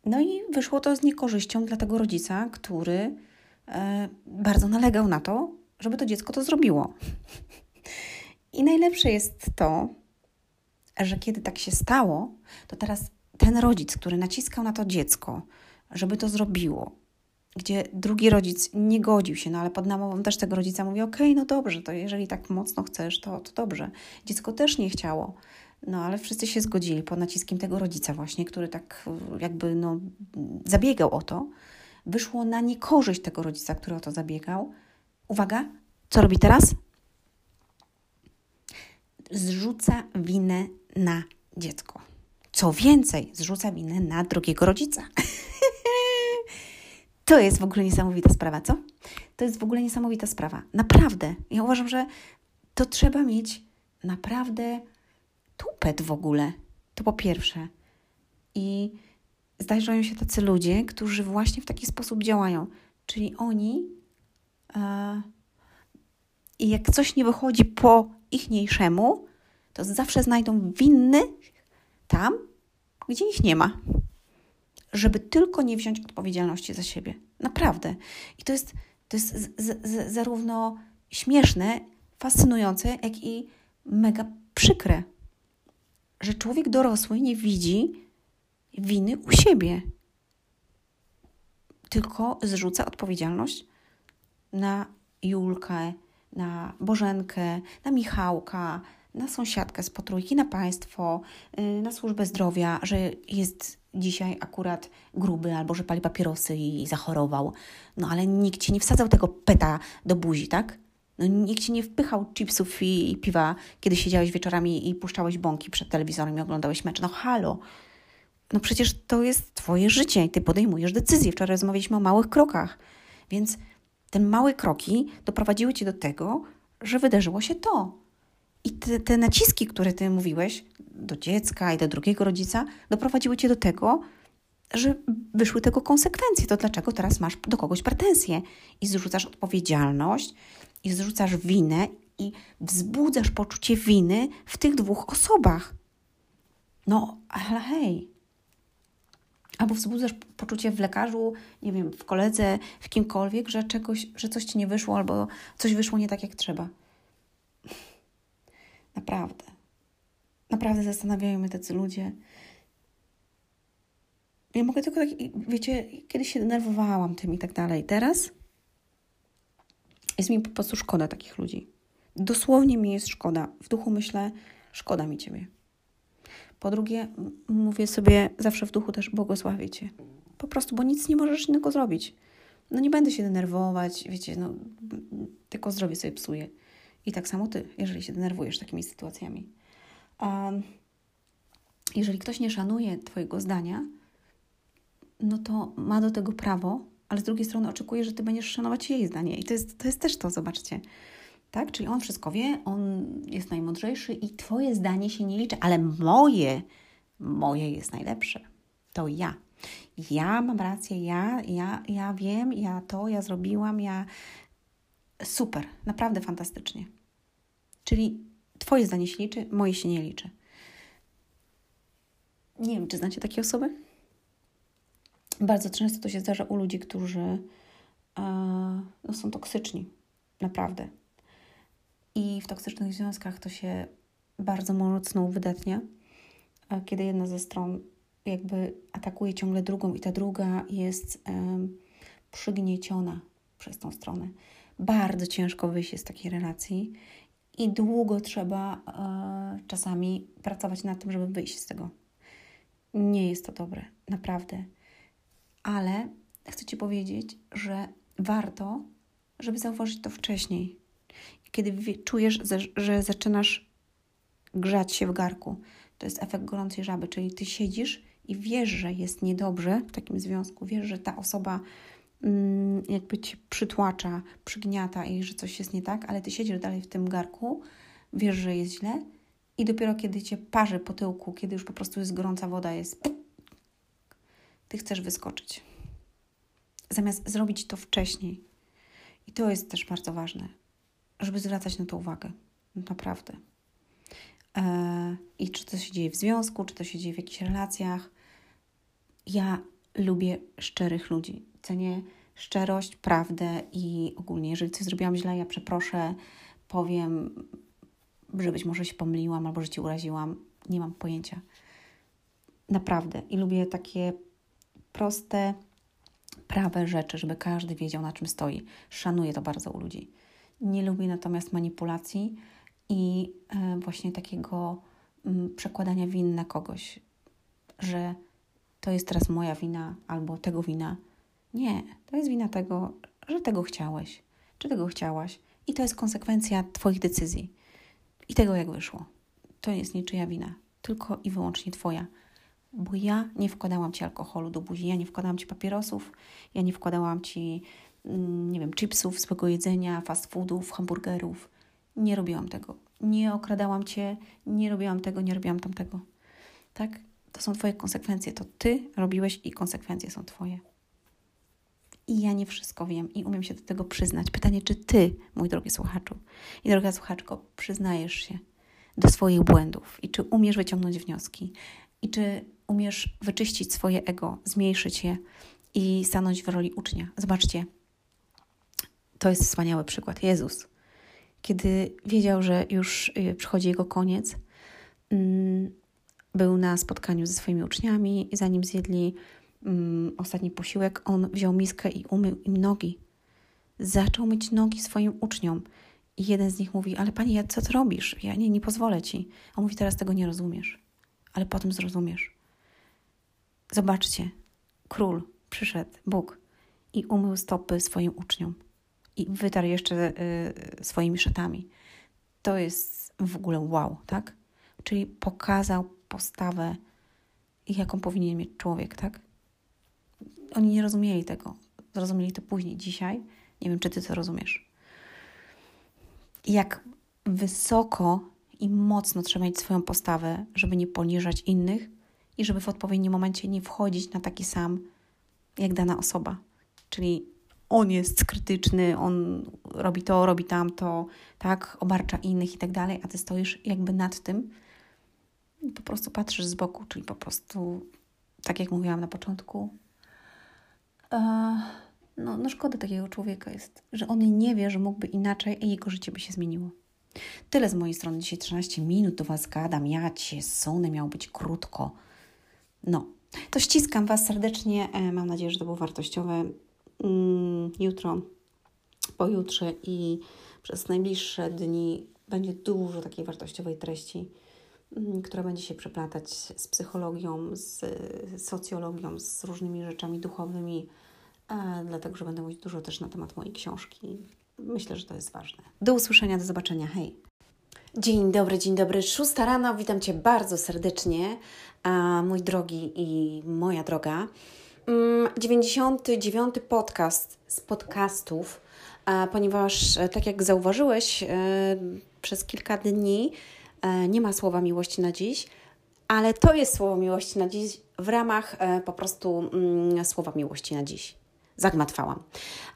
Speaker 1: no i wyszło to z niekorzyścią dla tego rodzica, który e, bardzo nalegał na to, żeby to dziecko to zrobiło. [laughs] I najlepsze jest to, że kiedy tak się stało, to teraz ten rodzic, który naciskał na to dziecko, żeby to zrobiło, gdzie drugi rodzic nie godził się, no ale pod namową też tego rodzica mówi, okej, okay, no dobrze, to jeżeli tak mocno chcesz, to, to dobrze. Dziecko też nie chciało, no ale wszyscy się zgodzili pod naciskiem tego rodzica właśnie, który tak jakby no, zabiegał o to. Wyszło na niekorzyść tego rodzica, który o to zabiegał. Uwaga, co robi teraz? Zrzuca winę na dziecko. Co więcej, zrzuca winę na drugiego rodzica. [laughs] To jest w ogóle niesamowita sprawa, co? To jest w ogóle niesamowita sprawa. Naprawdę. Ja uważam, że to trzeba mieć naprawdę tupet w ogóle. To po pierwsze. I zdarzają się tacy ludzie, którzy właśnie w taki sposób działają. Czyli oni e, jak coś nie wychodzi po ichniejszemu, to zawsze znajdą winny tam, gdzie ich nie ma żeby tylko nie wziąć odpowiedzialności za siebie. Naprawdę. I to jest, to jest z, z, z, zarówno śmieszne, fascynujące, jak i mega przykre, że człowiek dorosły nie widzi winy u siebie, tylko zrzuca odpowiedzialność na Julkę, na Bożenkę, na Michałka, na sąsiadkę z potrójki, na państwo, y, na służbę zdrowia, że jest dzisiaj akurat gruby albo że pali papierosy i zachorował. No ale nikt ci nie wsadzał tego peta do buzi, tak? No, nikt ci nie wpychał chipsów i, i piwa, kiedy siedziałeś wieczorami i puszczałeś bąki przed telewizorem i oglądałeś mecz. No halo. No przecież to jest twoje życie i ty podejmujesz decyzje. Wczoraj rozmawialiśmy o małych krokach. Więc te małe kroki doprowadziły cię do tego, że wydarzyło się to. I te, te naciski, które ty mówiłeś do dziecka i do drugiego rodzica, doprowadziły cię do tego, że wyszły tego konsekwencje. To dlaczego teraz masz do kogoś pretensje i zrzucasz odpowiedzialność i zrzucasz winę i wzbudzasz poczucie winy w tych dwóch osobach. No, ale hej. Albo wzbudzasz poczucie w lekarzu, nie wiem, w koledze, w kimkolwiek, że czegoś, że coś ci nie wyszło albo coś wyszło nie tak jak trzeba. Naprawdę. Naprawdę zastanawiają mnie tacy ludzie. Ja mogę tylko tak, wiecie, kiedyś się denerwowałam tym i tak dalej. Teraz jest mi po prostu szkoda takich ludzi. Dosłownie mi jest szkoda. W duchu myślę, szkoda mi Ciebie. Po drugie, mówię sobie zawsze w duchu też błogosławię Cię. Po prostu, bo nic nie możesz innego zrobić. No nie będę się denerwować, wiecie, no tylko zdrowie sobie psuję. I tak samo Ty, jeżeli się denerwujesz takimi sytuacjami. Um, jeżeli ktoś nie szanuje Twojego zdania, no to ma do tego prawo, ale z drugiej strony oczekuje, że ty będziesz szanować jej zdanie. I to jest, to jest też to, zobaczcie. Tak? Czyli on wszystko wie, on jest najmądrzejszy i twoje zdanie się nie liczy, ale moje, moje jest najlepsze. To ja. Ja mam rację, ja, ja, ja wiem, ja to, ja zrobiłam, ja. Super, naprawdę fantastycznie. Czyli Twoje zdanie się liczy, moje się nie liczy. Nie wiem, czy znacie takie osoby? Bardzo często to się zdarza u ludzi, którzy e, no, są toksyczni, naprawdę. I w toksycznych związkach to się bardzo mocno uwydatnia, e, kiedy jedna ze stron jakby atakuje ciągle drugą i ta druga jest przygnieciona przez tą stronę. Bardzo ciężko wyjść z takiej relacji i długo trzeba e, czasami pracować nad tym, żeby wyjść z tego. Nie jest to dobre, naprawdę ale chcę Ci powiedzieć, że warto, żeby zauważyć to wcześniej. Kiedy czujesz, że zaczynasz grzać się w garku, to jest efekt gorącej żaby, czyli Ty siedzisz i wiesz, że jest niedobrze w takim związku, wiesz, że ta osoba jakby Cię przytłacza, przygniata i że coś jest nie tak, ale Ty siedzisz dalej w tym garku, wiesz, że jest źle i dopiero kiedy Cię parzy po tyłku, kiedy już po prostu jest gorąca woda, jest ty chcesz wyskoczyć. Zamiast zrobić to wcześniej. I to jest też bardzo ważne, żeby zwracać na to uwagę. Naprawdę. Eee, I czy to się dzieje w związku, czy to się dzieje w jakichś relacjach. Ja lubię szczerych ludzi. Cenię szczerość, prawdę i ogólnie, jeżeli coś zrobiłam źle, ja przeproszę, powiem, że być może się pomyliłam albo że Cię uraziłam. Nie mam pojęcia. Naprawdę. I lubię takie proste, prawe rzeczy, żeby każdy wiedział, na czym stoi. Szanuję to bardzo u ludzi. Nie lubię natomiast manipulacji i e, właśnie takiego mm, przekładania win na kogoś, że to jest teraz moja wina albo tego wina. Nie, to jest wina tego, że tego chciałeś, czy tego chciałaś. I to jest konsekwencja Twoich decyzji i tego, jak wyszło. To jest niczyja wina, tylko i wyłącznie Twoja bo ja nie wkładałam ci alkoholu do buzi, ja nie wkładałam ci papierosów, ja nie wkładałam ci, mm, nie wiem, chipsów, złego jedzenia, fast foodów, hamburgerów. Nie robiłam tego. Nie okradałam cię, nie robiłam tego, nie robiłam tamtego. Tak? To są Twoje konsekwencje. To Ty robiłeś i konsekwencje są Twoje. I ja nie wszystko wiem i umiem się do tego przyznać. Pytanie, czy Ty, mój drogi słuchaczu i droga słuchaczko, przyznajesz się do swoich błędów i czy umiesz wyciągnąć wnioski i czy umiesz wyczyścić swoje ego, zmniejszyć je i stanąć w roli ucznia. Zobaczcie, to jest wspaniały przykład. Jezus, kiedy wiedział, że już y, przychodzi jego koniec, mm, był na spotkaniu ze swoimi uczniami i zanim zjedli mm, ostatni posiłek, on wziął miskę i umył im nogi. Zaczął myć nogi swoim uczniom. I jeden z nich mówi, ale pani, ja, co ty robisz? Ja nie, nie pozwolę ci. On mówi, teraz tego nie rozumiesz, ale potem zrozumiesz. Zobaczcie, król przyszedł, Bóg i umył stopy swoim uczniom i wytarł jeszcze y, swoimi szatami. To jest w ogóle wow, tak? Czyli pokazał postawę, jaką powinien mieć człowiek, tak? Oni nie rozumieli tego. Zrozumieli to później. Dzisiaj nie wiem, czy ty to rozumiesz. Jak wysoko i mocno trzeba mieć swoją postawę, żeby nie poniżać innych i żeby w odpowiednim momencie nie wchodzić na taki sam, jak dana osoba. Czyli on jest krytyczny, on robi to, robi tamto, tak, obarcza innych i tak dalej, a ty stoisz jakby nad tym i po prostu patrzysz z boku, czyli po prostu, tak jak mówiłam na początku, no, no szkoda takiego człowieka jest, że on nie wie, że mógłby inaczej i jego życie by się zmieniło. Tyle z mojej strony. Dzisiaj 13 minut do Was gadam. Ja Cię sunę, miało być krótko. No, to ściskam Was serdecznie. E, mam nadzieję, że to było wartościowe. Mm, jutro, pojutrze i przez najbliższe dni będzie dużo takiej wartościowej treści, która będzie się przeplatać z psychologią, z socjologią, z różnymi rzeczami duchowymi, dlatego że będę mówić dużo też na temat mojej książki. Myślę, że to jest ważne. Do usłyszenia, do zobaczenia. Hej! Dzień dobry, dzień dobry. Szósta rano, witam Cię bardzo serdecznie, mój drogi i moja droga. 99 mm, podcast z podcastów, ponieważ e, tak jak zauważyłeś, e, przez kilka dni e, nie ma słowa miłości na dziś, ale to jest słowo miłości na dziś w ramach po prostu mm, słowa miłości na dziś zagmatwałam.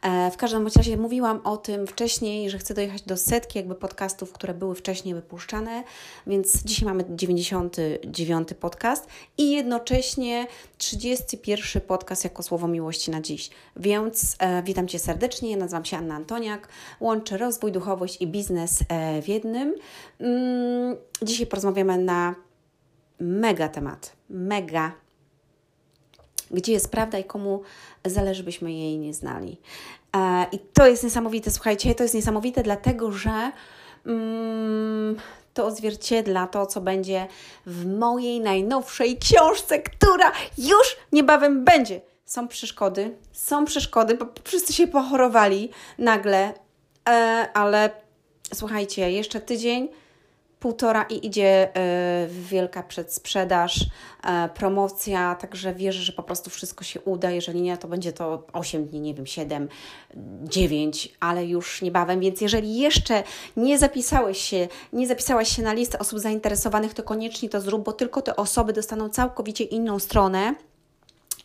Speaker 1: E, w każdym razie mówiłam o tym wcześniej, że chcę dojechać do setki jakby podcastów, które były wcześniej wypuszczane, więc dzisiaj mamy 99 podcast i jednocześnie 31 podcast jako słowo miłości na dziś. Więc e, witam Cię serdecznie, nazywam się Anna Antoniak, łączę rozwój, duchowość i biznes e, w jednym. Mm, dzisiaj porozmawiamy na mega temat, mega gdzie jest prawda i komu zależy, byśmy jej nie znali. E, I to jest niesamowite, słuchajcie, to jest niesamowite, dlatego że mm, to odzwierciedla to, co będzie w mojej najnowszej książce, która już niebawem będzie. Są przeszkody, są przeszkody, bo wszyscy się pochorowali nagle, e, ale słuchajcie, jeszcze tydzień półtora i idzie y, wielka przedsprzedaż, y, promocja, także wierzę, że po prostu wszystko się uda. Jeżeli nie, to będzie to 8 dni, nie wiem, 7, 9, ale już niebawem. Więc jeżeli jeszcze nie zapisałeś się, nie zapisałaś się na listę osób zainteresowanych, to koniecznie to zrób, bo tylko te osoby dostaną całkowicie inną stronę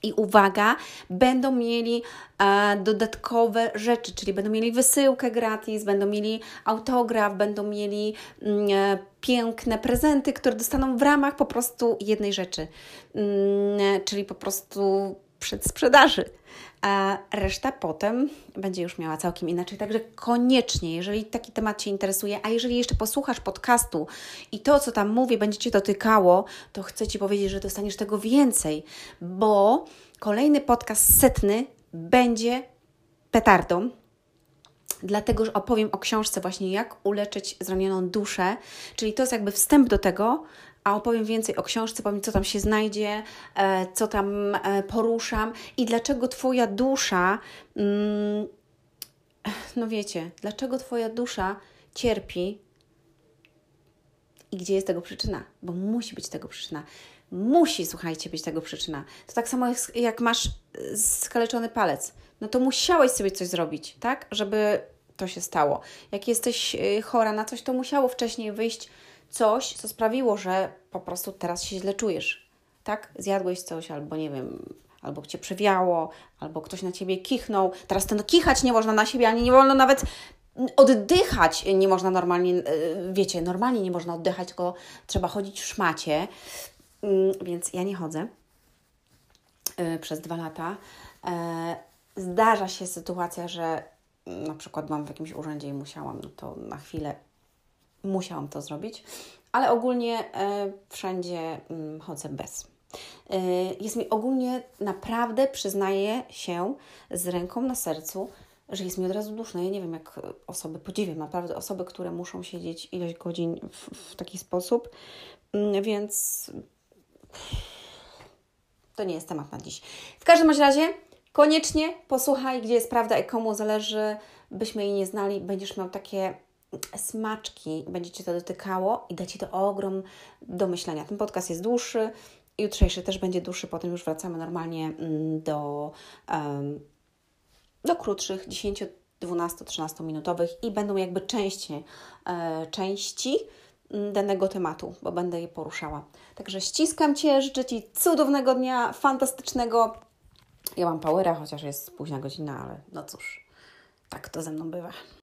Speaker 1: i uwaga, będą mieli e, dodatkowe rzeczy, czyli będą mieli wysyłkę gratis, będą mieli autograf, będą mieli mm, e, piękne prezenty, które dostaną w ramach po prostu jednej rzeczy, mm, czyli po prostu przedsprzedaży a reszta potem będzie już miała całkiem inaczej. Także koniecznie, jeżeli taki temat Cię interesuje, a jeżeli jeszcze posłuchasz podcastu i to, co tam mówię, będzie Cię dotykało, to chcę Ci powiedzieć, że dostaniesz tego więcej, bo kolejny podcast setny będzie petardą. Dlatego, że opowiem o książce właśnie jak uleczyć zranioną duszę, czyli to jest jakby wstęp do tego, a opowiem więcej o książce, powiem, co tam się znajdzie, e, co tam e, poruszam i dlaczego Twoja dusza, mm, no wiecie, dlaczego Twoja dusza cierpi i gdzie jest tego przyczyna, bo musi być tego przyczyna. Musi, słuchajcie, być tego przyczyna. To tak samo jak masz e, skaleczony palec. No to musiałeś sobie coś zrobić, tak? Żeby to się stało. Jak jesteś chora na coś, to musiało wcześniej wyjść coś, co sprawiło, że po prostu teraz się źle czujesz. Tak? Zjadłeś coś, albo nie wiem, albo cię przewiało, albo ktoś na ciebie kichnął. Teraz ten kichać nie można na siebie, ani nie wolno nawet oddychać nie można normalnie, e, wiecie, normalnie nie można oddychać, tylko trzeba chodzić w szmacie, mm, więc ja nie chodzę e, przez dwa lata. E, zdarza się sytuacja, że na przykład byłam w jakimś urzędzie i musiałam, no to na chwilę musiałam to zrobić, ale ogólnie e, wszędzie mm, chodzę bez. E, jest mi ogólnie naprawdę, przyznaję się z ręką na sercu, że jest mi od razu duszno. Ja nie wiem, jak osoby, podziwiam naprawdę osoby, które muszą siedzieć ileś godzin w, w taki sposób, mm, więc to nie jest temat na dziś. W każdym razie koniecznie posłuchaj, gdzie jest prawda i komu zależy, byśmy jej nie znali. Będziesz miał takie smaczki, będzie Cię to dotykało i da Ci to ogrom do myślenia. Ten podcast jest dłuższy, jutrzejszy też będzie dłuższy, potem już wracamy normalnie mm, do, do krótszych, 10, 12, 13 minutowych i będą jakby części, e, części mm, danego tematu, bo będę je poruszała. Także ściskam Cię, życzę Ci cudownego dnia, fantastycznego. Ja mam powera, chociaż jest późna godzina, ale no cóż, tak to ze mną bywa.